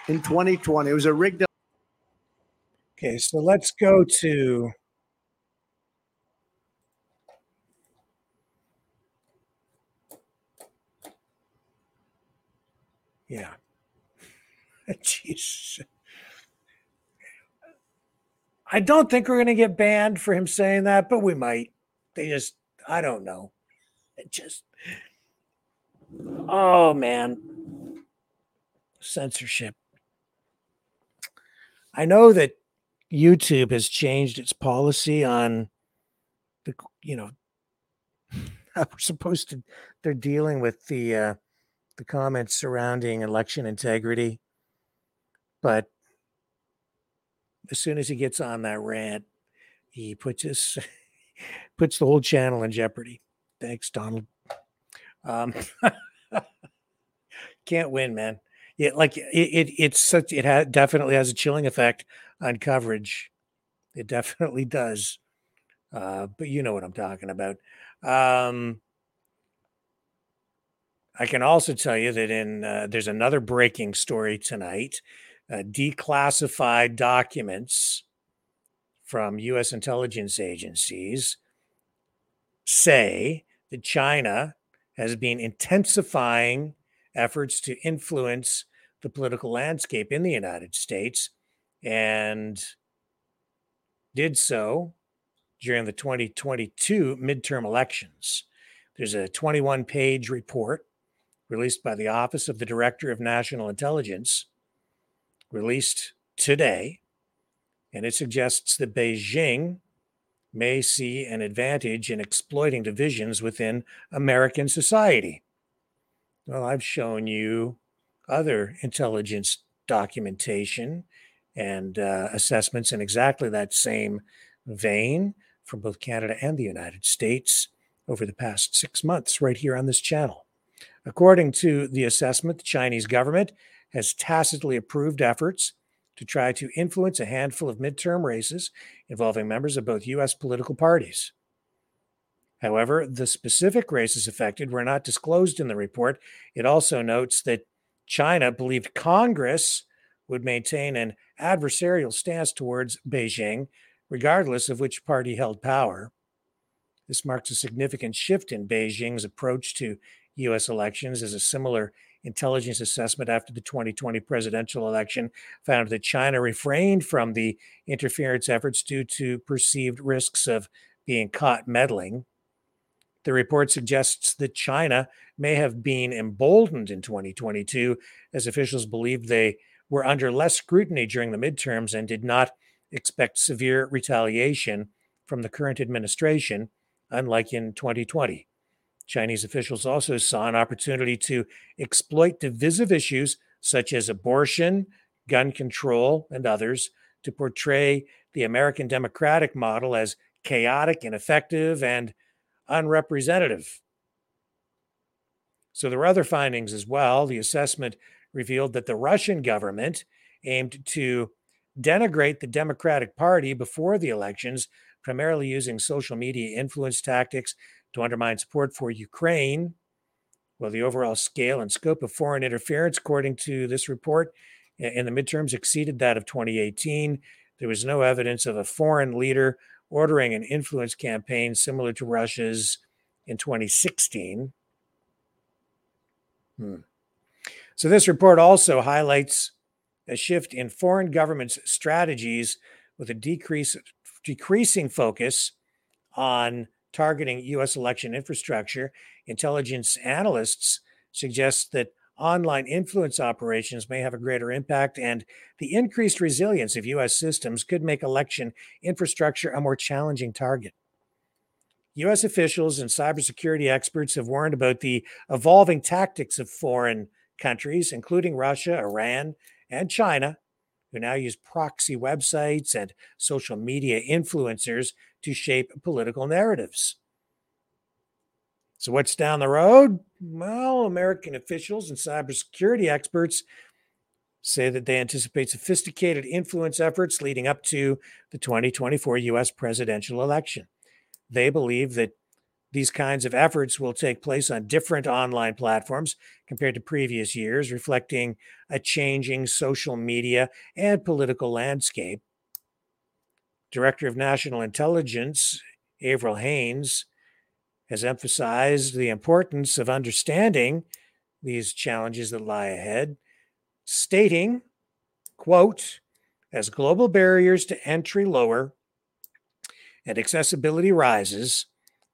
in 2020. It was a rigged. Okay, so let's go to. Yeah. Jesus. I don't think we're going to get banned for him saying that, but we might. They just, I don't know. It just, oh man, censorship. I know that YouTube has changed its policy on the, you know, we're supposed to, they're dealing with the, uh, the comments surrounding election integrity, but as soon as he gets on that rant, he puts his puts the whole channel in jeopardy. Thanks, Donald. Um, can't win, man. Yeah, like it, it it's such it ha- definitely has a chilling effect on coverage. It definitely does. Uh, but you know what I'm talking about. Um, I can also tell you that in uh, there's another breaking story tonight uh, declassified documents from U.S. intelligence agencies say that China has been intensifying efforts to influence the political landscape in the United States and did so during the 2022 midterm elections. There's a 21 page report released by the Office of the Director of National Intelligence released today, and it suggests that Beijing may see an advantage in exploiting divisions within American society. Well, I've shown you other intelligence documentation and uh, assessments in exactly that same vein from both Canada and the United States over the past six months, right here on this channel. According to the assessment, the Chinese government has tacitly approved efforts to try to influence a handful of midterm races involving members of both U.S. political parties. However, the specific races affected were not disclosed in the report. It also notes that China believed Congress would maintain an adversarial stance towards Beijing, regardless of which party held power. This marks a significant shift in Beijing's approach to U.S. elections, as a similar intelligence assessment after the 2020 presidential election found that China refrained from the interference efforts due to perceived risks of being caught meddling. The report suggests that China may have been emboldened in 2022 as officials believed they were under less scrutiny during the midterms and did not expect severe retaliation from the current administration, unlike in 2020. Chinese officials also saw an opportunity to exploit divisive issues such as abortion, gun control, and others to portray the American democratic model as chaotic, ineffective, and unrepresentative. So there were other findings as well. The assessment revealed that the Russian government aimed to denigrate the Democratic Party before the elections, primarily using social media influence tactics to undermine support for Ukraine. Well, the overall scale and scope of foreign interference, according to this report, in the midterms exceeded that of 2018. There was no evidence of a foreign leader ordering an influence campaign similar to Russia's in 2016. Hmm. So, this report also highlights a shift in foreign governments' strategies with a decrease, decreasing focus on targeting U.S. election infrastructure. Intelligence analysts suggest that online influence operations may have a greater impact, and the increased resilience of U.S. systems could make election infrastructure a more challenging target. U.S. officials and cybersecurity experts have warned about the evolving tactics of foreign countries, including Russia, Iran, and China, who now use proxy websites and social media influencers to shape political narratives. So, what's down the road? Well, American officials and cybersecurity experts say that they anticipate sophisticated influence efforts leading up to the 2024 US presidential election. They believe that these kinds of efforts will take place on different online platforms compared to previous years, reflecting a changing social media and political landscape. Director of National Intelligence, Avril Haines, has emphasized the importance of understanding these challenges that lie ahead, stating, quote, as global barriers to entry lower and accessibility rises,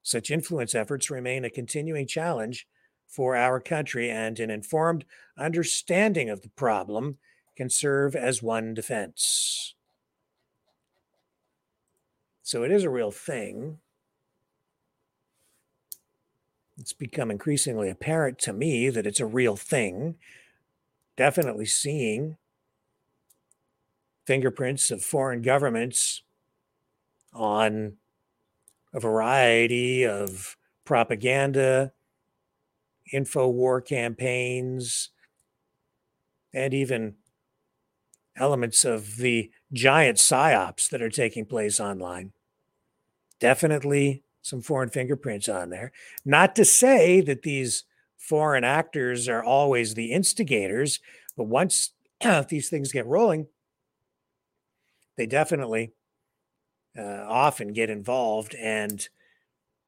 such influence efforts remain a continuing challenge for our country, and an informed understanding of the problem can serve as one defense. So it is a real thing. It's become increasingly apparent to me that it's a real thing. Definitely seeing fingerprints of foreign governments on a variety of propaganda, info war campaigns, and even elements of the giant psyops that are taking place online. Definitely some foreign fingerprints on there. Not to say that these foreign actors are always the instigators, but once these things get rolling, they definitely uh, often get involved and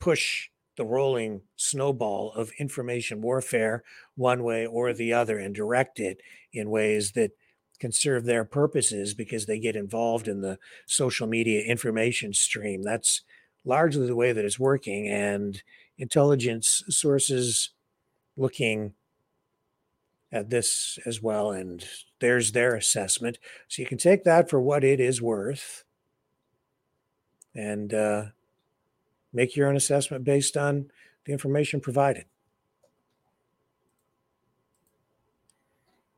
push the rolling snowball of information warfare one way or the other and direct it in ways that can serve their purposes because they get involved in the social media information stream. That's largely the way that it's working. And intelligence sources looking at this as well. And there's their assessment. So you can take that for what it is worth and uh, make your own assessment based on the information provided.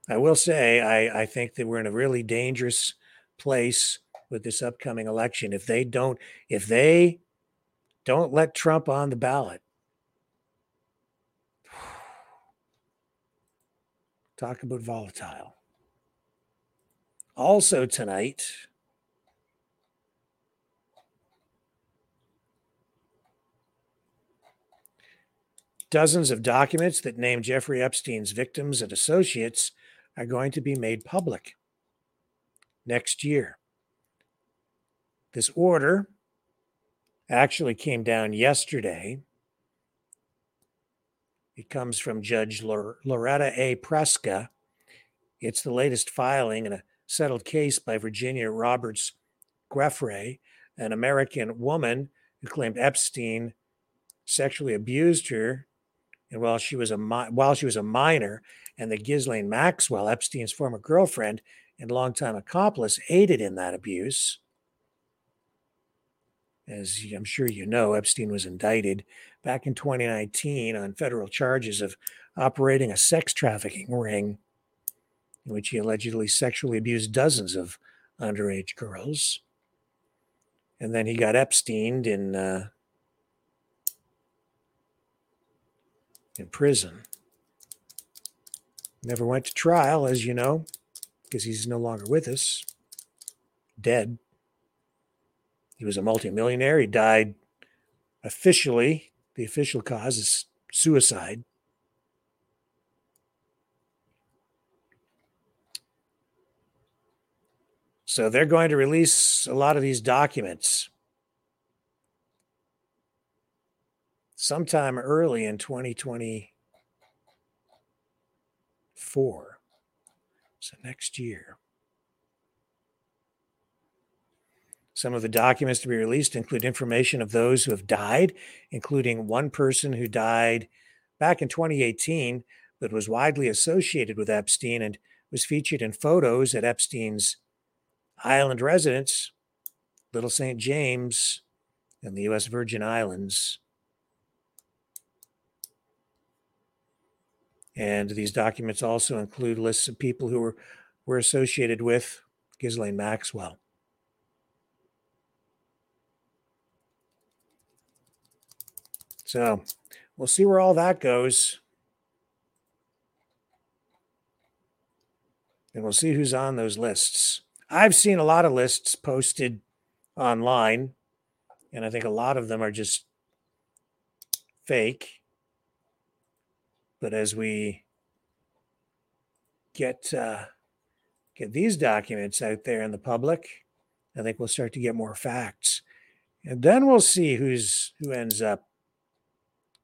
I will say, I, I think that we're in a really dangerous place with this upcoming election. If they don't, if they don't let Trump on the ballot, Talk about volatile. Also, tonight, dozens of documents that name Jeffrey Epstein's victims and associates are going to be made public next year. This order actually came down yesterday. It comes from Judge Loretta A. Preska. It's the latest filing in a settled case by Virginia Roberts Giuffre, an American woman who claimed Epstein sexually abused her and while she was a mi- while she was a minor and that Ghislaine Maxwell, Epstein's former girlfriend and longtime accomplice, aided in that abuse. As I'm sure you know, Epstein was indicted back in 2019 on federal charges of operating a sex trafficking ring in which he allegedly sexually abused dozens of underage girls. And then he got Epsteined in uh, in prison. Never went to trial, as you know, because he's no longer with us, dead. He was a multimillionaire. He died officially. The official cause is suicide. So they're going to release a lot of these documents sometime early in 2024. So next year. Some of the documents to be released include information of those who have died, including one person who died back in 2018, but was widely associated with Epstein and was featured in photos at Epstein's island residence, Little St. James, in the U.S. Virgin Islands. And these documents also include lists of people who were, were associated with Ghislaine Maxwell. So we'll see where all that goes. And we'll see who's on those lists. I've seen a lot of lists posted online, and I think a lot of them are just fake. But as we get uh, get these documents out there in the public, I think we'll start to get more facts, and then we'll see who's who ends up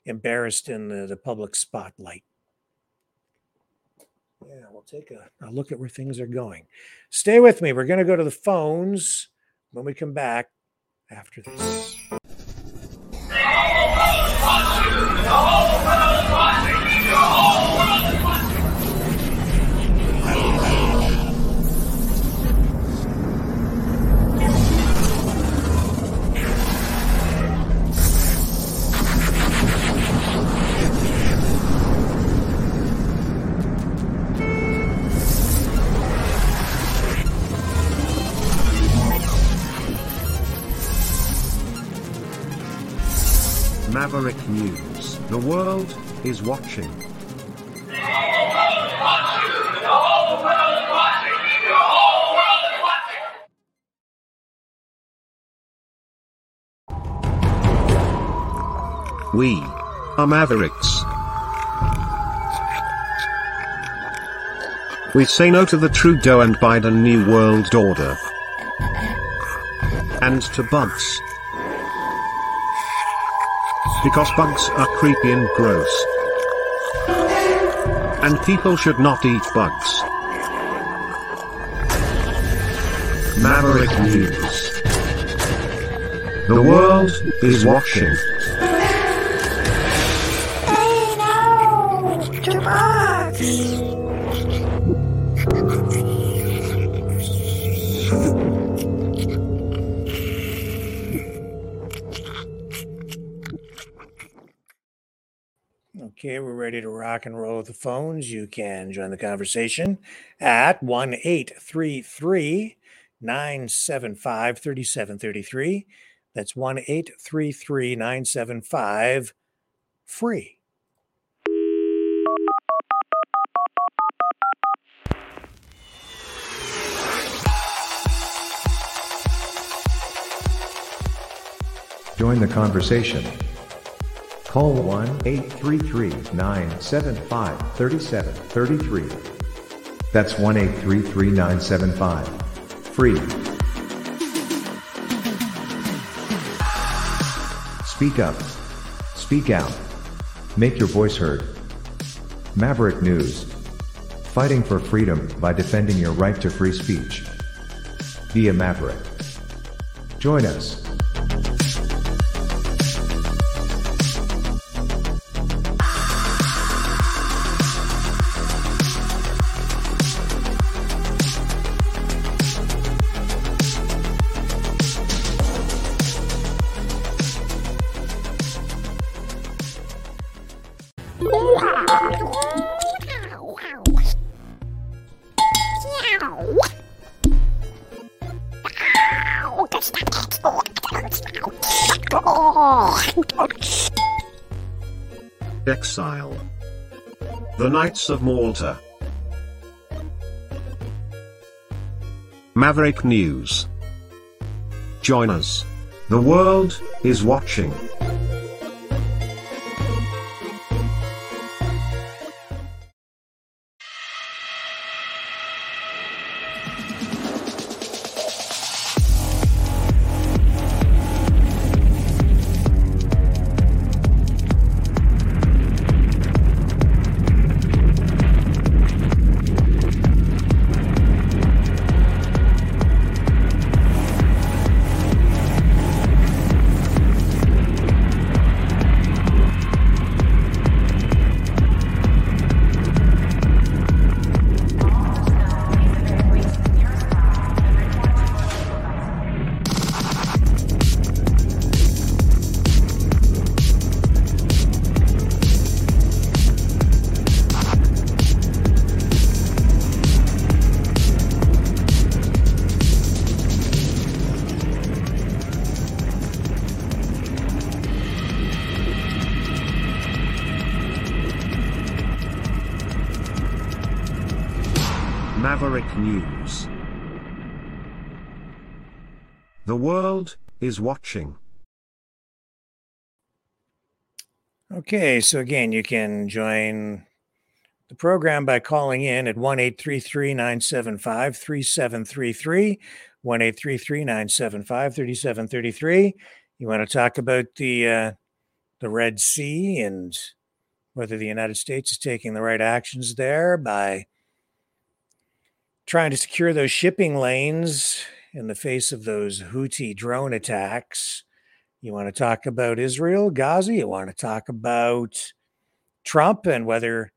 embarrassed in the, the public spotlight. Yeah, we'll take a, a look at where things are going. Stay with me. We're going to go to the phones when we come back after this. Maverick News. The world is watching. We are Mavericks. We say no to the Trudeau and Biden New World Order. And to bugs. Because bugs are creepy and gross. And people should not eat bugs. Maverick News. The world is watching. ready to rock and roll with the phones, you can join the conversation at 1 833 975 3733. That's 1 833 975 free. Join the conversation. Call 1 833 975 3733. That's 1 833 975. Free. Speak up. Speak out. Make your voice heard. Maverick News. Fighting for freedom by defending your right to free speech. Be a Maverick. Join us. Exile. The Knights of Malta. Maverick News. Join us. The world is watching. Is watching. Okay, so again, you can join the program by calling in at 1 833 975 3733. 1 833 975 3733. You want to talk about the, uh, the Red Sea and whether the United States is taking the right actions there by trying to secure those shipping lanes in the face of those Houthi drone attacks. You want to talk about Israel, Gaza. You want to talk about Trump and whether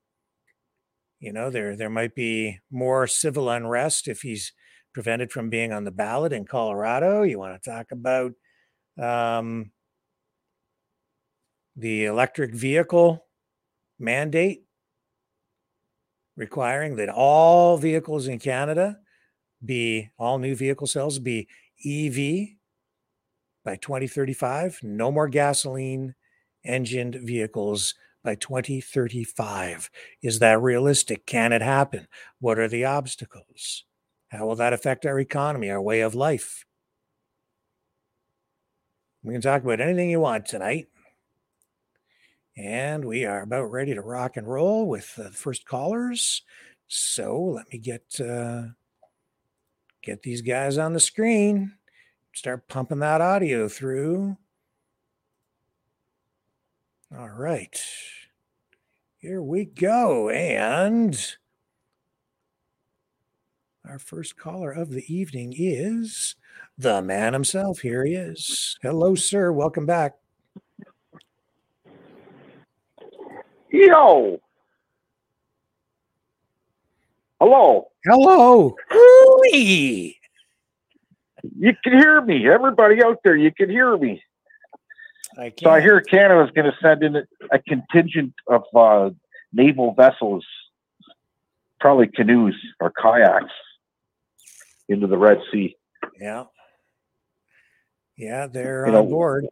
you know there there might be more civil unrest if he's prevented from being on the ballot in Colorado. You want to talk about um, the electric vehicle mandate requiring that all vehicles in Canada be all new vehicle sales be EV by 2035. No more gasoline engined vehicles by 2035. Is that realistic? Can it happen? What are the obstacles? How will that affect our economy, our way of life? We can talk about anything you want tonight. And we are about ready to rock and roll with the first callers. So let me get uh, get these guys on the screen. Start pumping that audio through. All right. Here we go. And our first caller of the evening is the man himself. Here he is. Hello, sir. Welcome back. Yo. Hello. Hello. Hooey. You can hear me. Everybody out there, you can hear me. I So I hear Canada's going to send in a, contingent of uh, naval vessels, probably canoes or kayaks, into the Red Sea. Yeah. Yeah, they're You on know, board.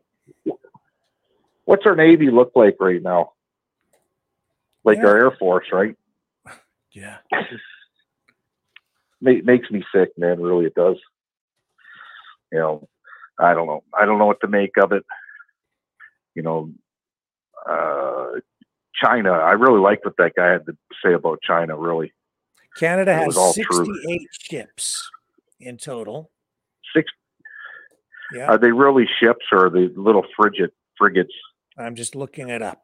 What's our Navy look like right now? Like our Air Force, right? Yeah. Ma- makes me sick, man. Really, it does. You know, I don't know. I don't know what to make of it. you know, uh, China. I really liked what that guy had to say about China. Really, Canada It has all true. 68 ships in total. six. Yeah. Are they really ships or are they little frigate frigates? I'm just looking it up.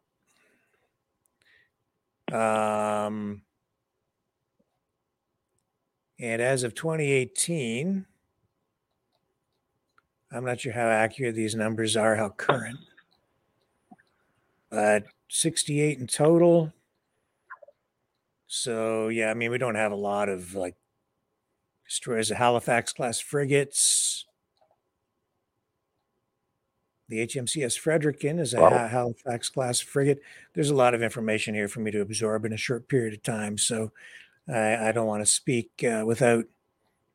Um, and as of 2018, I'm not sure how accurate these numbers are, how current, but 68 in total. So, yeah, I mean, we don't have a lot of like destroyers, the Halifax class frigates. The HMCS Fredericton is a Wow. Halifax class frigate. There's a lot of information here for me to absorb in a short period of time. So I, I don't want to speak uh, without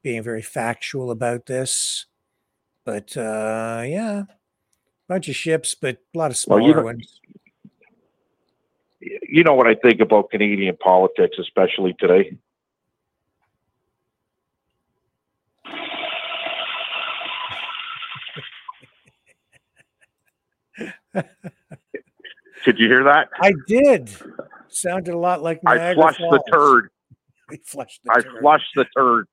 being very factual about this. But uh, yeah, bunch of ships, but a lot of Well, smaller you know- ones. You know what I think about Canadian politics, especially today. Did you hear that? I did. Sounded a lot like Niagara I flushed the turd. We flushed the I turd. flushed the turd.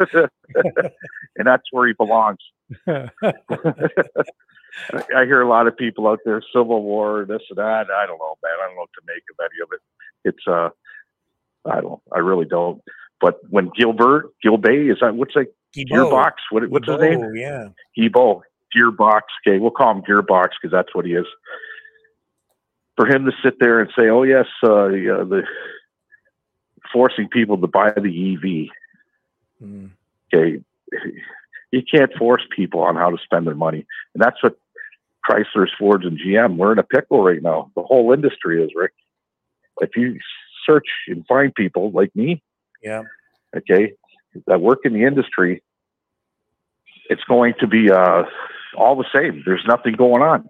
and that's where he belongs. I hear a lot of people out there, Civil War, this and that. I don't know, man. I don't know what to make of any of it. It's uh, I don't. I really don't. But when Gilbert, Gilbay, is that what's that? Guilbeault. Gearbox. What, what's his name? Yeah. Gibo, Gearbox. Okay, we'll call him Gearbox because that's what he is. For him to sit there and say, "Oh yes, uh, yeah, the forcing people to buy the EV." Mm. Okay, you can't force people on how to spend their money, and that's what Chrysler's, Fords, and GM. We're in a pickle right now. The whole industry is, Rick. If you search and find people like me, Yeah. okay, that work in the industry, it's going to be uh, all the same. There's nothing going on.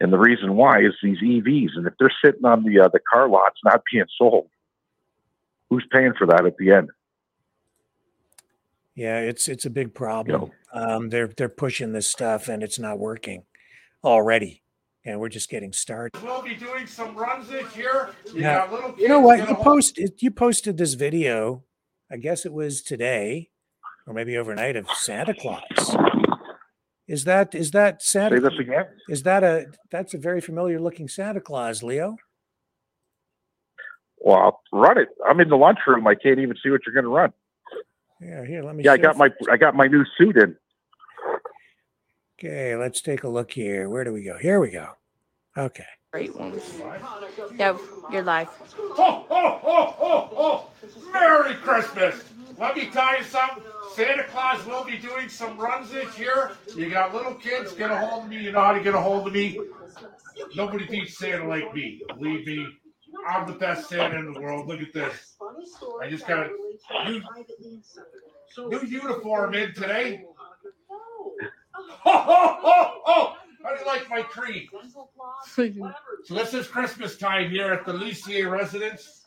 And the reason why is these EVs. And if they're sitting on the uh, the car lots not being sold, who's paying for that at the end? Yeah, it's it's a big problem. Um, they're they're pushing this stuff and it's not working already, and we're just getting started. We'll be doing some runs this year. You Now, you know what? You posted you posted this video. I guess it was today, or maybe overnight of Santa Claus. Is that is that Santa? Say this again? Is that a that's a very familiar looking Santa Claus, Leo? Well, run it. I'm in the lunchroom. I can't even see what you're going to run. Yeah, here, let me. Yeah, I got my I got my new suit in. Okay, let's take a look here. Where do we go? Here we go. Okay. Great one. Yeah, you're live. Ho, ho, ho, ho, ho! Merry Christmas! Let me tell you something. Santa Claus will be doing some runs this year. You got little kids, get a hold of me. You know how to get a hold of me. Nobody beats Santa like me. Believe me. I'm the best Santa in the world. Look at this. I just got a new, new uniform in today. Ho, ho, ho, ho! How do you like my tree? So this is Christmas time here at the Lucier residence.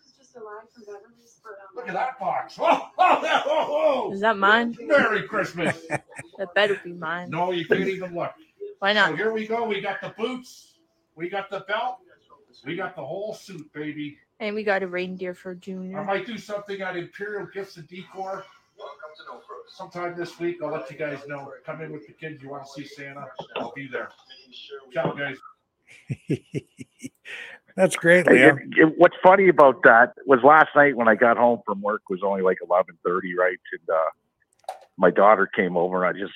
Look at that box. Oh, oh, oh, oh, Is that mine? oh. Merry Christmas. That better be mine. No, you can't even look. Why So not? here we go. We got the boots. We got the belt. We got the whole suit, baby. And we got a reindeer for Junior. I might do something at Imperial Gifts and Decor. Sometime this week, I'll let you guys know. Come in with the kids. You want to see Santa? I'll be there. Ciao, guys. That's great, Hey, Leo. it- it- what's funny about that was last night when I got home from work was only like eleven thirty, right? And uh, my daughter came over and I just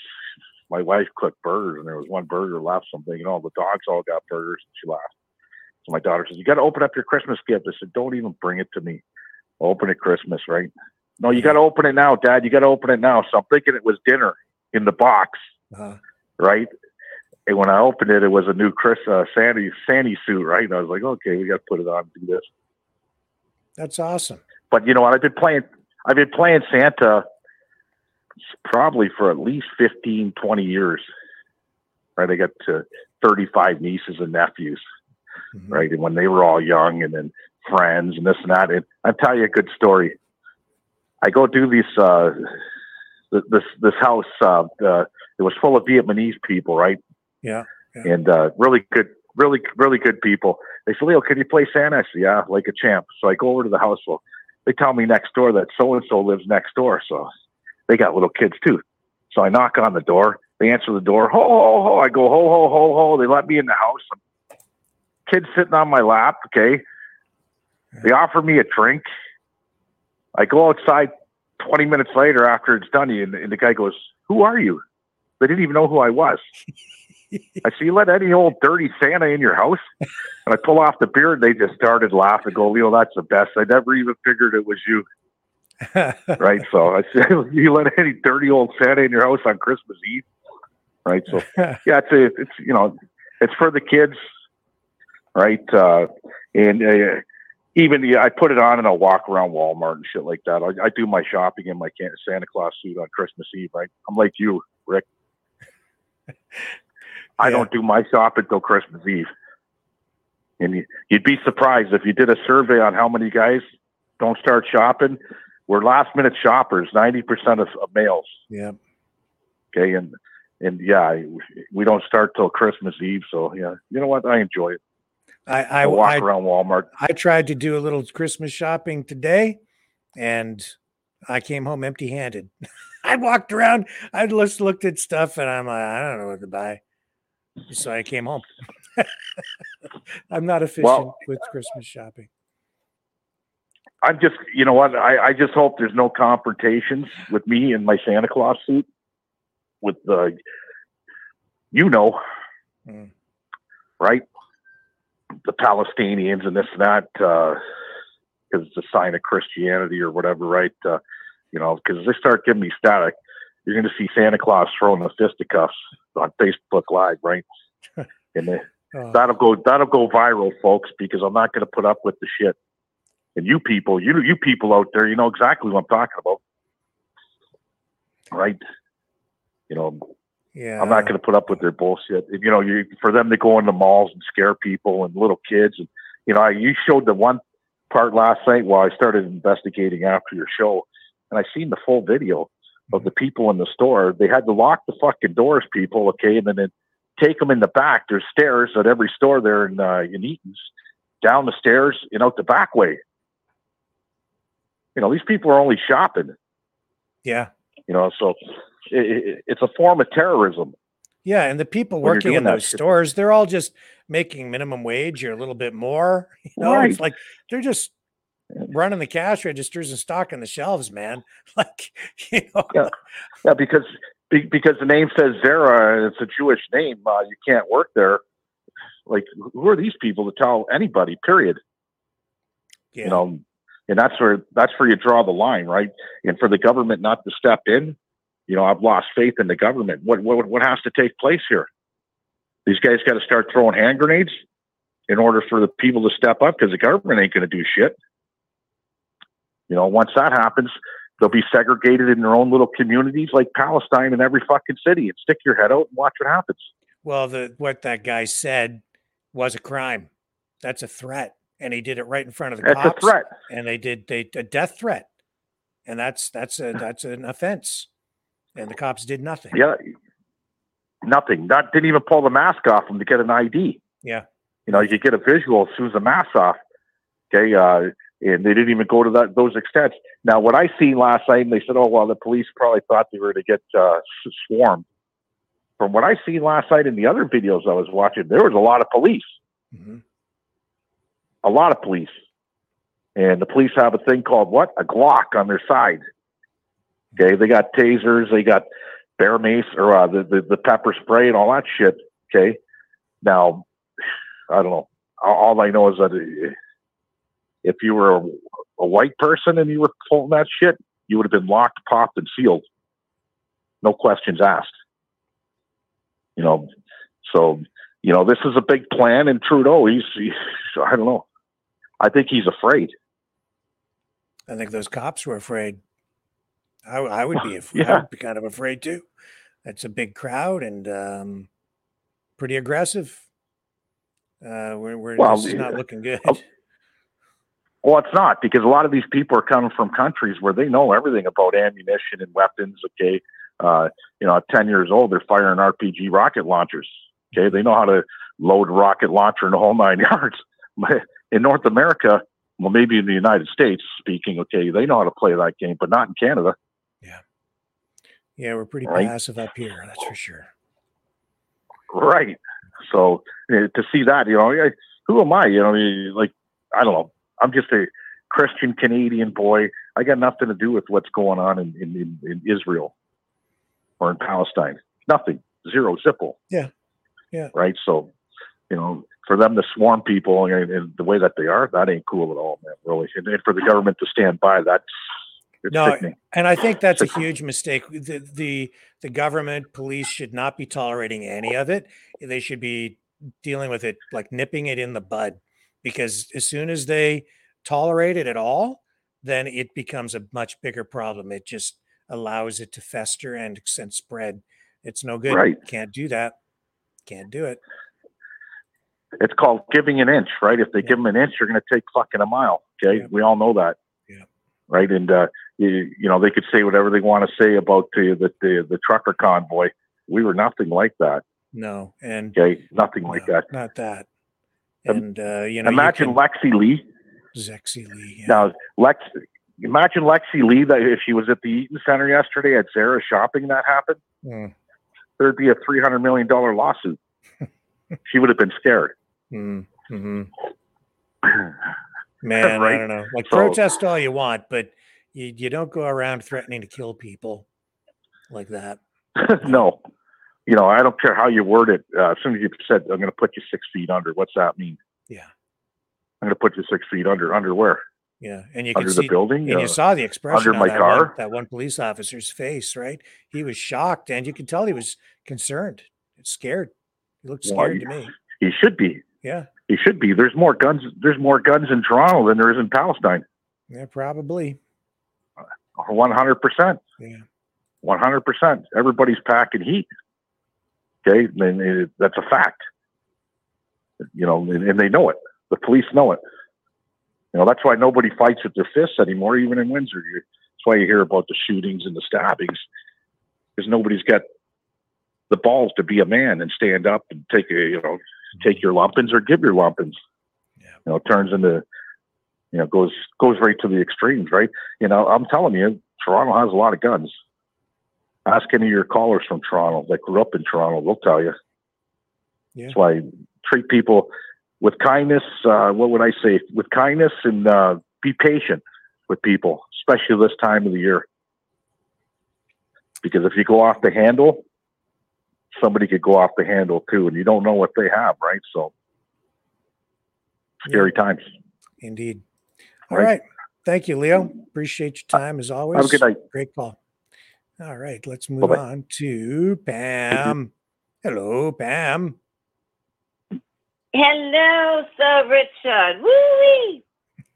my wife cooked burgers and there was one burger left. So I'm thinking, oh, the dogs all got burgers, and she laughed. So my daughter says, "You got to open up your Christmas gift." I said, "Don't even bring it to me. I'll open it Christmas, right?" No, you got to open it now, Dad. You got to open it now. So I'm thinking it was dinner in the box, Uh, right? And when I opened it, it was a new Chris uh, Sandy Sandy suit, right? And I was like, okay, we got to put it on and do this. that's awesome. But you know what? I've been playing. I've been playing Santa probably for at least 15, 20 years. Right? I got uh, 35 nieces and nephews. Right? And when they were all young, and then friends and this and that. And I'll tell you a good story. I go do this. Uh, this this house. Uh, uh, it was full of Vietnamese people, right? Yeah. and uh, really good, really, really good people. They said, Leo, can you play Santa? I said, yeah, like a champ. So I go over to the house. Well, they tell me next door that so and so lives next door. So they got little kids too. So I knock on the door. They answer the door. Ho, ho, ho. I go, ho, ho, ho, ho. They let me in the house. Kids sitting on my lap. Okay. They offer me a drink. I go outside 20 minutes later after it's done, and, and the guy goes, Who are you? They didn't even know who I was. I see you let any old dirty Santa in your house? And I pull off the beard. They just started laughing. Go, Leo, that's the best. I never even figured it was you. right. So I said, you let any dirty old Santa in your house on Christmas Eve. Right. So yeah, it's a, it's you know, it's for the kids. Right. Uh, and uh, even yeah, I put it on and I'll walk around Walmart and shit like that. I, I do my shopping in my Santa Claus suit on Christmas Eve. Right. I'm like you, Rick. I don't do my shopping until Christmas Eve. And you, you'd be surprised if you did a survey on how many guys don't start shopping. We're last minute shoppers, 90% of, of males. Yeah. Okay. And, and yeah, we don't start till Christmas Eve. So yeah, you know what? I enjoy it. I, I I walk I- around Walmart. I tried to do a little Christmas shopping today, and I came home empty-handed. I walked around. I just looked at stuff, and I'm like, I don't know what to buy. So I came home. I'm not efficient Well- with Christmas shopping. I'm just, you know what? I, I just hope there's no confrontations with me in my Santa Claus suit with the, you know, Mm. right? The Palestinians and this and that, because it's a sign of Christianity or whatever, right? Uh, you know, because they start giving me static, you're going to see Santa Claus throwing the fisticuffs on Facebook Live, right? and they, Oh. that'll go that'll go viral, folks, because I'm not going to put up with the shit. And you people, you you people out there, you know exactly what I'm talking about, right? You know, Yeah. I'm not going to put up with their bullshit. And, you know, you for them to go in the malls and scare people and little kids, and you know, I, you showed the one part last night while I started investigating after your show, and I seen the full video of the people in the store. They had to lock the fucking doors, people, okay, and then then take them in the back. There's stairs at every store there in uh, in Eaton's, down the stairs and out the back way. You know, these people are only shopping. Yeah. You know, so it, it, it's a form of terrorism. Yeah, and the people working in those stores, they're all just making minimum wage or a little bit more. You know, it's Right. like they're just running the cash registers and stocking the shelves, man. Like, you know, Yeah, yeah, because be, because the name says Zara and it's a Jewish name, uh, you can't work there. Like, who are these people to tell anybody? Period. You know, and that's where that's where you draw the line, right? And for the government not to step in, you know, I've lost faith in the government. What what what has to take place here? These guys got to start throwing hand grenades in order for the people to step up because the government ain't going to do shit. You know, once that happens, they'll be segregated in their own little communities like Palestine in every fucking city and stick your head out and watch what happens. well, the what that guy said was a crime. That's a threat, and he did it right in front of the That's a cops. threat. and they did they a death threat, and that's that's a that's an offense, and the cops did nothing. Yeah. Nothing. Not didn't even pull the mask off them to get an ID. Yeah. You know, you could get a visual as soon as the mask off. Okay. Uh, and they didn't even go to that those extents. Now, what I seen last night, and they said, "Oh, well, the police probably thought they were to get uh, swarmed." From what I seen last night in the other videos I was watching, there was a lot of police. Mhm. A lot of police, and the police have a thing called what? A Glock on their side. Okay, they got tasers, they got bear mace or uh, the, the the pepper spray and all that shit. Okay, now I don't know. All, I know is that uh, if you were a, a white person and you were pulling that shit, you would have been locked, popped, and sealed. No questions asked. You know, so you know this is a big plan, and Trudeau, he's, he's I don't know. I think he's afraid. I think those cops were afraid. I, I would be, af- I would be kind of afraid too. It's a big crowd and um, pretty aggressive. Uh, we're we're Well, this is not looking good. Well, it's not because a lot of these people are coming from countries where they know everything about ammunition and weapons. Okay, uh, you know, at ten years old, they're firing RPG rocket launchers. Okay, they know how to load a rocket launcher and the whole nine yards. But in North America, well, maybe in the United States, speaking, okay, they know how to play that game, but not in Canada. Yeah, yeah, we're pretty Right. passive up here. That's for sure. Right. So eh, to see that, you know, who am I? You know, you- like I don't know. I'm just a Christian Canadian boy. I got nothing to do with what's going on in, in, in, in Israel or in Palestine. Nothing. Zero. Zipple. Yeah. Yeah. Right. So, you know, for them to swarm people and, and the way that they are, that ain't cool at all, man. Really. And, and for the government to stand by, that's it's No, sickening. and I think that's a huge mistake. The, the the government, police should not be tolerating any of it. They should be dealing with it like nipping it in the bud, because as soon as they tolerate it at all, then it becomes a much bigger problem. It just allows it to fester and, and spread. It's no good. Right. Can't do that. Can't do it. It's called giving an inch, right? If they give them an inch, you're going to take fucking a mile. Okay, we all know that. Yeah. Right, and uh, you, you know they could say whatever they want to say about the, the the the trucker convoy. We were nothing like that. No, and Okay, nothing like that. not that. And uh, you know, you imagine can- Lexi Lee. Zexy Lee. Now, Lex, imagine Lexi Lee that if she was at the Eaton Center yesterday at Zara shopping, that happened. Mm. There'd be a three hundred million dollar lawsuit. she would have been scared. Mm-hmm. Man, I Right? don't know. Like So- protest all you want, but you, you don't go around threatening to kill people like that. no, you know I don't care how you word it. Uh, as soon as you said I'm going to put you six feet under, what's that mean? Yeah. I'm going to put you six feet under. Under where? Yeah, and you can Under the see building? and Uh, you saw the expression under on my that car? One, that one police officer's face, right? He was shocked, and you could tell he was concerned, scared. He looked Well, scared to me. He should be. Yeah, He should be. There's more guns. There's more guns in Toronto than there is in Palestine. yeah, probably. One hundred percent. Yeah. One hundred percent. Everybody's packing heat. Okay, and it, that's a fact. You know, and, and they know it. The police know it. You know, that's why nobody fights with their fists anymore, even in Windsor. You, that's why you hear about the shootings and the stabbings, because nobody's got the balls to be a man and stand up and take a, you know, take your lumpins or give your lumpins. You know, it turns into, you know, goes goes right to the extremes, right? You know, I'm telling you, Toronto has a lot of guns. Ask any of your callers from Toronto that grew up in Toronto; they'll tell you. Yeah. That's why treat people with kindness. Uh, what would I say? With kindness and uh, be patient with people, especially this time of the year. Because if you go off the handle, somebody could go off the handle too, and you don't know what they have, right? So scary times. Indeed. All Right. right. Thank you, Leo. Appreciate your time as always. Have a good night. Great call. All right. Let's move Bye-bye. on to Pam. Hello, Pam. Hello, Sir Richard. Woo-wee.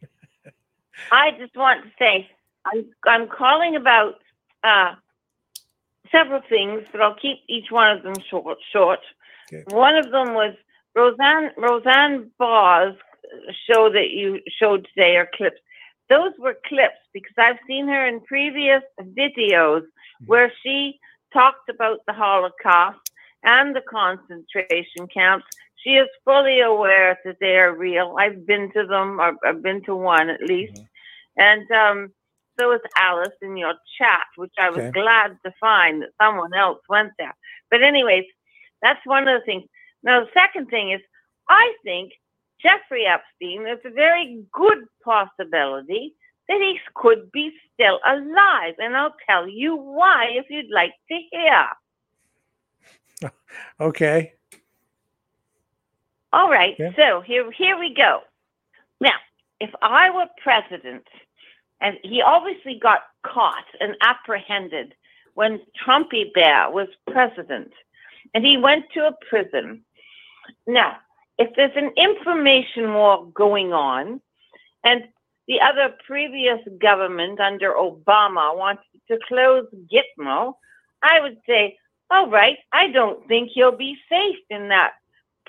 I just want to say I'm I'm calling about uh, several things, but I'll keep each one of them short. Short. One of them was Roseanne Roseanne Barr's show that you showed today or clips. Those were clips because I've seen her in previous videos where she talked about the Holocaust and the concentration camps. She is fully aware that they are real. I've been to them, or I've been to one at least. And um, so is Alice in your chat, which I was Okay. glad to find that someone else went there. But, anyways, that's one of the things. Now, the second thing is, I think Jeffrey Epstein, is a very good possibility that he could be still alive. And I'll tell you why if you'd like to hear. Okay. All right. So here, here we go. Now, if I were president, and he obviously got caught and apprehended when Trumpy Bear was president, and he went to a prison. Now, if there's an information war going on, and the other previous government under Obama wanted to close Gitmo, I would say, all right, I don't think he'll be safe in that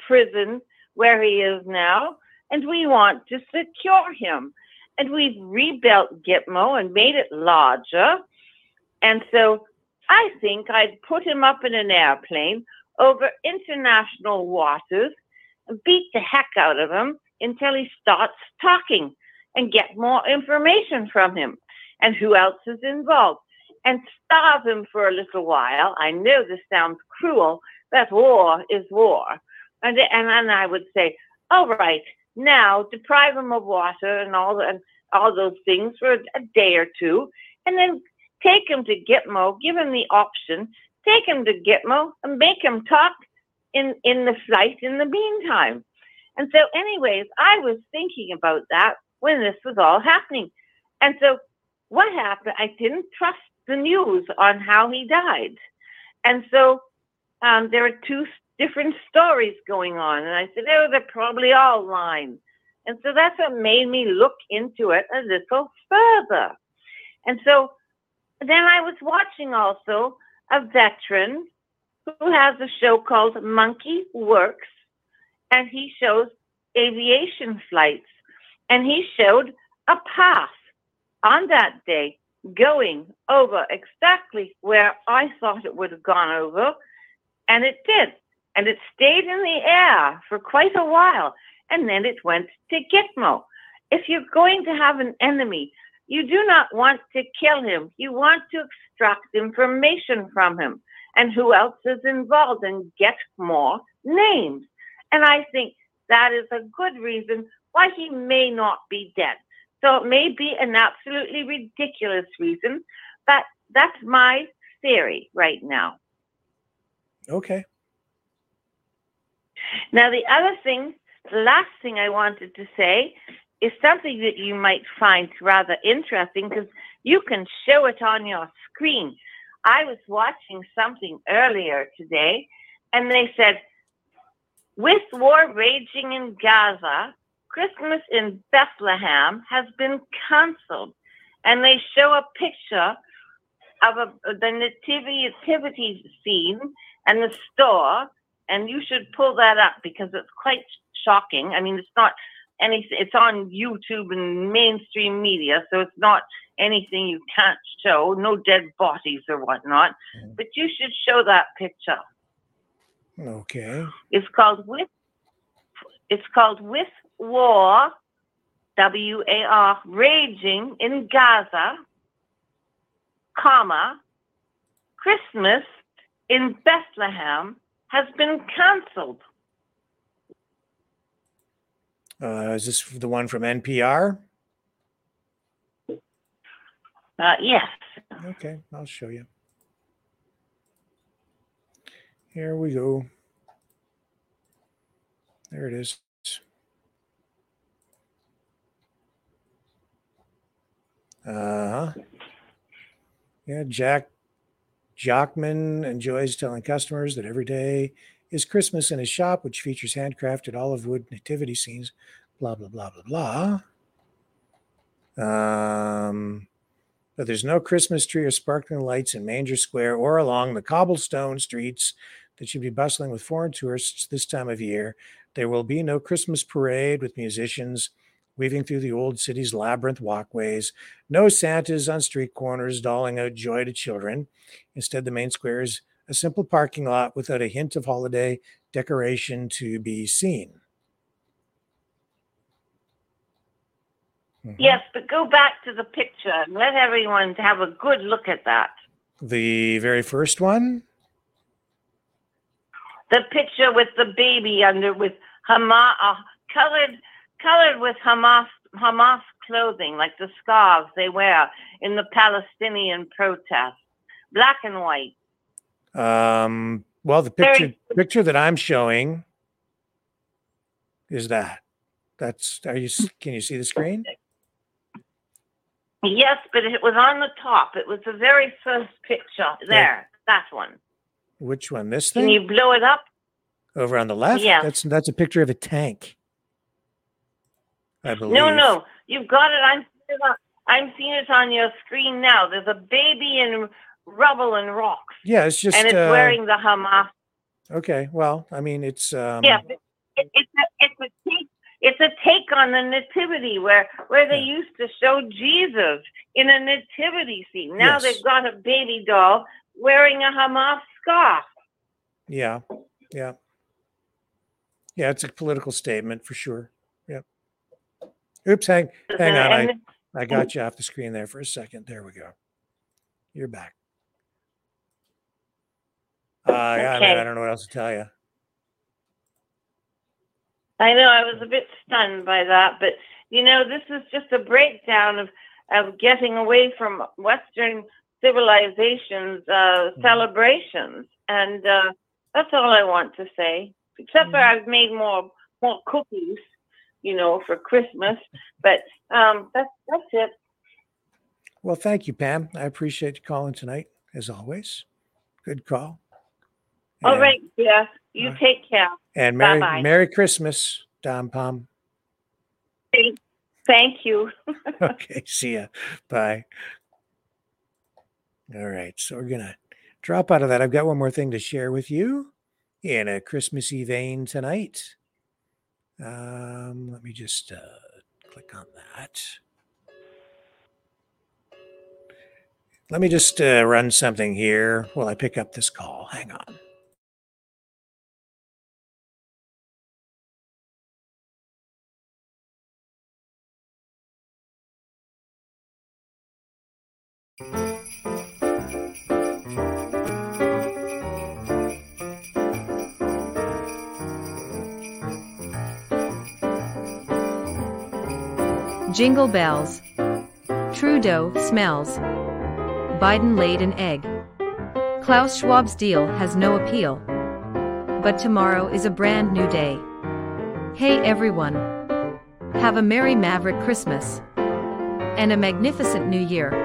prison where he is now, and we want to secure him. And we've rebuilt Gitmo and made it larger. And so I think I'd put him up in an airplane over international waters and beat the heck out of him until he starts talking and get more information from him and who else is involved and starve him for a little while. I know this sounds cruel, but war is war. And, and then I would say, all right, now deprive him of water and all and all those things for a day or two, and then take him to Gitmo, give him the option, take him to Gitmo and make him talk in, in the flight in the meantime. And so, anyways, I was thinking about that when this was all happening. And so, what happened? I didn't trust the news on how he died. And so, um, there are two different stories going on. And I said, oh, they're probably all lying. And so that's what made me look into it a little further. And so then I was watching also a veteran who has a show called Monkey Werx, and he shows aviation flights. And he showed a path on that day going over exactly where I thought it would have gone over, and it did. And it stayed in the air for quite a while, and then it went to Gitmo. If you're going to have an enemy, you do not want to kill him. You want to extract information from him and who else is involved and get more names. And I think that is a good reason why he may not be dead. So it may be an absolutely ridiculous reason, but that's my theory right now. Okay. Now, the other thing, the last thing I wanted to say is something that you might find rather interesting because you can show it on your screen. I was watching something earlier today, and they said, with war raging in Gaza, Christmas in Bethlehem has been canceled. And they show a picture of a, the nativity, scene and the store. And you should pull that up because it's quite shocking. I mean, it's not any, it's on YouTube and mainstream media, so it's not anything you can't show, no dead bodies or whatnot. Mm-hmm. But you should show that picture. Okay. It's called with. It's called with war, W A R, raging in Gaza, comma, Christmas in Bethlehem has been cancelled. Uh, is this the one from NPR? Uh, yes. Okay, I'll show you. Here we go. There it is. Uh huh. Yeah, Jack Giacaman enjoys telling customers that every day is Christmas in his shop, which features handcrafted olive wood nativity scenes. Blah blah blah blah blah. Um, but there's no Christmas tree or sparkling lights in Manger Square or along the cobblestone streets that should be bustling with foreign tourists this time of year. There will be no Christmas parade with musicians weaving through the old city's labyrinth walkways. No Santas on street corners doling out joy to children. Instead, the main square is a simple parking lot without a hint of holiday decoration to be seen. Mhm. Yes, but go back to the picture and let everyone have a good look at that. The very first one, The picture with the baby under with Hamas uh, colored colored with Hamas Hamas clothing, like the scarves they wear in the Palestinian protests, black and white. um, well, the Very- picture picture that I'm showing is that. That's are you? Can you see the screen? Yes, but it was on the top. It was the very first picture. There, that one. Which one? This thing? Can you blow it up? over on the left. Yeah. That's that's a picture of a tank. I believe. No, no, you've got it. I'm seeing it on, I'm seeing it on your screen now. There's a baby in rubble and rocks, Yeah, it's just. and it's uh, wearing the Hamas. Okay, well, I mean, it's. Um, yeah, it, it, it's a it's a take it's a take on the nativity where where they used to show Jesus in a nativity scene. Now Yes. they've got a baby doll wearing a Hamas scarf. Yeah. Yeah. Yeah, it's a political statement for sure. Oops, hang hang on. I, I got you off the screen there for a second. There we go. You're back. Uh, yeah, I mean, I don't know what else to tell you. I know I was a bit stunned by that, but you know, this is just a breakdown of of getting away from Western civilization's uh, celebrations, and uh, that's all I want to say. Except for I've made more more cookies, you know, for Christmas. But um, that's that's it. Well, thank you, Pam. I appreciate you calling tonight, as always. Good call. All And- right, yeah. You Uh, take care. And Merry Bye-bye. Merry Christmas, Dom Pom. Thank- Thank you. okay, see ya. Bye. All right, so we're gonna drop out of that. I've got one more thing to share with you in a Christmassy vein tonight. Um, let me just uh, click on that. Let me just uh, run something here while I pick up this call. Hang on. Jingle bells. Trudeau smells. Biden laid an egg. Klaus Schwab's deal has no appeal. But tomorrow is a brand new day. Hey everyone. Have a Merry Maverick Christmas. And a magnificent New Year.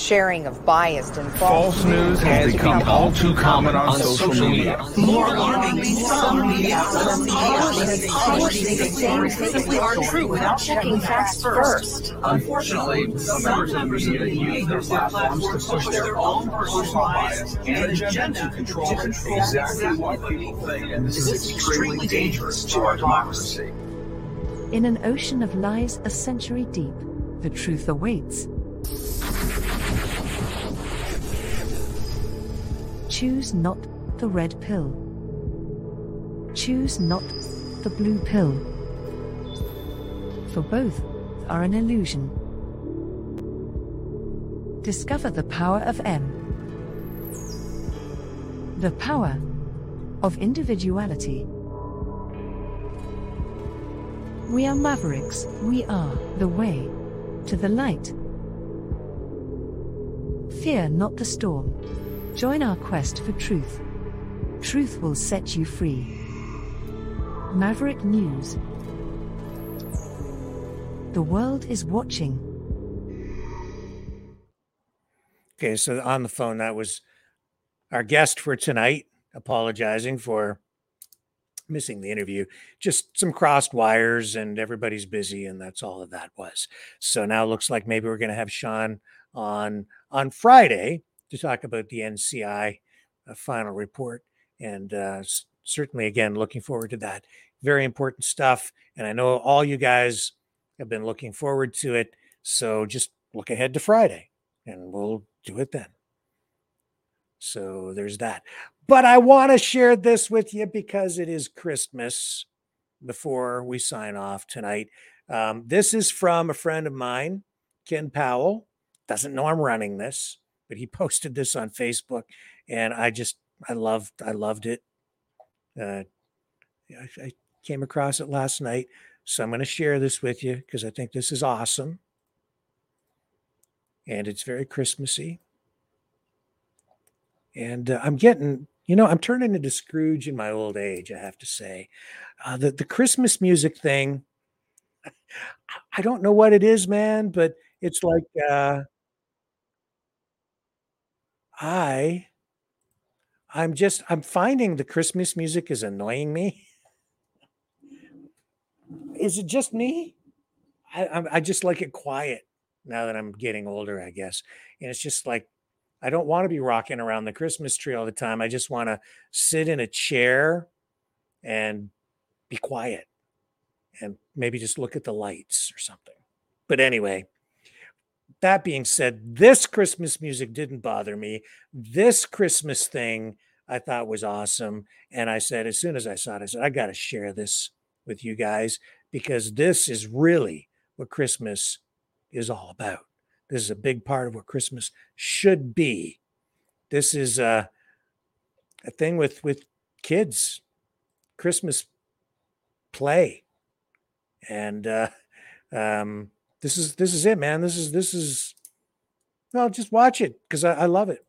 Sharing of biased and False news has become all too common on social media. More alarmingly, some media outlets publish things simply aren't true without checking facts first. Unfortunately, some members of the media use their platforms to push their own personal bias and agenda to control exactly what people think, and this is extremely dangerous to our democracy. In an ocean of lies a century deep, the truth awaits. Choose not the red pill. Choose not the blue pill. For both are an illusion. Discover the power of M. The power of individuality. We are mavericks, we are the way to the light. Fear not the storm. Join our quest for truth. Truth will set you free. Maverick News. The world is watching. Okay, so on the phone, that was our guest for tonight, apologizing for missing the interview. Just some crossed wires, and everybody's busy, and that's all that that was. So now it looks like maybe we're going to have Shawn on on Friday to talk about the NCI uh, final report, and uh, certainly again looking forward to that. Very important stuff, and I know all you guys have been looking forward to it. So just look ahead to Friday, and we'll do it then. So there's that. But I want to share this with you because it is Christmas before we sign off tonight. Um, this is from a friend of mine, Ken Powell. Doesn't know I'm running this, but he posted this on Facebook, and I just I loved I loved it. Uh, I, I came across it last night, so I'm going to share this with you because I think this is awesome, and it's very Christmassy. And uh, I'm getting, you know, I'm turning into Scrooge in my old age. I have to say, uh, the the Christmas music thing. I don't know what it is, man, but it's like uh, I, I'm just, I'm finding the Christmas music is annoying me. Is it just me? I, I just like it quiet now that I'm getting older, I guess. And it's just like I don't want to be rocking around the Christmas tree all the time. I just want to sit in a chair and be quiet and maybe just look at the lights or something. But anyway, that being said, this Christmas music didn't bother me. This Christmas thing I thought was awesome. And I said, as soon as I saw it, I said, I got to share this with you guys because this is really what Christmas is all about. This is a big part of what Christmas should be. This is a, a thing with with kids, Christmas play, and uh, um, this is this is it, man. This is this is well, just watch it because I, I love it.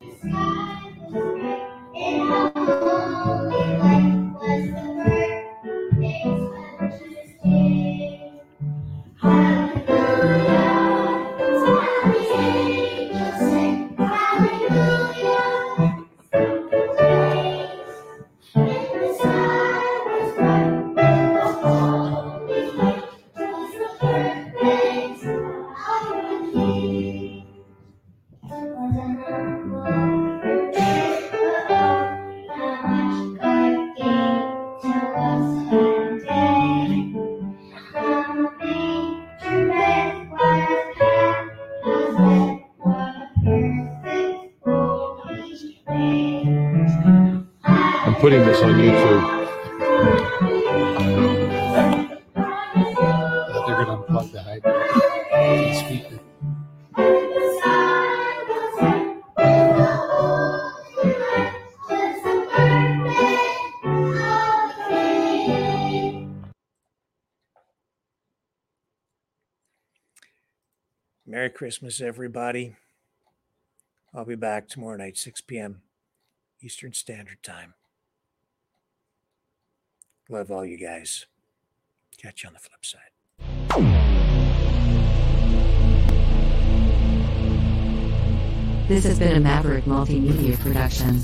Christmas, everybody. I'll be back tomorrow night, 6 p.m. Eastern Standard Time. Love all you guys. Catch you on the flip side. This has been a Maverick Multimedia production.